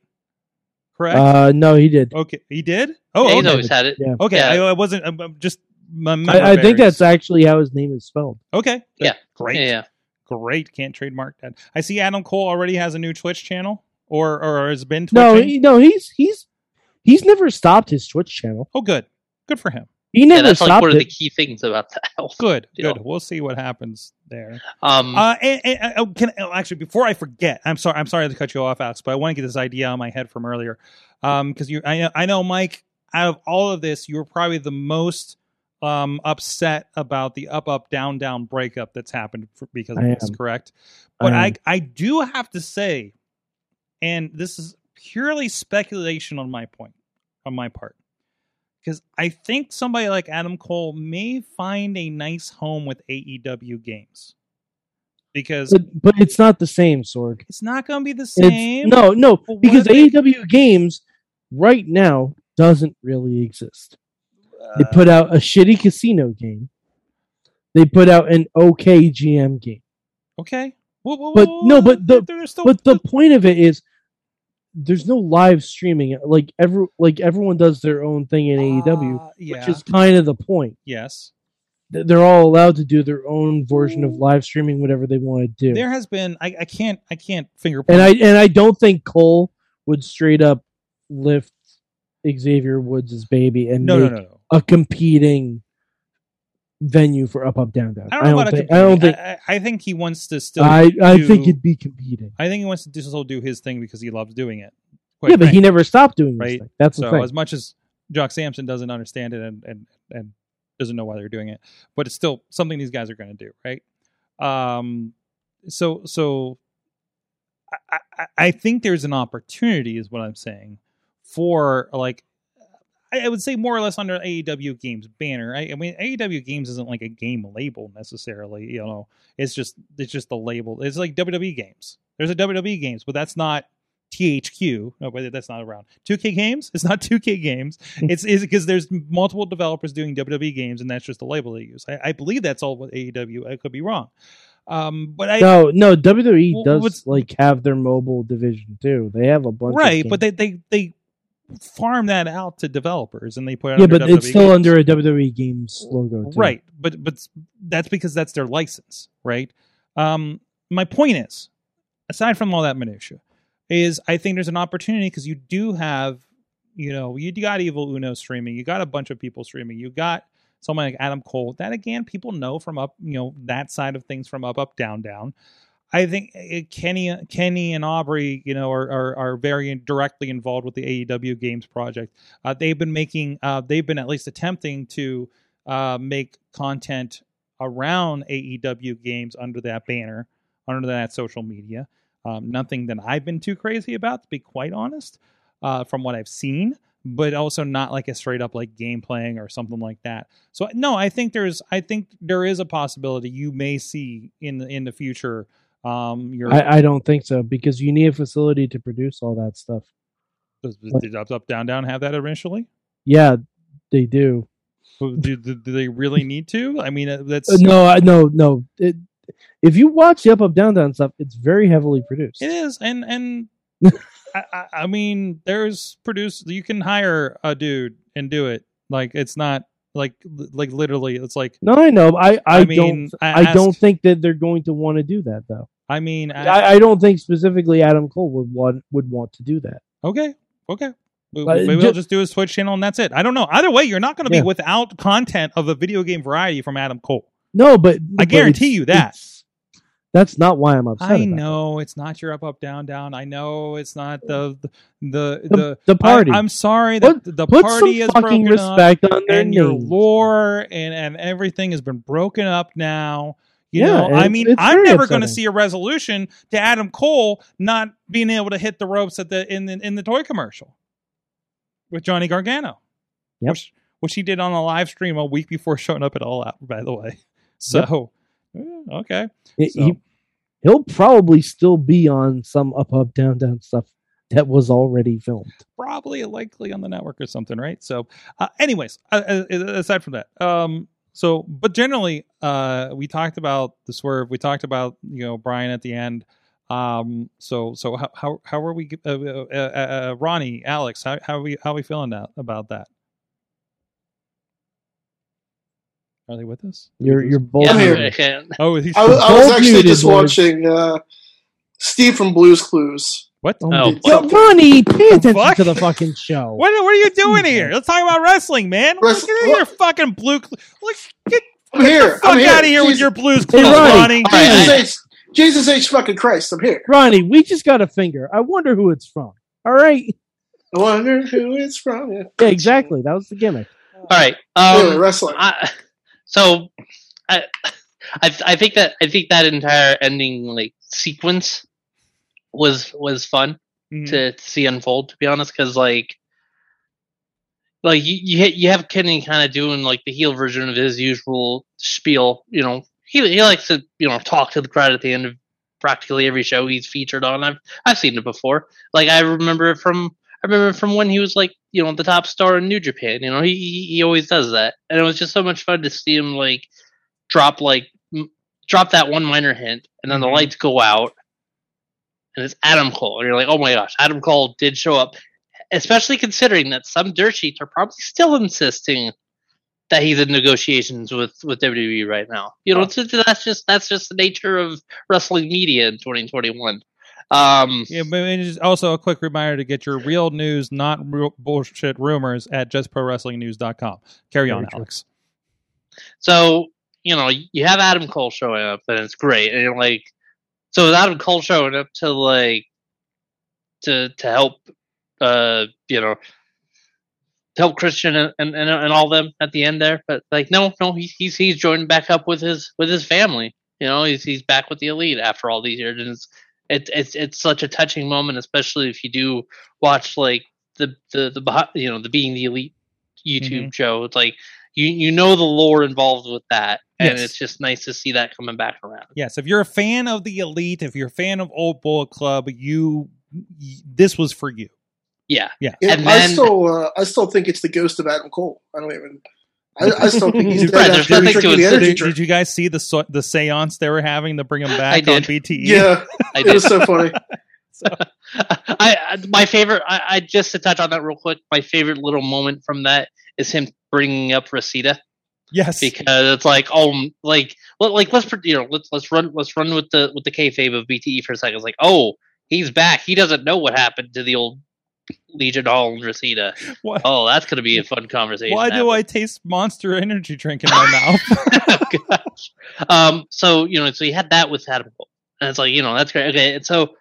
Speaker 1: Correct?
Speaker 2: Uh, no, he did.
Speaker 1: okay. He did? Oh,
Speaker 4: Yeah, he's
Speaker 1: okay.
Speaker 4: always had it.
Speaker 2: Yeah.
Speaker 1: Okay,
Speaker 4: Yeah.
Speaker 1: I, I wasn't I'm, I'm just my memory
Speaker 2: I, I think that's actually how his name is spelled.
Speaker 1: Okay.
Speaker 4: Yeah.
Speaker 1: Great.
Speaker 4: Yeah, yeah.
Speaker 1: Great. Can't trademark that. I see Adam Cole already has a new Twitch channel or or has been
Speaker 2: No,
Speaker 1: twitching.
Speaker 2: he, no, he's he's he's never stopped his Twitch channel.
Speaker 1: oh good. Good for him.
Speaker 2: He
Speaker 4: Yeah,
Speaker 2: never
Speaker 4: that's like
Speaker 2: stopped
Speaker 4: one of the key things about the health.
Speaker 1: Good.
Speaker 4: deal.
Speaker 1: Good. We'll see what happens there.
Speaker 4: Um,
Speaker 1: Uh, and, and, uh, can oh, actually before I forget, I'm sorry. I'm sorry to cut you off, Alex, but I want to get this idea on my head from earlier. Um, because you, I know, I know, Mike. Out of all of this, you were probably the most um upset about the up, up, down, down breakup that's happened for, because of
Speaker 2: I
Speaker 1: this.
Speaker 2: am.
Speaker 1: Correct. But
Speaker 2: I
Speaker 1: I. I do have to say, and this is purely speculation on my point, on my part. Because I think somebody like Adam Cole may find a nice home with AEW games. Because
Speaker 2: But but it's not the same, Sorg.
Speaker 1: it's not going to be the
Speaker 2: It's,
Speaker 1: same.
Speaker 2: no, no,
Speaker 1: But
Speaker 2: because
Speaker 1: they-
Speaker 2: AEW games right now doesn't really exist. They
Speaker 1: Uh,
Speaker 2: put out a shitty casino game. They put out an okay GM game.
Speaker 1: okay. Well, well,
Speaker 2: But no, but the- But the point of it is there's no live streaming. Like every like everyone does their own thing in AEW,
Speaker 1: Uh, yeah.
Speaker 2: which is kind of the point.
Speaker 1: yes.
Speaker 2: They're all allowed to do their own version of live streaming, whatever they want to do.
Speaker 1: There has been. I, I can't. I can't finger.
Speaker 2: and I and I don't think Cole would straight up lift Xavier Woods' baby and
Speaker 1: no, no, no, no.
Speaker 2: a competing venue for up up down down.
Speaker 1: I don't know about
Speaker 2: think. I don't think.
Speaker 1: I, I, I think he wants to still.
Speaker 2: I I think it'd be competing.
Speaker 1: I think he wants to do- still do his thing because he loves doing it.
Speaker 2: Yeah, but he never stopped doing
Speaker 1: Right.
Speaker 2: thing. That's the
Speaker 1: so as much as Jock Samson doesn't understand it and and and doesn't know why they're doing it, but it's still something these guys are going to do, right? Um, so so I, I I think there's an opportunity, is what I'm saying, for like I would say more or less under AEW Games banner. I, I mean, AEW Games isn't like a game label necessarily. You know, it's just it's just the label. It's like WWE Games. There's a WWE Games, but that's not THQ. No, but that's not around. 2K Games. It's not 2K Games. It's is because there's multiple developers doing WWE games, and that's just the label they use. I, I believe that's all with AEW. I could be wrong. Um, but I
Speaker 2: no, no, WWE
Speaker 1: Well,
Speaker 2: does like have their mobile division too. They have a bunch.
Speaker 1: right,
Speaker 2: of
Speaker 1: but they they they farm that out to developers, and they put it
Speaker 2: yeah, but it's still
Speaker 1: games.
Speaker 2: under a WWE Games logo. Too.
Speaker 1: Right, but but that's because that's their license, right? Um, my point is, aside from all that minutia, is I think there's an opportunity because you do have, you know, you got Evil Uno streaming, you got a bunch of people streaming, you got someone like Adam Cole. That again, people know from up, you know, that side of things from up, up, down, down. I think uh, Kenny, Kenny, and Aubrey, you know, are are, are very directly involved with the AEW games project. Uh, they've been making, uh, they've been at least attempting to uh, make content around AEW games under that banner, under that social media. Um, nothing that I've been too crazy about, to be quite honest, uh, from what I've seen, but also not like a straight up like game playing or something like that. So no, I think there's, I think there is a possibility you may see in in the future. Um, your
Speaker 2: I, I don't think so because you need a facility to produce all that stuff.
Speaker 1: does, did up up down down have that eventually?
Speaker 2: Yeah, they do.
Speaker 1: Do, do, do they really need to? I mean, uh, that's
Speaker 2: Uh, no, I, no, no. It, if you watch the up, up, down, down stuff, it's very heavily produced.
Speaker 1: It is, and and I, I, mean, there's produce. You can hire a dude and do it. Like it's not like like literally. It's like
Speaker 2: No, I know. I, I,
Speaker 1: I mean,
Speaker 2: don't.
Speaker 1: I
Speaker 2: I, don't think that they're going to want to do that, though.
Speaker 1: I mean, I,
Speaker 2: I, I don't think specifically Adam Cole would want would want to do that.
Speaker 1: okay, okay.
Speaker 2: Uh,
Speaker 1: Maybe he'll just do his Twitch channel and that's it. I don't know. Either way, you're not going to
Speaker 2: Yeah.
Speaker 1: be without content of a video game variety from Adam Cole.
Speaker 2: No, but
Speaker 1: I
Speaker 2: but
Speaker 1: guarantee you that.
Speaker 2: That's not why I'm upset.
Speaker 1: I
Speaker 2: about it.
Speaker 1: know it's not your up, up, down, down. I know it's not the the
Speaker 2: The,
Speaker 1: the.
Speaker 2: the party.
Speaker 1: I, am sorry that
Speaker 2: Put-
Speaker 1: the party is
Speaker 2: fucking
Speaker 1: broken up
Speaker 2: respect on their
Speaker 1: and your
Speaker 2: names.
Speaker 1: lore and and everything has been broken up now. You
Speaker 2: Yeah,
Speaker 1: know, I mean, I'm never going to see a resolution to Adam Cole not being able to hit the ropes at the in the, in the toy commercial with Johnny Gargano,
Speaker 2: Yep.
Speaker 1: which which he did on a live stream a week before showing up at All Out. By the way, so eh, okay,
Speaker 2: He-
Speaker 1: So-
Speaker 2: he, he'll probably still be on some up, up, down, down stuff that was already filmed.
Speaker 1: probably likely on the network or something, right? So, uh, anyways, uh, uh, aside from that, um, so but generally, uh, we talked about the swerve. We talked about you know Bryan at the end. Um, so so how how how are we, uh, uh, uh, uh, Ronnie, Alex? How how are we how are we feeling that about that? Are they with us? Did
Speaker 2: You're you're both.
Speaker 4: Yeah,
Speaker 3: I'm here.
Speaker 4: I.
Speaker 1: Oh, he's
Speaker 3: I, was- I was actually just watching uh, Steve from Blue's Clues.
Speaker 1: What?
Speaker 2: Oh,
Speaker 4: Oh,
Speaker 3: Did
Speaker 2: Yo,
Speaker 3: something.
Speaker 2: Ronnie, pay attention
Speaker 1: fuck?
Speaker 2: to the fucking show.
Speaker 1: What, what are you doing here? Let's talk about wrestling, man.
Speaker 3: Wrest-
Speaker 1: Look at your fucking blue. Cl- Look, get
Speaker 3: I'm here.
Speaker 1: the fuck
Speaker 3: I'm here.
Speaker 1: out of here with your blues
Speaker 2: Hey,
Speaker 1: clues,
Speaker 2: Ronnie.
Speaker 1: Ronnie.
Speaker 4: All right,
Speaker 3: Jesus
Speaker 4: I-
Speaker 3: H. Jesus H. Fucking Christ! I'm here.
Speaker 2: Ronnie, we just got a finger. I wonder who it's from. All right.
Speaker 3: I wonder who it's from. Yeah,
Speaker 2: Yeah, exactly. That was the gimmick.
Speaker 4: All right.
Speaker 3: Anyway,
Speaker 4: Um,
Speaker 3: wrestling.
Speaker 4: I, so, I, I, I think that I think that entire ending like sequence was was fun
Speaker 1: Mhm.
Speaker 4: to, see unfold. To be honest, because like, like you you, you have Kenny kind of doing like the heel version of his usual spiel. You know, he he likes to you know talk to the crowd at the end of practically every show he's featured on. I've I've seen it before. Like I remember it from I remember from when he was like you know the top star in New Japan. You know, he he, always does that, and it was just so much fun to see him like drop like m- drop that one minor hint, and then the
Speaker 1: Mhm.
Speaker 4: lights go out, and it's Adam Cole, and you're like, oh my gosh, Adam Cole did show up. Especially considering that some dirt sheets are probably still insisting that he's in negotiations with with WWE right now. You know, just- that's just that's just the nature of wrestling media in 2021. Um,
Speaker 1: Yeah, but it's also a quick reminder to get your real news, not real bullshit rumors, at justprowrestlingnews.com. Carry on. Alex.
Speaker 4: So, you know, you have Adam Cole showing up, and it's great. And you're like, so Adam Cole showing up to like to to help, uh, you know, to help Christian and and, and all them at the end there? But like, no, no, he's he's he's joined back up with his with his family. You know, he's he's back with the elite after all these years, and it's it's it's it's such a touching moment, especially if you do watch like the the the you know the being the elite YouTube show. It's like you you know the lore involved with that, and
Speaker 1: Yes.
Speaker 4: it's just nice to see that coming back around.
Speaker 1: Yes, if you're a fan of the Elite, if you're a fan of Old Bullet Club, you y- this was for you.
Speaker 4: Yeah,
Speaker 1: Yeah.
Speaker 3: Yeah,
Speaker 4: and
Speaker 3: I
Speaker 4: then-
Speaker 3: still, uh, I still think it's the ghost of Adam Cole. I don't even. I, I still think he's
Speaker 4: Right,
Speaker 3: dead
Speaker 4: there's
Speaker 3: after
Speaker 4: nothing to
Speaker 3: drinking the energy
Speaker 1: Did,
Speaker 3: drink.
Speaker 1: did you guys see the so- the seance they were having to bring him back
Speaker 4: I
Speaker 1: on
Speaker 4: did.
Speaker 1: BTE?
Speaker 3: Yeah,
Speaker 4: I
Speaker 3: it
Speaker 4: did.
Speaker 3: was so funny.
Speaker 4: I, I my favorite. I, I just to touch on that real quick. My favorite little moment from that is him bringing up Rosita
Speaker 1: Yes.
Speaker 4: because it's like oh like let- like let's you know let's let's run let's run with the with the kayfabe of BTE for a second. It's like oh he's back. He doesn't know what happened to the old Legion Hall and Rosita.
Speaker 1: Why,
Speaker 4: Oh, that's gonna be a fun conversation.
Speaker 1: why do. I taste Monster Energy drink in my mouth?
Speaker 4: Gosh. Um, so you know, so you had that with Adam Cole, and it's like you know that's great. Okay, and so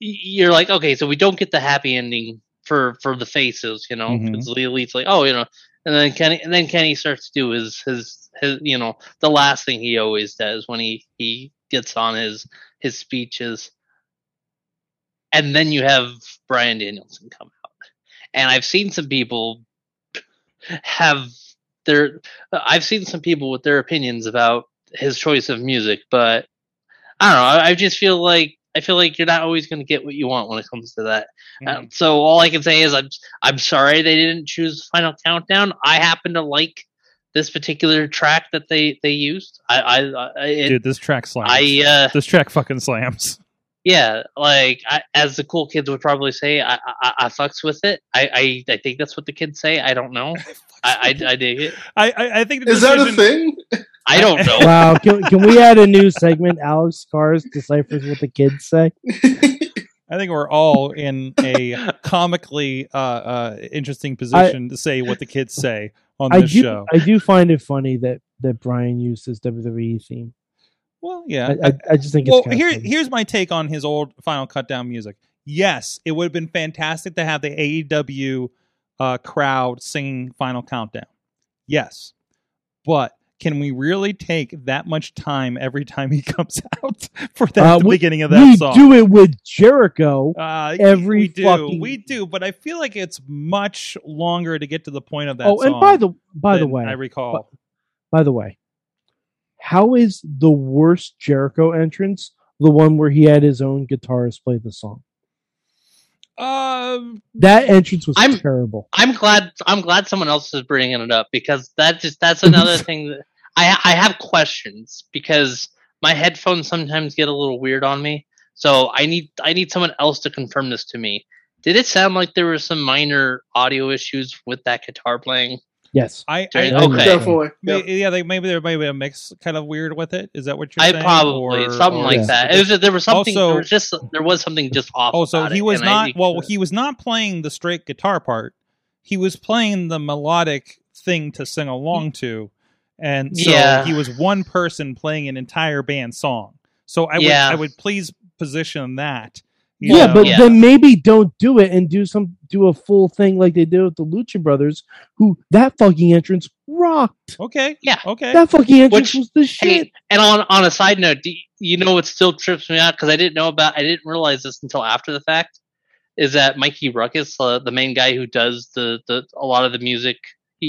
Speaker 4: you're like, okay, so we don't get the happy ending for for the faces, you know, because the elite's like, oh, you know, and then Kenny, and then Kenny starts to do his his his, you know, the last thing he always does when he he gets on his his speeches, and then you have Bryan Danielson come out, and I've seen some people have their I've seen some people with their opinions about his choice of music, but I don't know. I, I just feel like I feel like you're not always going to get what you want when it comes to that. Um, so all I can say is I'm I'm sorry they didn't choose Final Countdown. I happen to like this particular track that they they used. I I, I it,
Speaker 1: Dude, this track slams.
Speaker 4: I uh
Speaker 1: this track fucking slams.
Speaker 4: yeah like I, as the cool kids would probably say I, I I fucks with it. I, I I think that's what the kids say. I don't know. I I, I dig it.
Speaker 1: I, I, I think the
Speaker 3: Is that a thing?
Speaker 4: I don't know.
Speaker 2: Wow. Can, can we add a new segment? Alex Cars deciphers what the kids say.
Speaker 1: I I think we're all in a comically uh, uh, interesting position to say what the kids say on
Speaker 2: I
Speaker 1: this
Speaker 2: do.
Speaker 1: show.
Speaker 2: I do find it funny that that Bryan used his WWE theme.
Speaker 1: well, yeah.
Speaker 2: I, I, I just think
Speaker 1: well,
Speaker 2: kinda
Speaker 1: here,
Speaker 2: funny.
Speaker 1: here's my take on his old Final Countdown music. Yes, it would have been fantastic to have the AEW uh, crowd singing Final Countdown. Yes, but can we really take that much time every time he comes out for that
Speaker 2: Uh,
Speaker 1: the
Speaker 2: we-
Speaker 1: beginning of that
Speaker 2: we
Speaker 1: song?
Speaker 2: do it with Jericho.
Speaker 1: Uh,
Speaker 2: every
Speaker 1: we do,
Speaker 2: fucking-
Speaker 1: we do, but I feel like it's much longer to get to the point of that.
Speaker 2: oh, and by the by the way,
Speaker 1: I recall.
Speaker 2: by the way, how is the worst Jericho entrance the one where he had his own guitarist play the song?
Speaker 1: Um,
Speaker 2: That entrance was
Speaker 4: I'm-
Speaker 2: terrible.
Speaker 4: I'm glad. I'm glad someone else is bringing it up because that just that's another thing that I I have questions because my headphones sometimes get a little weird on me. So I need I need someone else to confirm this to me. Did it sound like there were some minor audio issues with that guitar playing?
Speaker 2: Yes.
Speaker 1: I, I okay.
Speaker 4: okay.
Speaker 3: Definitely.
Speaker 1: May-
Speaker 3: Yeah.
Speaker 1: Yeah, they, maybe there may be a mix kind of weird with it. Is that what you're
Speaker 4: I
Speaker 1: saying?
Speaker 4: probably
Speaker 1: Or-
Speaker 4: something
Speaker 1: or
Speaker 4: like
Speaker 1: is
Speaker 4: that.
Speaker 1: it
Speaker 4: It was just, there was something.
Speaker 1: Also-
Speaker 4: there was just there was something just off.
Speaker 1: Oh, so he was
Speaker 4: and I
Speaker 1: not. Well,
Speaker 4: to-
Speaker 1: he was not playing the straight guitar part. He was playing the melodic thing to sing along to, and so
Speaker 4: Yeah.
Speaker 1: he was one person playing an entire band song. So I
Speaker 4: Yeah.
Speaker 1: would I would please position that.
Speaker 2: Yeah,
Speaker 1: know.
Speaker 2: but
Speaker 4: Yeah.
Speaker 2: then maybe don't do it and do some do a full thing like they did with the Lucha Brothers, who that fucking entrance rocked.
Speaker 1: okay,
Speaker 4: Yeah.
Speaker 1: okay.
Speaker 2: That fucking entrance
Speaker 4: Which-
Speaker 2: was the shit.
Speaker 4: Hey, and on on a side note, do you, you know what still trips me out because I didn't know about, I didn't realize this until after the fact, is that Mikey Rukus, uh, the main guy who does the, the a lot of the music,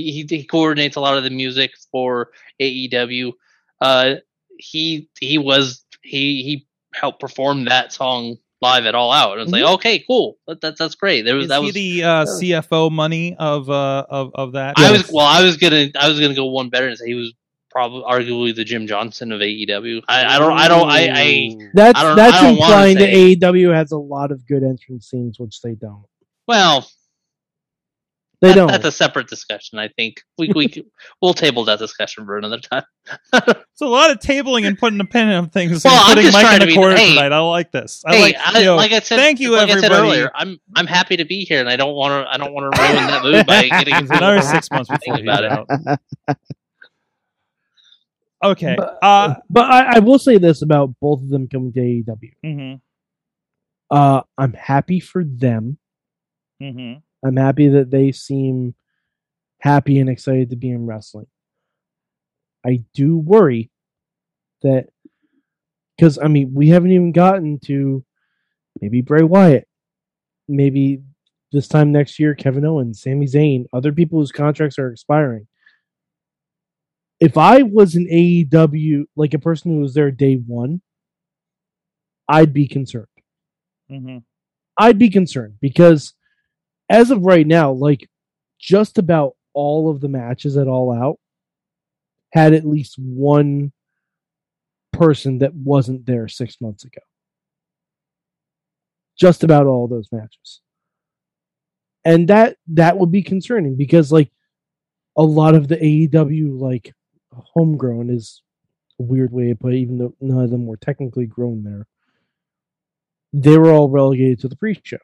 Speaker 4: he, he he coordinates a lot of the music for AEW. Uh, he he was he he helped perform that song live at All Out. And I was like, okay, cool, that, that's that's great. There was
Speaker 1: Is
Speaker 4: that
Speaker 1: he
Speaker 4: was.
Speaker 1: the uh, CFO money of uh of of that?
Speaker 4: I was well. I was gonna. I was gonna go one better and say he was probably arguably the Jim Johnston of AEW. I, I don't. I don't. I. I
Speaker 2: That's
Speaker 4: I don't-
Speaker 2: that's
Speaker 4: I don't
Speaker 2: implying that AEW has a lot of good entrance scenes, which they don't.
Speaker 4: well,
Speaker 2: They
Speaker 4: that-
Speaker 2: don't.
Speaker 4: That's a separate discussion. I think we we we'll table that discussion for another time.
Speaker 1: It's a lot of tabling and putting a pin on things
Speaker 4: Well,
Speaker 1: and
Speaker 4: I'm just
Speaker 1: Mike
Speaker 4: trying
Speaker 1: in
Speaker 4: to be-
Speaker 1: corner
Speaker 4: hey.
Speaker 1: tonight. I like this. I
Speaker 4: hey,
Speaker 1: like,
Speaker 4: I,
Speaker 1: you know,
Speaker 4: like I said,
Speaker 1: thank you,
Speaker 4: like I said earlier, I'm I'm happy to be here, and I don't want to. I don't want to ruin that mood by getting
Speaker 1: It's another six months before
Speaker 4: Think
Speaker 1: he's
Speaker 4: about it.
Speaker 1: out. Okay.
Speaker 2: But-
Speaker 1: Uh,
Speaker 2: but I, I will say this about both of them coming to AEW.
Speaker 1: mhm,
Speaker 2: Uh, I'm happy for them.
Speaker 1: mhm.
Speaker 2: I'm happy that they seem happy and excited to be in wrestling. I do worry that because I mean we haven't even gotten to maybe Bray Wyatt, maybe this time next year Kevin Owens, Sami Zayn, other people whose contracts are expiring. If I was an AEW like a person who was there day one, I'd be concerned.
Speaker 1: Mhm.
Speaker 2: I'd be concerned because as of right now, like just about all of the matches at All Out had at least one person that wasn't there six months ago. Just about all those matches. And that that would be concerning because like a lot of the AEW like homegrown is a weird way to put it, even though none of them were technically grown there. They were all relegated to the pre-show.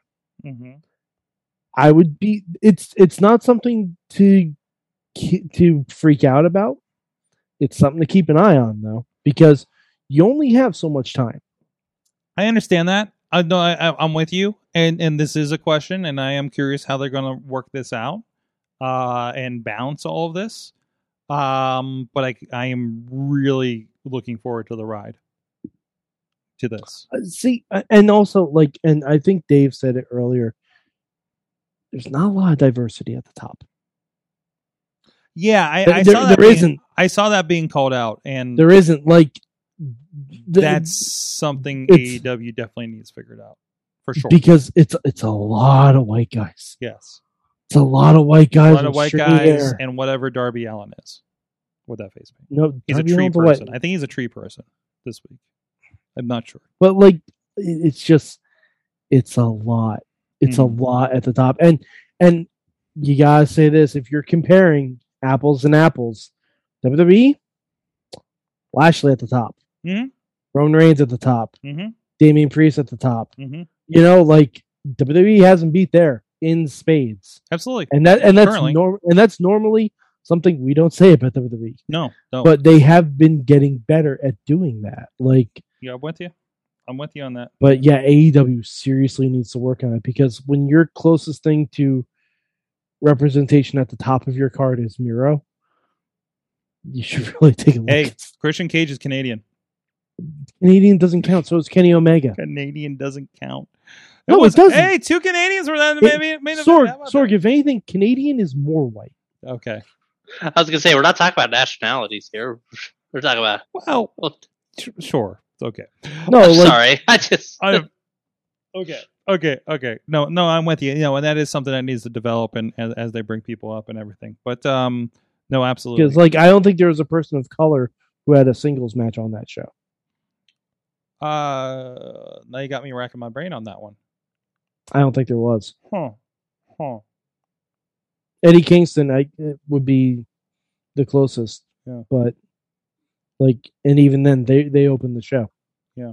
Speaker 1: Mhm.
Speaker 2: I would be. It's it's not something to to freak out about. It's something to keep an eye on though, because you only have so much time.
Speaker 1: I understand that. I know I, I'm with you, and and this is a question, and I am curious how they're going to work this out, uh, and balance all of this. Um, but I I am really looking forward to the ride. To this,
Speaker 2: Uh, See, uh, and also like, and I think Dave said it earlier. There's not a lot of diversity at the top.
Speaker 1: yeah, I,
Speaker 2: There-
Speaker 1: I
Speaker 2: there-
Speaker 1: saw that.
Speaker 2: there
Speaker 1: being,
Speaker 2: isn't.
Speaker 1: I saw that being called out, and
Speaker 2: There isn't like the-
Speaker 1: that's something AEW definitely needs figured out for sure.
Speaker 2: because it's it's a lot of white guys.
Speaker 1: yes,
Speaker 2: It's a lot of white guys.
Speaker 1: a lot of white guys
Speaker 2: hair.
Speaker 1: and whatever Darby Allin is with that face paint.
Speaker 2: No,
Speaker 1: He's a tree person. I think he's a tree person this week. I'm not sure.
Speaker 2: but like it's just it's a lot it's
Speaker 1: Mhm.
Speaker 2: a lot at the top and and you gotta say this if you're comparing apples and apples wwe lashley at the top
Speaker 1: Mhm.
Speaker 2: roman reigns at the top
Speaker 1: Mm-hmm.
Speaker 2: Damian priest at the top
Speaker 1: Mm-hmm.
Speaker 2: You know, like WWE hasn't beat there in spades,
Speaker 1: Absolutely.
Speaker 2: and that and that's
Speaker 1: Currently.
Speaker 2: norm and that's normally something we don't say about WWE.
Speaker 1: No, no.
Speaker 2: But they have been getting better at doing that. Like,
Speaker 1: yeah, I'm with you. I'm with you on that.
Speaker 2: but yeah, AEW seriously needs to work on it because when your closest thing to representation at the top of your card is Miro, you should really take a look.
Speaker 1: Hey, Christian Cage is Canadian.
Speaker 2: Canadian doesn't count, so is Kenny Omega.
Speaker 1: Canadian doesn't count.
Speaker 2: No, it
Speaker 1: was,
Speaker 2: doesn't.
Speaker 1: Hey, two Canadians were that
Speaker 2: It-
Speaker 1: maybe made a
Speaker 2: Sorg,
Speaker 1: how
Speaker 2: Sorg, if anything, Canadian is more white.
Speaker 1: Okay.
Speaker 4: I was gonna say we're not talking about nationalities here. We're talking about.
Speaker 1: Well,
Speaker 4: Well,
Speaker 1: sh- sure. It's okay.
Speaker 2: No,
Speaker 4: I'm
Speaker 2: like,
Speaker 4: sorry. I just.
Speaker 1: I, okay. Okay. Okay. No, no, I'm with you. You know, and that is something that needs to develop and as, as they bring people up and everything. But um, no, absolutely.
Speaker 2: because like I don't think there was a person of color who had a singles match on that show.
Speaker 1: Uh, now you got me racking my brain on that one.
Speaker 2: I don't think there was.
Speaker 1: Huh. Huh.
Speaker 2: Eddie Kingston, I it would be the closest.
Speaker 1: Yeah.
Speaker 2: But like, and even then, they they opened the show. Yeah.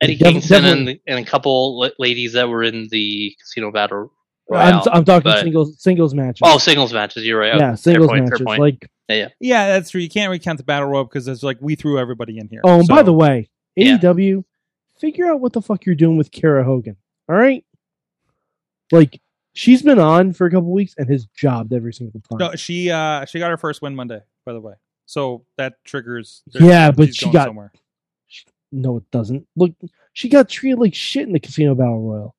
Speaker 4: Eddie
Speaker 2: Defi-
Speaker 4: Kingston
Speaker 2: definitely-
Speaker 4: and, and a couple ladies that were in the casino battle.
Speaker 2: I'm, I'm talking
Speaker 4: but-
Speaker 2: singles singles matches.
Speaker 4: Oh, singles matches. You're right.
Speaker 2: yeah, singles
Speaker 4: point,
Speaker 2: matches. Like,
Speaker 1: Yeah, yeah, that's true. You can't recount the battle rope because it's like we threw everybody in here.
Speaker 2: oh, and by the way,
Speaker 4: Yeah.
Speaker 2: AEW, figure out what the fuck you're doing with Kiera Hogan. All right, like she's been on for a couple weeks and has jobbed every single time.
Speaker 1: no, she uh she got her first win Monday. By the way, so that triggers.
Speaker 2: Yeah, but she got-
Speaker 1: somewhere.
Speaker 2: No, it doesn't. Look, she got treated like shit in the Casino Battle Royal.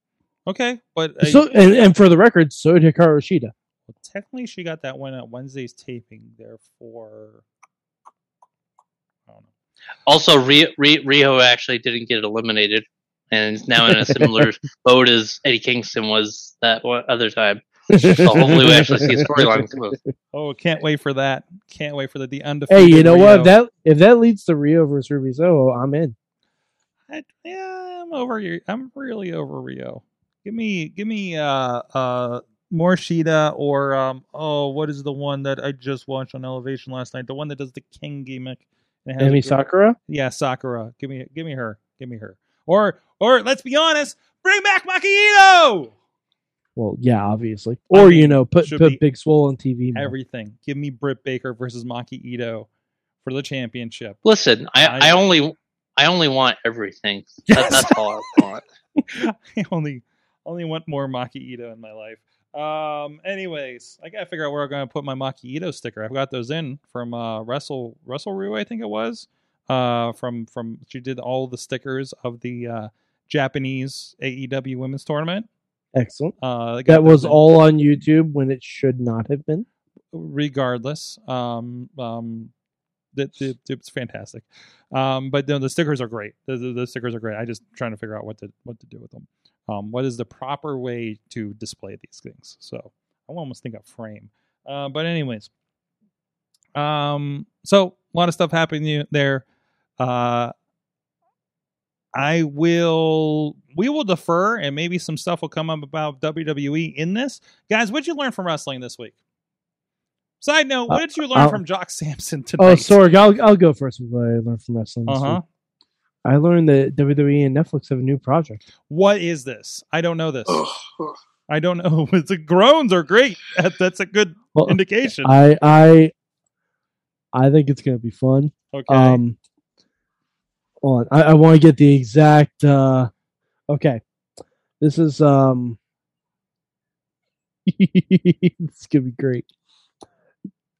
Speaker 1: Okay, but uh,
Speaker 2: So, and, and for the record, so did Hikaru Shida.
Speaker 1: well, technically she got that win at Wednesday's taping. Therefore, I don't know.
Speaker 4: Also, Rio, Rio, Rio actually didn't get eliminated, and is now in a similar boat as Eddie Kingston was that one other time. So hopefully, we actually see a storyline smooth.
Speaker 1: Oh, can't wait for that! Can't wait for the, the undefeated.
Speaker 2: Hey, you know what? If that if that leads to Rio versus Ruby Soho, I'm in.
Speaker 1: I, yeah, I'm over you. I'm really over Rio. Give me, give me, uh, uh, more Shida or um, oh, what is the one that I just watched on Elevation last night? The one that does the King gimmick. and has Emi
Speaker 2: Sakura.
Speaker 1: Yeah, Sakura. Give me, give me her. Give me her. Or, or let's be honest, bring back Maki Itoh.
Speaker 2: Well, yeah, obviously.
Speaker 1: I
Speaker 2: Or
Speaker 1: mean,
Speaker 2: you know, put put Big Swole on TV. more.
Speaker 1: Everything. Give me Britt Baker versus Maki Itoh for the championship.
Speaker 4: Listen, I,
Speaker 1: I-
Speaker 4: I only I only want everything. That, that's all I want.
Speaker 1: I only only want more Maki Itoh in my life. Um. Anyways, I gotta figure out where I'm gonna put my Maki Itoh sticker. I've got those in from uh Wrestle Wrestle Rue, I think it was. Uh, from from she did all the stickers of the uh Japanese AEW Women's Tournament.
Speaker 2: Excellent.
Speaker 1: Uh,
Speaker 2: That was all on YouTube when it should not have been.
Speaker 1: regardless. Um, um, that it, it's fantastic. Um, but no, the stickers are great. The, the, the stickers are great. I just trying to figure out what to what to do with them. Um, what is the proper way to display these things? So I almost think a frame. Uh, but anyways, um, so a lot of stuff happening there. Uh, I will. We will defer, and maybe some stuff will come up about WWE in this. Guys, what'd you learn from wrestling this week? Side note, what
Speaker 2: Uh,
Speaker 1: did you learn
Speaker 2: I'll-
Speaker 1: from Jock Samson today?
Speaker 2: Oh,
Speaker 1: tonight?
Speaker 2: Sorg, I'll I'll go first. with What I learned from wrestling. this
Speaker 1: Uh huh.
Speaker 2: week. I learned that WWE and Netflix have a new project.
Speaker 1: What is this? I don't know this.
Speaker 3: Ugh, ugh.
Speaker 1: I don't know. The groans are great. That's a good
Speaker 2: Well,
Speaker 1: indication.
Speaker 2: I I I think it's gonna be fun.
Speaker 1: okay.
Speaker 2: Um, hold on. I, I want to get the exact. Uh, okay, this is um. it's gonna be great.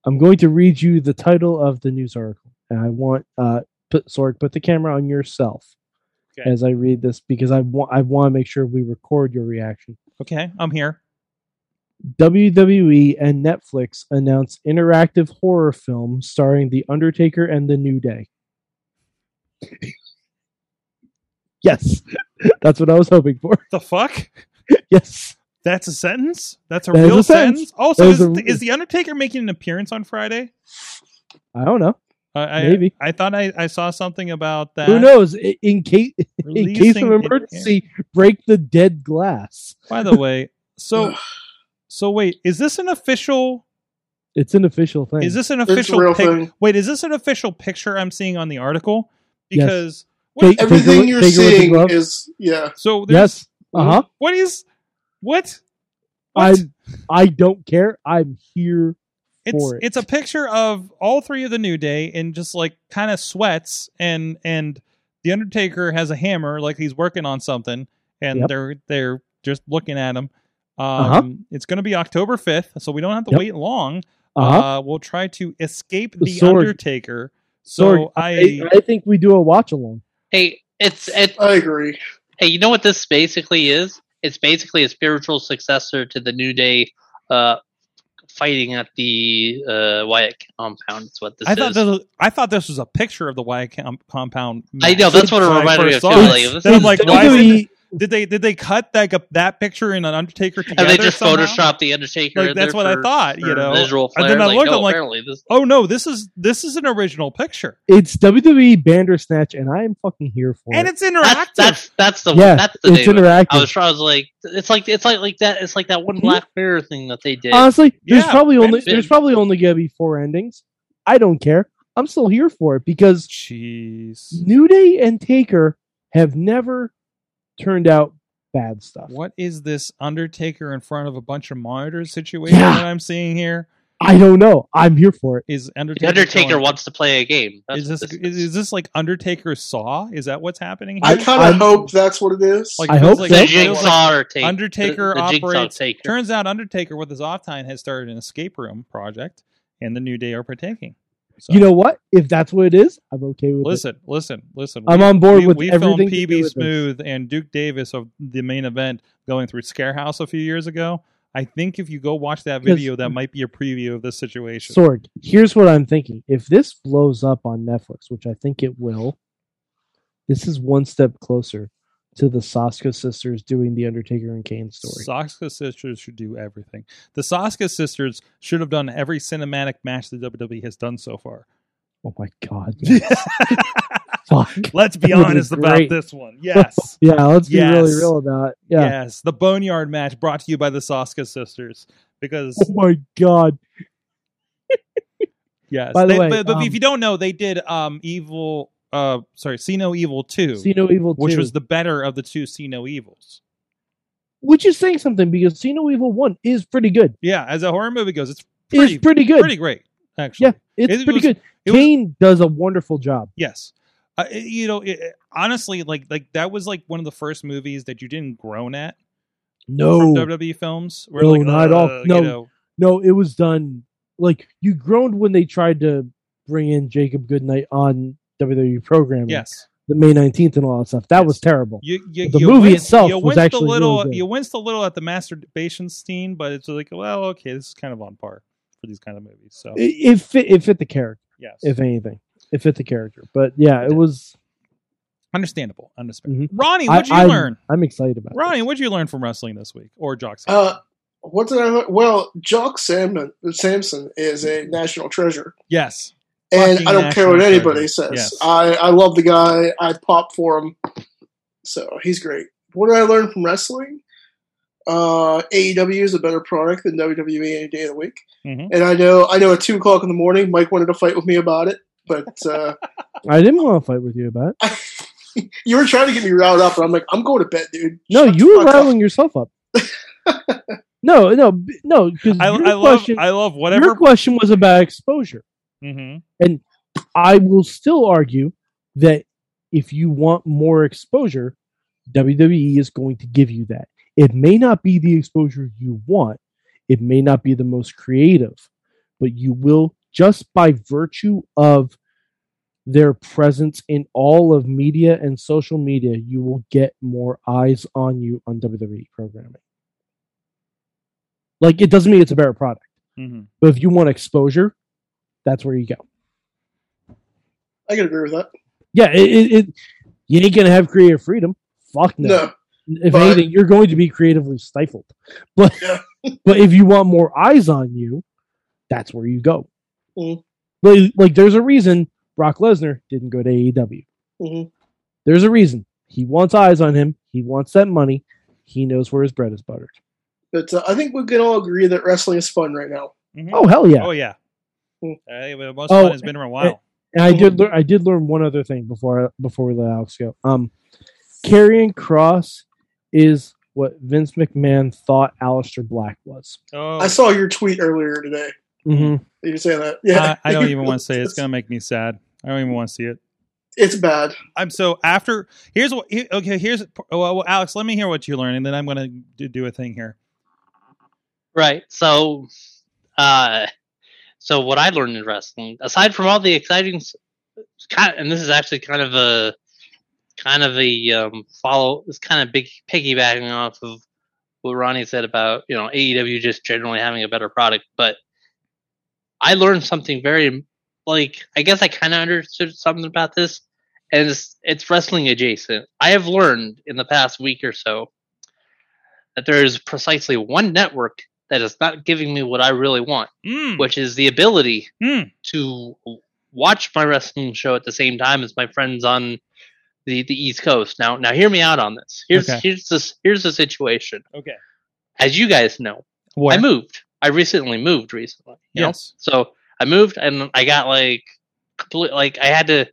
Speaker 2: I'm going to read you the title of the news article, and I want uh put Sorg put the camera on yourself
Speaker 1: Okay.
Speaker 2: as I read this because I want I want to make sure we record your reaction.
Speaker 1: okay, I'm here.
Speaker 2: WWE and Netflix announce interactive horror film starring The Undertaker and The New Day. Yes, that's what I was hoping for.
Speaker 1: The fuck?
Speaker 2: Yes,
Speaker 1: That's a sentence. That's a
Speaker 2: That is
Speaker 1: real
Speaker 2: a sentence.
Speaker 1: sentence. Oh, also,
Speaker 2: That
Speaker 1: is,
Speaker 2: is a-
Speaker 1: is the Undertaker making an appearance on Friday?
Speaker 2: I don't know.
Speaker 1: I, I,
Speaker 2: Maybe.
Speaker 1: I thought I, I saw something about that.
Speaker 2: Who knows? In case in case
Speaker 1: Releasing
Speaker 2: of
Speaker 1: it-
Speaker 2: emergency, break the dead glass.
Speaker 1: By the way, so so wait, is this an official?
Speaker 2: It's an official thing.
Speaker 1: Is this an
Speaker 3: It's a
Speaker 1: official?
Speaker 3: real
Speaker 1: pic-
Speaker 3: thing.
Speaker 1: Wait, is this an official picture I'm seeing on the article? Because
Speaker 2: Take-
Speaker 1: what,
Speaker 2: take
Speaker 3: Everything
Speaker 2: look-
Speaker 3: you're
Speaker 2: take a look at
Speaker 3: seeing is yeah.
Speaker 1: so
Speaker 2: yes? Uh huh.
Speaker 1: What is what?
Speaker 2: I
Speaker 1: What?
Speaker 2: I don't care. I'm here
Speaker 1: it's
Speaker 2: for it.
Speaker 1: it's a picture of all three of the New Day in just like kind of sweats and and the Undertaker has a hammer like he's working on something and
Speaker 2: Yep.
Speaker 1: they're they're just looking at him. Um,
Speaker 2: Uh-huh.
Speaker 1: It's going to be October fifth, so we don't have to
Speaker 2: Yep.
Speaker 1: wait long.
Speaker 2: Uh-huh.
Speaker 1: Uh, we'll try to escape the
Speaker 2: Sorg.
Speaker 1: Undertaker. So
Speaker 2: Sorry,
Speaker 1: I,
Speaker 2: I, I think we do a watch along.
Speaker 4: Hey, it's it.
Speaker 3: I agree.
Speaker 4: Hey, you know what this basically is? It's basically a spiritual successor to the New Day uh, fighting at the uh, Wyatt compound. Is what this
Speaker 1: I
Speaker 4: is.
Speaker 1: thought this was, I thought this was a picture of the Wyatt com- compound.
Speaker 4: I know, that's what it
Speaker 1: when
Speaker 4: reminded me of,
Speaker 1: saw
Speaker 4: too,
Speaker 1: it.
Speaker 4: like, this is
Speaker 1: like, why is it, did they did they cut that that picture in an Undertaker together?
Speaker 4: and they just
Speaker 1: somehow?
Speaker 4: photoshopped the Undertaker.
Speaker 1: Like,
Speaker 4: in
Speaker 1: that's
Speaker 4: there
Speaker 1: what I thought, you know.
Speaker 4: Visual
Speaker 1: And then I
Speaker 4: like,
Speaker 1: looked,
Speaker 4: no,
Speaker 1: I'm like,
Speaker 4: this.
Speaker 1: Oh no, this is this is an original picture,
Speaker 2: It's WWE Bandersnatch, and I am fucking here for
Speaker 1: and
Speaker 2: it.
Speaker 1: And it's interactive.
Speaker 4: That's that's that's the
Speaker 2: yeah,
Speaker 4: that's the
Speaker 2: it's
Speaker 4: name of it.
Speaker 2: interactive.
Speaker 4: I was trying. I was like, it's like it's like like that. It's like that one. Black Mirror thing that they did.
Speaker 2: Honestly, there's
Speaker 1: Yeah,
Speaker 2: probably only
Speaker 1: and-
Speaker 2: there's probably only gonna be four endings. I don't care. I'm still here for it because
Speaker 1: Jeez,
Speaker 2: New Day and Taker have never turned out bad stuff.
Speaker 1: what is this Undertaker in front of a bunch of monitors situation
Speaker 2: Yeah.
Speaker 1: that I'm seeing here?
Speaker 2: I don't know. I'm here for it.
Speaker 1: Is Undertaker?
Speaker 4: Undertaker
Speaker 1: going-
Speaker 4: wants to play a game. That's
Speaker 1: is
Speaker 4: what
Speaker 1: this is, is this like Undertaker Saw? Is that what's happening
Speaker 3: I
Speaker 1: here?
Speaker 3: kind
Speaker 2: I'm-
Speaker 3: of hope that's what it is.
Speaker 1: Like,
Speaker 2: I hope
Speaker 1: like-
Speaker 4: the
Speaker 2: so.
Speaker 1: feels like
Speaker 4: Jigsaw or take
Speaker 1: Undertaker
Speaker 4: the, the Jigsaw
Speaker 1: operates.
Speaker 4: Taker.
Speaker 1: Turns out Undertaker with his off time has started an escape room project, and the New Day are partaking. So,
Speaker 2: You know what? If that's what it is, I'm okay with it.
Speaker 1: listen, listen, listen.
Speaker 2: I'm on board
Speaker 1: we,
Speaker 2: with
Speaker 1: we
Speaker 2: everything We filmed
Speaker 1: PB
Speaker 2: with this.
Speaker 1: Smooth and Duke Davis of the main event going through Scarehouse a few years ago. I think if you go watch that video, that might be a preview of this situation.
Speaker 2: Sorg, here's what I'm thinking. If this blows up on Netflix, which I think it will, this is one step closer to the Soska sisters doing the Undertaker and Kane story.
Speaker 1: Soska sisters should do everything. The Soska sisters should have done every cinematic match the WWE has done so far.
Speaker 2: oh my god. yes. Fuck.
Speaker 1: Let's be
Speaker 2: That would be
Speaker 1: honest about this one. Yes.
Speaker 2: Yeah, let's be
Speaker 1: Yes.
Speaker 2: really real about it. Yeah.
Speaker 1: Yes. The Boneyard match brought to you by the Soska sisters. Because
Speaker 2: Oh my god.
Speaker 1: yes.
Speaker 2: By the
Speaker 1: They-
Speaker 2: way,
Speaker 1: but, but
Speaker 2: um,
Speaker 1: if you don't know, they did um Evil uh sorry, See No Evil 2.
Speaker 2: See No Evil 2.
Speaker 1: which was the better of the two See No Evils.
Speaker 2: which is saying something because See No Evil 1 is pretty good.
Speaker 1: Yeah, as a horror movie goes, it's pretty
Speaker 2: it's pretty good.
Speaker 1: pretty great, actually.
Speaker 2: Yeah, it's
Speaker 1: It
Speaker 2: pretty
Speaker 1: was-
Speaker 2: good.
Speaker 1: it was-
Speaker 2: Kane does a wonderful job.
Speaker 1: Yes. Uh, you know, it, honestly, like like that was like one of the first movies that you didn't groan at
Speaker 2: No.
Speaker 1: from WWE films. Where
Speaker 2: No,
Speaker 1: like,
Speaker 2: not at all.
Speaker 1: uh,
Speaker 2: No.
Speaker 1: You know,
Speaker 2: No, it was done like you groaned when they tried to bring in Jacob Goodnight on WWE programming.
Speaker 1: yes.
Speaker 2: The May 19th and all that stuff. That
Speaker 1: Yes.
Speaker 2: was terrible.
Speaker 1: You, you,
Speaker 2: The
Speaker 1: you
Speaker 2: movie
Speaker 1: winced-
Speaker 2: itself
Speaker 1: you
Speaker 2: was
Speaker 1: winced
Speaker 2: actually
Speaker 1: a little.
Speaker 2: really good.
Speaker 1: you winced a little at the masturbation scene, but it's like, well, okay, this is kind of on par for these kind of movies. So
Speaker 2: It, it fit it fit the character,
Speaker 1: yes,
Speaker 2: if anything. It fit the character. But yeah, it was
Speaker 1: understandable, understandable.
Speaker 2: Mhm.
Speaker 1: Ronnie, what'd you
Speaker 2: I'm,
Speaker 1: learn?
Speaker 2: I'm excited about
Speaker 1: Ronnie,
Speaker 2: this.
Speaker 1: what'd you learn from wrestling this week or jocks?
Speaker 3: Uh, what did I learn? Well, Jock Salmon, Samson is a national treasure.
Speaker 1: yes,
Speaker 3: And I don't care what anybody
Speaker 1: treasure.
Speaker 3: says.
Speaker 1: Yes.
Speaker 3: I, I love the guy. I pop for him. So he's great. What did I learn from wrestling? Uh, AEW is a better product than WWE any day of the week.
Speaker 1: Mhm.
Speaker 3: And I know I know at two o'clock in the morning, Mike wanted to fight with me about it, but uh,
Speaker 2: I didn't want to fight with you about it.
Speaker 3: you were trying to get me riled up, and I'm like, I'm going to bed, dude.
Speaker 2: No,
Speaker 3: Shut
Speaker 2: you were
Speaker 3: fuck up.
Speaker 2: riling yourself up. no, no, no, because
Speaker 1: I,
Speaker 2: your
Speaker 1: I love
Speaker 2: question,
Speaker 1: I love whatever your
Speaker 2: question was about exposure.
Speaker 1: Hmm And
Speaker 2: I will still argue that if you want more exposure, WWE is going to give you that. It may not be the exposure you want, it may not be the most creative, but you will, just by virtue of their presence in all of media and social media, you will get more eyes on you on WWE programming. Like, it doesn't mean it's a better product,
Speaker 1: hmm
Speaker 2: but if you want exposure, that's where you go.
Speaker 3: I can agree with that.
Speaker 2: Yeah, it, it, it you ain't gonna have creative freedom. Fuck no.
Speaker 3: No,
Speaker 2: if
Speaker 3: but-
Speaker 2: anything, you're going to be creatively stifled. But
Speaker 3: Yeah.
Speaker 2: but if you want more eyes on you, that's where you go.
Speaker 3: Mhm.
Speaker 2: Like, like there's a reason Brock Lesnar didn't go to AEW.
Speaker 3: hmm
Speaker 2: There's a reason. He wants eyes on him. He wants that money. He knows where his bread is buttered.
Speaker 3: but uh, I think we can all agree that wrestling is fun right now.
Speaker 2: Oh hell yeah!
Speaker 1: Oh yeah. The most
Speaker 2: Oh,
Speaker 1: fun has been in a while.
Speaker 2: And I did learn. I did learn one other thing before before we let Alex go. Um, Karrion Kross is what Vince McMahon thought Aleister Black was.
Speaker 1: Oh,
Speaker 3: I saw your tweet earlier today.
Speaker 2: Mm-hmm.
Speaker 3: You saying that? Yeah.
Speaker 1: I, I don't even want to say it. it's gonna make me sad. I don't even want to see it.
Speaker 3: It's bad.
Speaker 1: I'm so after. Here's what. Okay, here's. Well, well, Alex, let me hear what you learned, and then I'm gonna do, do a thing here.
Speaker 4: Right. So, uh, so what I learned in wrestling, aside from all the exciting, and this is actually kind of a, kind of a um, follow. It's kind of big piggybacking off of what Ronnie said about you know AEW just generally having a better product, but I learned something very like I guess I kind of understood something about this, and it's, it's wrestling adjacent. I have learned in the past week or so that there is precisely one network that is not giving me what I really want,
Speaker 1: Mm,
Speaker 4: which is the ability
Speaker 1: mm,
Speaker 4: to watch my wrestling show at the same time as my friends on the, the East Coast. Now, now hear me out on this. Here's
Speaker 1: Okay.
Speaker 4: here's this here's the situation.
Speaker 1: okay.
Speaker 4: As you guys know,
Speaker 1: What?
Speaker 4: I moved. I recently moved recently. you know?
Speaker 1: Yes.
Speaker 4: So I moved and I got like complete like I had to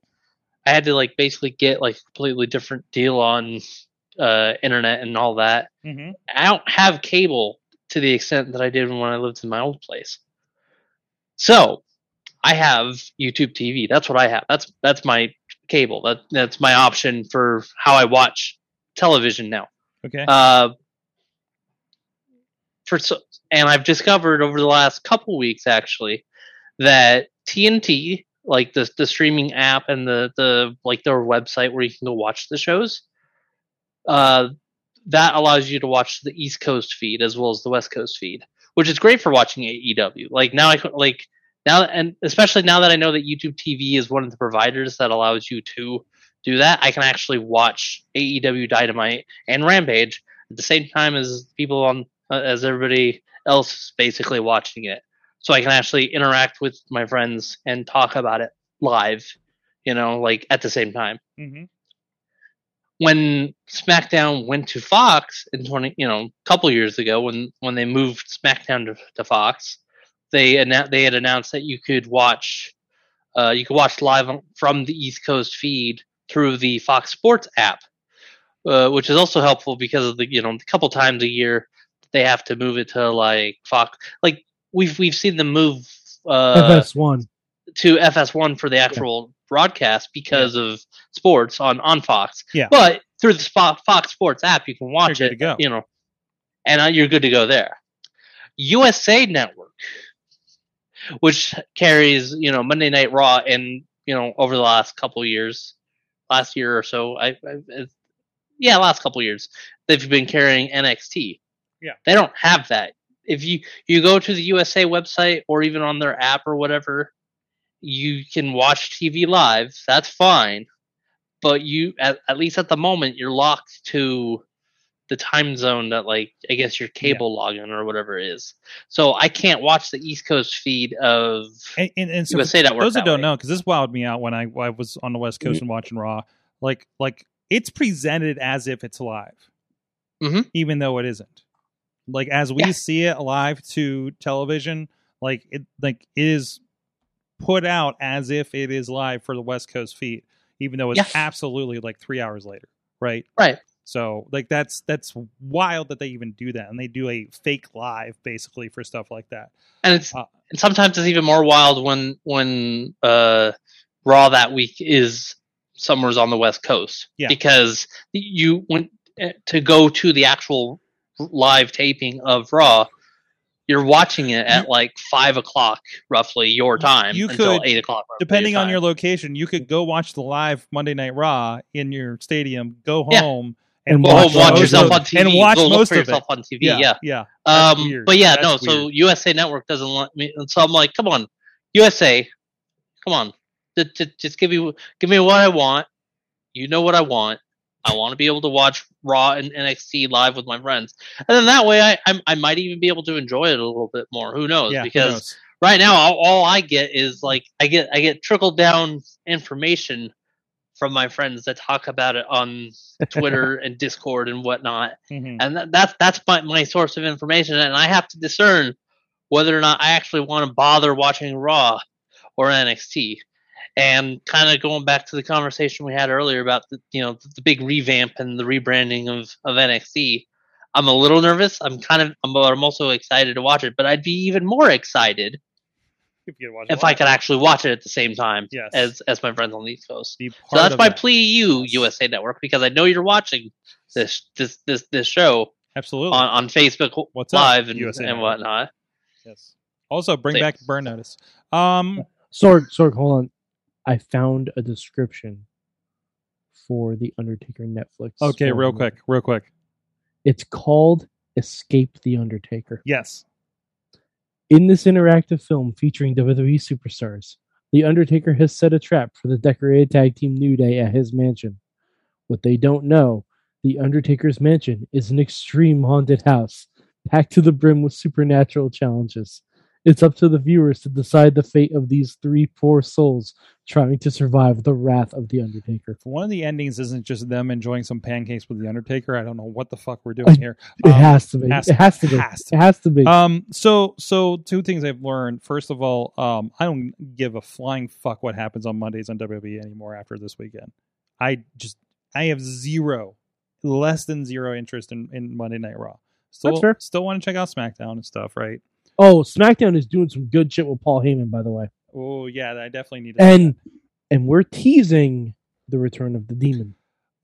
Speaker 4: I had to like basically get like a completely different deal on uh internet and all that.
Speaker 1: hmm
Speaker 4: I don't have cable to the extent that I did when I lived in my old place. So I have YouTube TV. That's what I have. That's that's my cable. That that's my option for how I watch television now.
Speaker 1: Okay.
Speaker 4: Uh, for so, and I've discovered over the last couple weeks actually that TNT, like the the streaming app and the the like their website where you can go watch the shows, uh, that allows you to watch the East Coast feed as well as the West Coast feed, which is great for watching AEW. Like now, I like now, and especially now that I know that YouTube TV is one of the providers that allows you to do that, I can actually watch AEW Dynamite and Rampage at the same time as people on uh, as everybody else basically watching it. So I can actually interact with my friends and talk about it live, you know, like at the same time
Speaker 1: hmm
Speaker 4: when SmackDown went to Fox in twenty, you know, a couple years ago, when when they moved SmackDown to, to Fox, they annou- they had announced that you could watch, uh, you could watch live from the East Coast feed through the Fox Sports app, uh, which is also helpful because of the you know a couple times a year they have to move it to like Fox, like we've we've seen them move uh,
Speaker 2: FS1.
Speaker 4: to FS1 for the actual broadcast because of sports on on Fox.
Speaker 1: Yeah.
Speaker 4: But through the Fox Sports app, you can watch it. You know, and uh, you're good to go there. USA Network, which carries you know Monday Night Raw, and you know over the last couple years, last year or so, I, I yeah, last couple years, they've been carrying NXT.
Speaker 1: Yeah.
Speaker 4: They don't have that. If you you go to the USA website or even on their app or whatever, you can watch TV live. That's fine, but you at, at least at the moment you're locked to the time zone that like I guess your cable login or whatever is. So I can't watch the East Coast feed of
Speaker 1: And, and, and so
Speaker 4: USA Network.
Speaker 1: those that
Speaker 4: that
Speaker 1: don't know, because this wowed me out when I, I was on the West Coast and watching Raw. Like, like it's presented as if it's live,
Speaker 4: Mhm.
Speaker 1: even though it isn't. Like as we
Speaker 4: Yeah.
Speaker 1: see it live to television, like it, like it is put out as if it is live for the West Coast feed, even though it's
Speaker 4: Yeah.
Speaker 1: absolutely like three hours later, right?
Speaker 4: Right.
Speaker 1: So like that's that's wild that they even do that, and they do a fake live basically for stuff like that.
Speaker 4: and it's
Speaker 1: Uh,
Speaker 4: and sometimes it's even more wild when when uh raw that week is somewhere's on the west coast
Speaker 1: Yeah.
Speaker 4: because you went to go to the actual live taping of raw you're watching it at like five o'clock roughly your time
Speaker 1: you
Speaker 4: until
Speaker 1: could,
Speaker 4: eight o'clock
Speaker 1: depending
Speaker 4: your
Speaker 1: on your location, you could go watch the live Monday Night Raw in your stadium, go
Speaker 4: Yeah.
Speaker 1: home
Speaker 2: And
Speaker 4: Go home,
Speaker 2: watch
Speaker 4: watch yourself on TV
Speaker 1: and watch
Speaker 4: go
Speaker 1: most of
Speaker 4: yourself
Speaker 1: it.
Speaker 4: on TV yeah,
Speaker 1: yeah. That's
Speaker 4: Um, but yeah,
Speaker 1: That's
Speaker 4: no. So. USA Network doesn't let me. and So I'm like, come on, USA, come on, just, just, just give me give me what I want. You know what I want. I want to be able to watch Raw and NXT live with my friends, and then that way I I, I might even be able to enjoy it a little bit more. Who knows?
Speaker 1: yeah, who
Speaker 4: because
Speaker 1: knows?
Speaker 4: right now all, all I get is like I get I get trickled down information from my friends that talk about it on Twitter and Discord and whatnot
Speaker 1: Mhm.
Speaker 4: and that, that's that's my, my source of information and i have to discern whether or not i actually want to bother watching raw or nxt and kind of going back to the conversation we had earlier about the you know the big revamp and the rebranding of, of nxt I'm a little nervous. I'm kind of, I'm, but I'm also excited to watch it. But I'd be even more excited
Speaker 1: If, you watch
Speaker 4: if I could actually watch it at the same time
Speaker 1: Yes.
Speaker 4: as as my friends on the East Coast. So that's my
Speaker 1: that.
Speaker 4: plea, to you USA Network, because I know you're watching this this this this show
Speaker 1: Absolutely.
Speaker 4: on, on Facebook
Speaker 1: What's up,
Speaker 4: Live and,
Speaker 1: USA
Speaker 4: and
Speaker 1: Network?
Speaker 4: whatnot.
Speaker 1: yes. Also, bring
Speaker 4: Same.
Speaker 1: back burn notice. Um,
Speaker 2: Sorg, Sorg, hold on. I found a description for the Undertaker Netflix.
Speaker 1: okay, real quick, real quick.
Speaker 2: It's called Escape the Undertaker.
Speaker 1: Yes.
Speaker 2: In this interactive film featuring WWE superstars, The Undertaker has set a trap for the decorated tag team New Day at his mansion. What they don't know, The Undertaker's mansion is an extreme haunted house, packed to the brim with supernatural challenges. It's up to the viewers to decide the fate of these three poor souls trying to survive the wrath of The Undertaker.
Speaker 1: If one of the endings isn't just them enjoying some pancakes with the Undertaker, I don't know what the fuck we're doing here.
Speaker 2: It
Speaker 1: Um,
Speaker 2: has to be.
Speaker 1: has
Speaker 2: it has to be.
Speaker 1: has to
Speaker 2: It has to be.
Speaker 1: Um, so so two things I've learned. First of all, um, I don't give a flying fuck what happens on Mondays on WWE anymore after this weekend. I just I have zero, less than zero interest in, in Monday Night Raw. Still,
Speaker 2: That's fair.
Speaker 1: still want to check out SmackDown and stuff, right?
Speaker 2: Oh, SmackDown is doing some good shit with Paul Heyman, by the way.
Speaker 1: Oh yeah, I definitely need to. see
Speaker 2: And and we're teasing the return of the demon.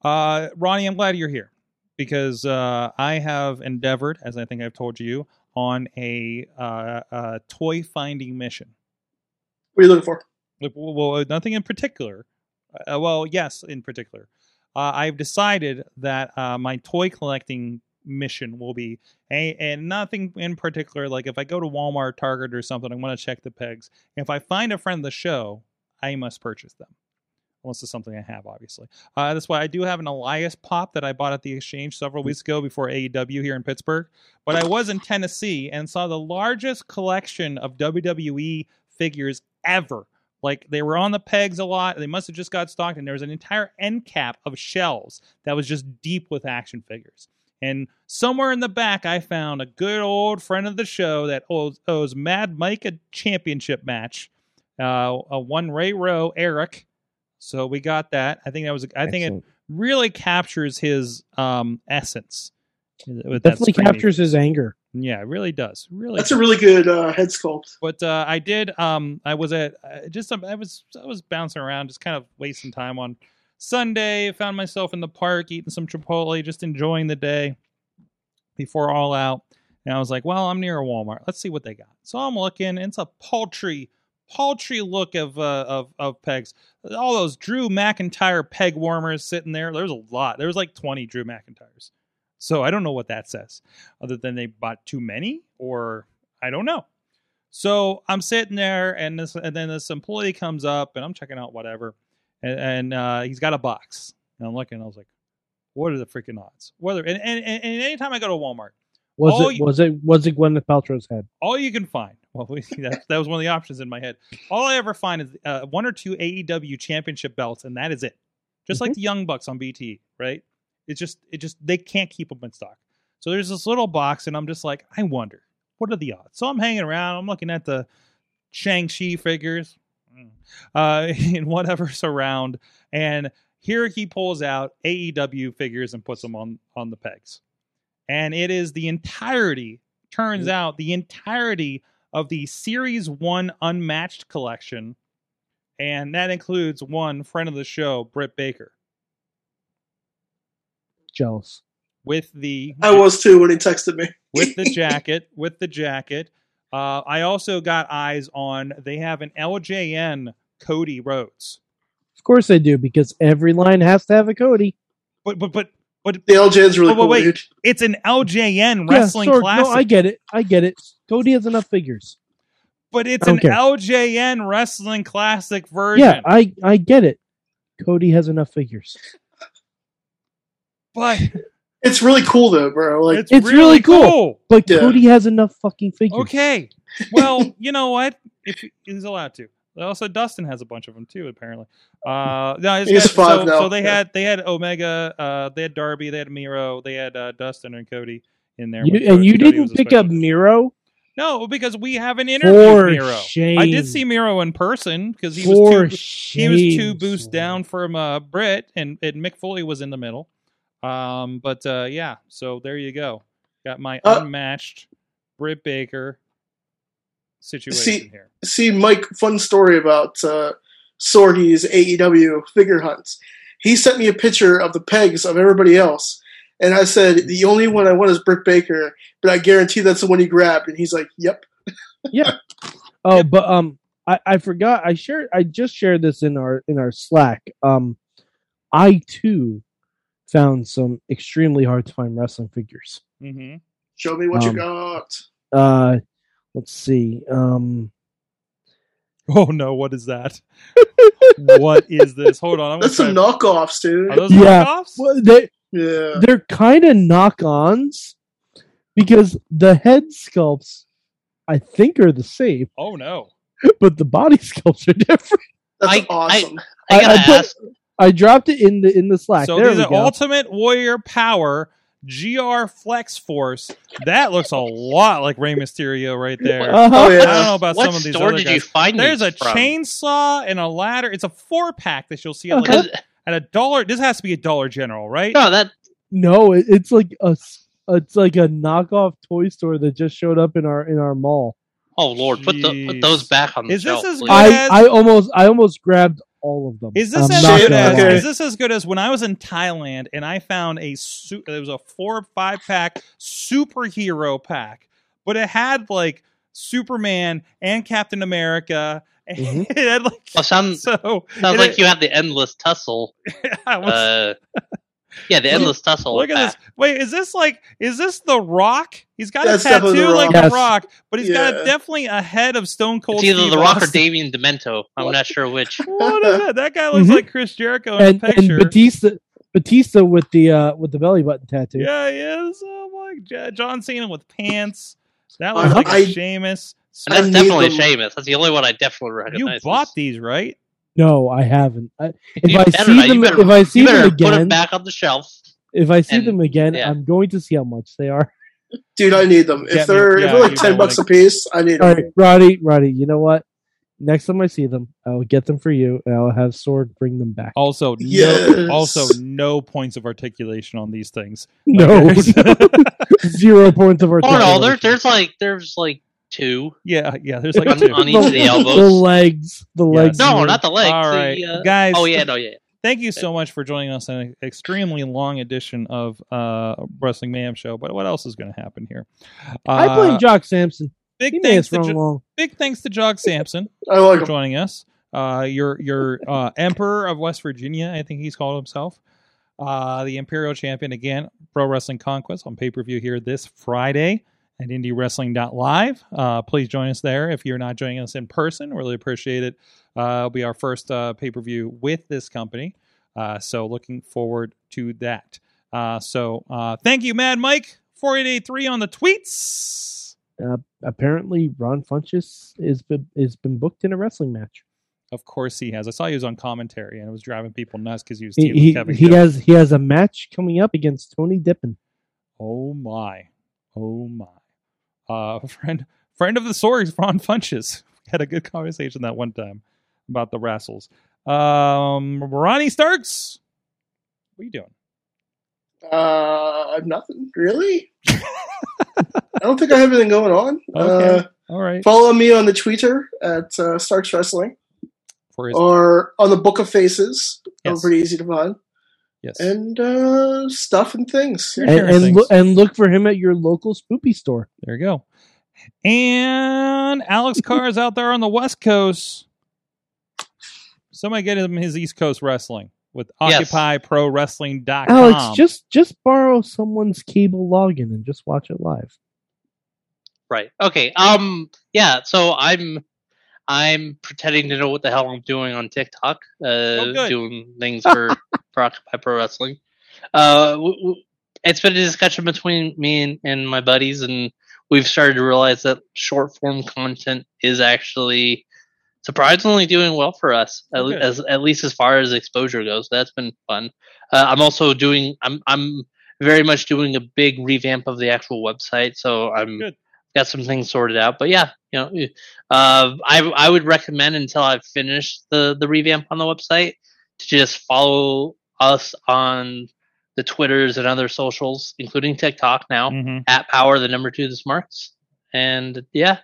Speaker 1: uh, Ronnie, I'm glad you're here because uh, I have endeavored, as I think I've told you, on a uh, uh, toy finding mission.
Speaker 3: What are you looking for?
Speaker 1: Like, well, well, nothing in particular. Uh, well, yes, in particular. Uh, I've decided that uh, my toy collecting mission will be a, and nothing in particular. Like if I go to Walmart, Target, or something, i want to check the pegs. If I find a friend of the show, I must purchase them. Unless it's something I have, obviously. Uh, that's why I do have an Elias pop that I bought at the exchange several weeks ago before AEW here in Pittsburgh. But I was in Tennessee and saw the largest collection of WWE figures ever. Like they were on the pegs a lot. They must have just got stocked, and there was an entire end cap of shelves that was just deep with action figures. And somewhere in the back, I found a good old friend of the show that owes, owes Mad Mike a championship match. Uh, a one Ray Rowe, Eric. So we got that. I think that was. I think it really captures his um essence. With
Speaker 2: definitely
Speaker 1: screaming-
Speaker 2: captures his anger.
Speaker 1: Yeah, it really does. Really,
Speaker 3: That's a really good uh, head sculpt.
Speaker 1: but uh, I did. Um, I was at uh, just. um, I was. I was bouncing around, just kind of wasting time on Sunday. Found myself in the park eating some Chipotle, just enjoying the day before all out. And I was like, well, I'm near a Walmart. Let's see what they got. So I'm looking. And it's a paltry, paltry look of uh, of of pegs. All those Drew McIntyre peg warmers sitting there. There's a lot. There was like 20 Drew McIntyres. So I don't know what that says, other than they bought too many, or I don't know. So I'm sitting there, and this, and then this employee comes up, and I'm checking out whatever, and, and uh, he's got a box, and I'm looking, I was like, what are the freaking odds? Whether and, and, and anytime I go to Walmart,
Speaker 2: Was it
Speaker 1: you-
Speaker 2: was it was it Gwyneth Paltrow's head?
Speaker 1: all you can find. Well, we, that, that was one of the options in my head. All I ever find is uh, one or two AEW championship belts, and that is it. Just like the Young Bucks on BT, right? It's just, it just, they can't keep them in stock. So there's this little box, and I'm just like, I wonder, what are the odds? So I'm hanging around. I'm looking at the Shang-Chi figures, uh, and whatever's around, and here he pulls out AEW figures and puts them on on the pegs, and it is the entirety. Turns out the entirety of the Series One Unmatched collection, and that includes one friend of the show, Britt Baker,
Speaker 2: Jealous.
Speaker 1: with the
Speaker 3: I was too when he texted me.
Speaker 1: with the jacket, with the jacket. Uh, I also got eyes on. They have an LJN Cody Rhodes,
Speaker 2: Of course they do, because every line has to have a Cody.
Speaker 1: but but but but
Speaker 3: The LJN's really
Speaker 1: Oh, but
Speaker 3: cool,
Speaker 1: wait.
Speaker 3: dude.
Speaker 1: it's an LJN
Speaker 2: Yeah,
Speaker 1: wrestling classic.
Speaker 2: No, I get it. I get it. Cody has enough figures.
Speaker 1: but it's an
Speaker 2: care.
Speaker 1: LJN wrestling classic version.
Speaker 2: Yeah, I I get it. Cody has enough figures.
Speaker 1: but
Speaker 3: It's really cool though, bro. Like
Speaker 1: it's,
Speaker 2: It's
Speaker 1: really,
Speaker 2: really cool.
Speaker 1: cool.
Speaker 2: But
Speaker 3: Yeah.
Speaker 2: Cody has enough fucking figures.
Speaker 1: Okay. Well, you know what? If he's allowed to. Also, Dustin has a bunch of them too. Apparently, uh, no, it's
Speaker 3: He five
Speaker 1: so,
Speaker 3: now.
Speaker 1: so they
Speaker 3: Yeah.
Speaker 1: had they had Omega, uh, they had Darby, they had Miro, they had uh, Dustin and Cody in there.
Speaker 2: You, and you
Speaker 1: Cody was
Speaker 2: didn't pick up. Miro
Speaker 1: No, because we haven't interviewed
Speaker 2: for
Speaker 1: Miro.
Speaker 2: shame.
Speaker 1: I did see Miro in person because he
Speaker 2: for
Speaker 1: was two,
Speaker 2: shame.
Speaker 1: he was two boosts down from uh, Britt, and, and Mick Foley was in the middle. Um, but uh, yeah, so there you go. Got my
Speaker 3: Uh,
Speaker 1: unmatched Britt Baker situation
Speaker 3: See-
Speaker 1: here.
Speaker 3: See, Mike, fun story about uh, Sorgie's AEW figure hunts. He sent me a picture of the pegs of everybody else, and I said the only one I want is Britt Baker, but I guarantee that's the one he grabbed. And he's like, "Yep." Yeah.
Speaker 2: Oh, but um, I, I forgot. I shared. I just shared this in our in our Slack. Um, I too found some extremely hard to find wrestling figures.
Speaker 1: hmm
Speaker 3: Show me what
Speaker 2: Um,
Speaker 3: you got.
Speaker 2: Uh, let's see. Um,
Speaker 1: Oh no, what is that? what is this? Hold on, I'm
Speaker 3: That's some
Speaker 1: try-
Speaker 3: knockoffs, dude.
Speaker 1: Are those
Speaker 2: Yeah.
Speaker 1: knockoffs?
Speaker 2: well, they
Speaker 3: Yeah.
Speaker 2: they're kind of knock-ons because the head sculpts, I think, are the same,
Speaker 1: Oh no.
Speaker 2: but the body sculpts are different.
Speaker 3: That's
Speaker 4: I-
Speaker 3: awesome.
Speaker 4: I gotta
Speaker 2: I put-
Speaker 4: ask.
Speaker 2: I dropped it in the in the Slack.
Speaker 1: So
Speaker 2: there
Speaker 1: these
Speaker 2: we
Speaker 1: are
Speaker 2: go.
Speaker 1: Ultimate Warrior Power GR Flex Force. That looks a lot like Rey Mysterio right there.
Speaker 2: Uh-huh.
Speaker 3: Oh, yeah.
Speaker 1: I don't know about
Speaker 4: What
Speaker 1: some of these
Speaker 4: store
Speaker 1: other
Speaker 4: did
Speaker 1: guys.
Speaker 4: you find
Speaker 1: There's a
Speaker 4: from?
Speaker 1: chainsaw and a ladder. It's a four pack that you'll see at, like. At a dollar. This has to be a Dollar General, right?
Speaker 4: no, that
Speaker 2: No, it, it's like a s- it's like a knockoff toy store that just showed up in our in our mall.
Speaker 4: oh lord, put the put those back on the
Speaker 1: Is this as
Speaker 4: please.
Speaker 1: good
Speaker 2: I
Speaker 1: as-
Speaker 2: I almost I almost grabbed all of them.
Speaker 1: Is this
Speaker 2: I'm
Speaker 1: as good as.
Speaker 3: Okay.
Speaker 1: is this as good as when I was in Thailand and I found a su- it was a four or five pack superhero pack, but it had like Superman and Captain America. And
Speaker 2: Mhm.
Speaker 1: it had like
Speaker 4: Well, sounds
Speaker 1: so
Speaker 4: sounds
Speaker 1: it-
Speaker 4: like you have the endless tussle.
Speaker 1: Was-
Speaker 4: Uh, yeah, the endless tussle.
Speaker 1: Look at this. Wait, is this like is this the Rock? He's got
Speaker 3: That's
Speaker 1: a
Speaker 3: definitely
Speaker 1: tattoo
Speaker 3: The
Speaker 1: like
Speaker 3: Rock.
Speaker 1: the Rock, but he's got
Speaker 3: Yeah.
Speaker 1: definitely a head of Stone Cold.
Speaker 4: It's either
Speaker 1: Steve
Speaker 4: the Rock or
Speaker 1: Austin.
Speaker 4: Damien Demento. I'm
Speaker 3: What?
Speaker 4: not sure which.
Speaker 1: What is that? That guy looks
Speaker 2: Mhm.
Speaker 1: like Chris Jericho in
Speaker 2: and,
Speaker 1: the picture.
Speaker 2: and Batista Batista with the uh with the belly button tattoo.
Speaker 1: Yeah, he is. Oh my J- John Cena with pants. That
Speaker 3: Uh-huh.
Speaker 1: looks like a
Speaker 3: I-
Speaker 1: Sheamus.
Speaker 4: And that's
Speaker 3: need
Speaker 4: definitely
Speaker 3: them.
Speaker 4: Sheamus. That's the only one I definitely recognize.
Speaker 1: You
Speaker 4: recognize.
Speaker 1: bought these, right?
Speaker 2: No, I haven't. I, if
Speaker 4: You
Speaker 2: I
Speaker 4: better
Speaker 2: see
Speaker 4: not.
Speaker 2: Them,
Speaker 4: better-
Speaker 2: if I see
Speaker 4: you
Speaker 2: them
Speaker 4: better put
Speaker 2: again,
Speaker 4: it back on the shelf.
Speaker 2: if I see
Speaker 4: and-
Speaker 2: them again,
Speaker 4: yeah.
Speaker 2: I'm going to see how much they are.
Speaker 3: Dude, I need them.
Speaker 1: Get
Speaker 3: If they're
Speaker 1: me-
Speaker 3: if
Speaker 1: yeah,
Speaker 3: they're like ten
Speaker 1: might
Speaker 3: bucks a piece, I need
Speaker 2: All
Speaker 3: them.
Speaker 2: right, Roddy, Roddy, you know what? Next time I see them, I will get them for you, and I will have Sorg bring them back.
Speaker 1: Also,
Speaker 3: Yes.
Speaker 1: no, also no points of articulation on these things.
Speaker 2: No, zero points of
Speaker 4: Oh no,
Speaker 2: articulation.
Speaker 4: there, there's like there's like two.
Speaker 1: yeah, yeah. There's like
Speaker 4: On-
Speaker 1: two.
Speaker 4: on each of the elbows.
Speaker 2: The legs, the
Speaker 1: Yes.
Speaker 2: legs.
Speaker 4: No,
Speaker 2: here.
Speaker 4: not the legs.
Speaker 1: All right, the,
Speaker 4: uh,
Speaker 1: guys.
Speaker 4: Oh yeah, no, yeah.
Speaker 1: Thank you so much for joining us in an extremely long edition of uh, Wrestling Mayhem Show. But what else is going to happen here?
Speaker 2: I
Speaker 1: Uh,
Speaker 2: blame Jock Samson.
Speaker 1: Big thanks to
Speaker 2: wrong
Speaker 1: Jo- big thanks to Jog Samson.
Speaker 3: I like
Speaker 1: for
Speaker 3: them.
Speaker 1: joining us. Uh, your your uh, Emperor of West Virginia, I think he's called himself. Uh, the Imperial Champion again, Pro Wrestling Conquest on pay per view here this Friday at IndieWrestling.live. Uh, please join us there if you're not joining us in person. Really appreciate it. Uh, it'll be our first uh, pay per view with this company. Uh, so looking forward to that. Uh, so uh, thank you, Mad Mike. 4883 on the tweets.
Speaker 2: Uh, apparently, Ron Funches is been, is been booked in a wrestling match.
Speaker 1: Of course he has. I saw he was on commentary and it was driving people nuts because he was
Speaker 2: He
Speaker 1: teaming
Speaker 2: he,
Speaker 1: Kevin
Speaker 2: he
Speaker 1: Jones.
Speaker 2: has he has a match coming up against Tony Deppen.
Speaker 1: Oh my, oh my. Uh, friend, friend of the stories, Ron Funches. We had a good conversation that one time about the wrestles. Um, Ronnie Starks, what are you doing?
Speaker 3: Uh, nothing really. I don't think I have anything going on.
Speaker 1: Okay.
Speaker 3: Uh,
Speaker 1: All right,
Speaker 3: follow me on the Twitter at uh, Starks Wrestling or on the Book of Faces. They're pretty easy to find.
Speaker 1: Yes,
Speaker 3: And uh, stuff and things.
Speaker 2: And and,
Speaker 1: things.
Speaker 2: loo- and look for him at your local spoopy store.
Speaker 1: there you go. And Alex Carr is out there on the West Coast. Somebody get him his East Coast wrestling with
Speaker 4: Yes.
Speaker 1: OccupyProWrestling.com.
Speaker 2: Alex, just just borrow someone's cable login and just watch it live.
Speaker 4: Right. Okay. Um. Yeah. So I'm I'm pretending to know what the hell I'm doing on TikTok. Uh,
Speaker 1: Oh,
Speaker 4: doing things for for Occupy Pro Wrestling. Uh, w- w- it's been a discussion between me and, and my buddies, and we've started to realize that short form content is actually surprisingly doing well for us, at,
Speaker 1: Oh,
Speaker 4: le-
Speaker 1: good.
Speaker 4: as at least as far as exposure goes. That's been fun. Uh, I'm also doing. I'm I'm very much doing a big revamp of the actual website, so I'm
Speaker 1: Good.
Speaker 4: got some things sorted out. But yeah, you know, uh, I I would recommend until I've finished the the revamp on the website to just follow us on the Twitters and other socials, including TikTok now
Speaker 1: hmm
Speaker 4: at Power the number two the Smarts. And yeah,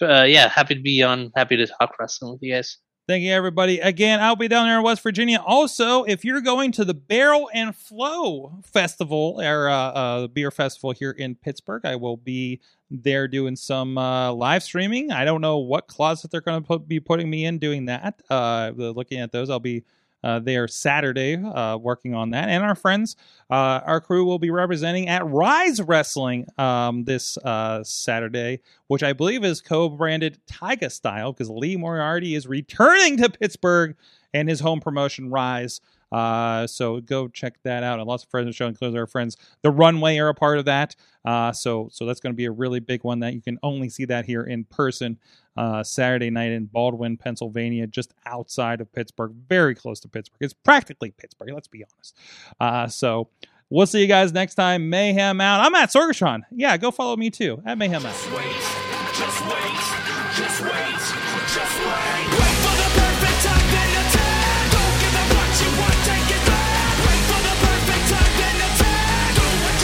Speaker 4: uh, yeah, happy to be on. Happy to talk wrestling with you guys.
Speaker 1: Thank you, everybody. Again, I'll be down there in West Virginia. Also, if you're going to the Barrel and Flow Festival or uh, uh, beer festival here in Pittsburgh, I will be there doing some uh, live streaming. I don't know what closet they're going to put, be putting me in doing that. Uh, looking at those, I'll be uh, there Saturday uh, working on that. And our friends, uh, our crew will be representing at Rise Wrestling um, this uh, Saturday, which I believe is co-branded Taiga style because Lee Moriarty is returning to Pittsburgh and his home promotion Rise. Uh, so go check that out. And lots of friends show, including our friends, the Runway are a part of that. Uh, so so that's going to be a really big one that you can only see that here in person uh, Saturday night in Baldwin, Pennsylvania, just outside of Pittsburgh, very close to Pittsburgh. It's practically Pittsburgh. Let's be honest. Uh, so. We'll see you guys next time. Mayhem out. I'm at Sorgatron. Yeah, go follow me too at Mayhem out.
Speaker 8: Just wait, just wait, just wait,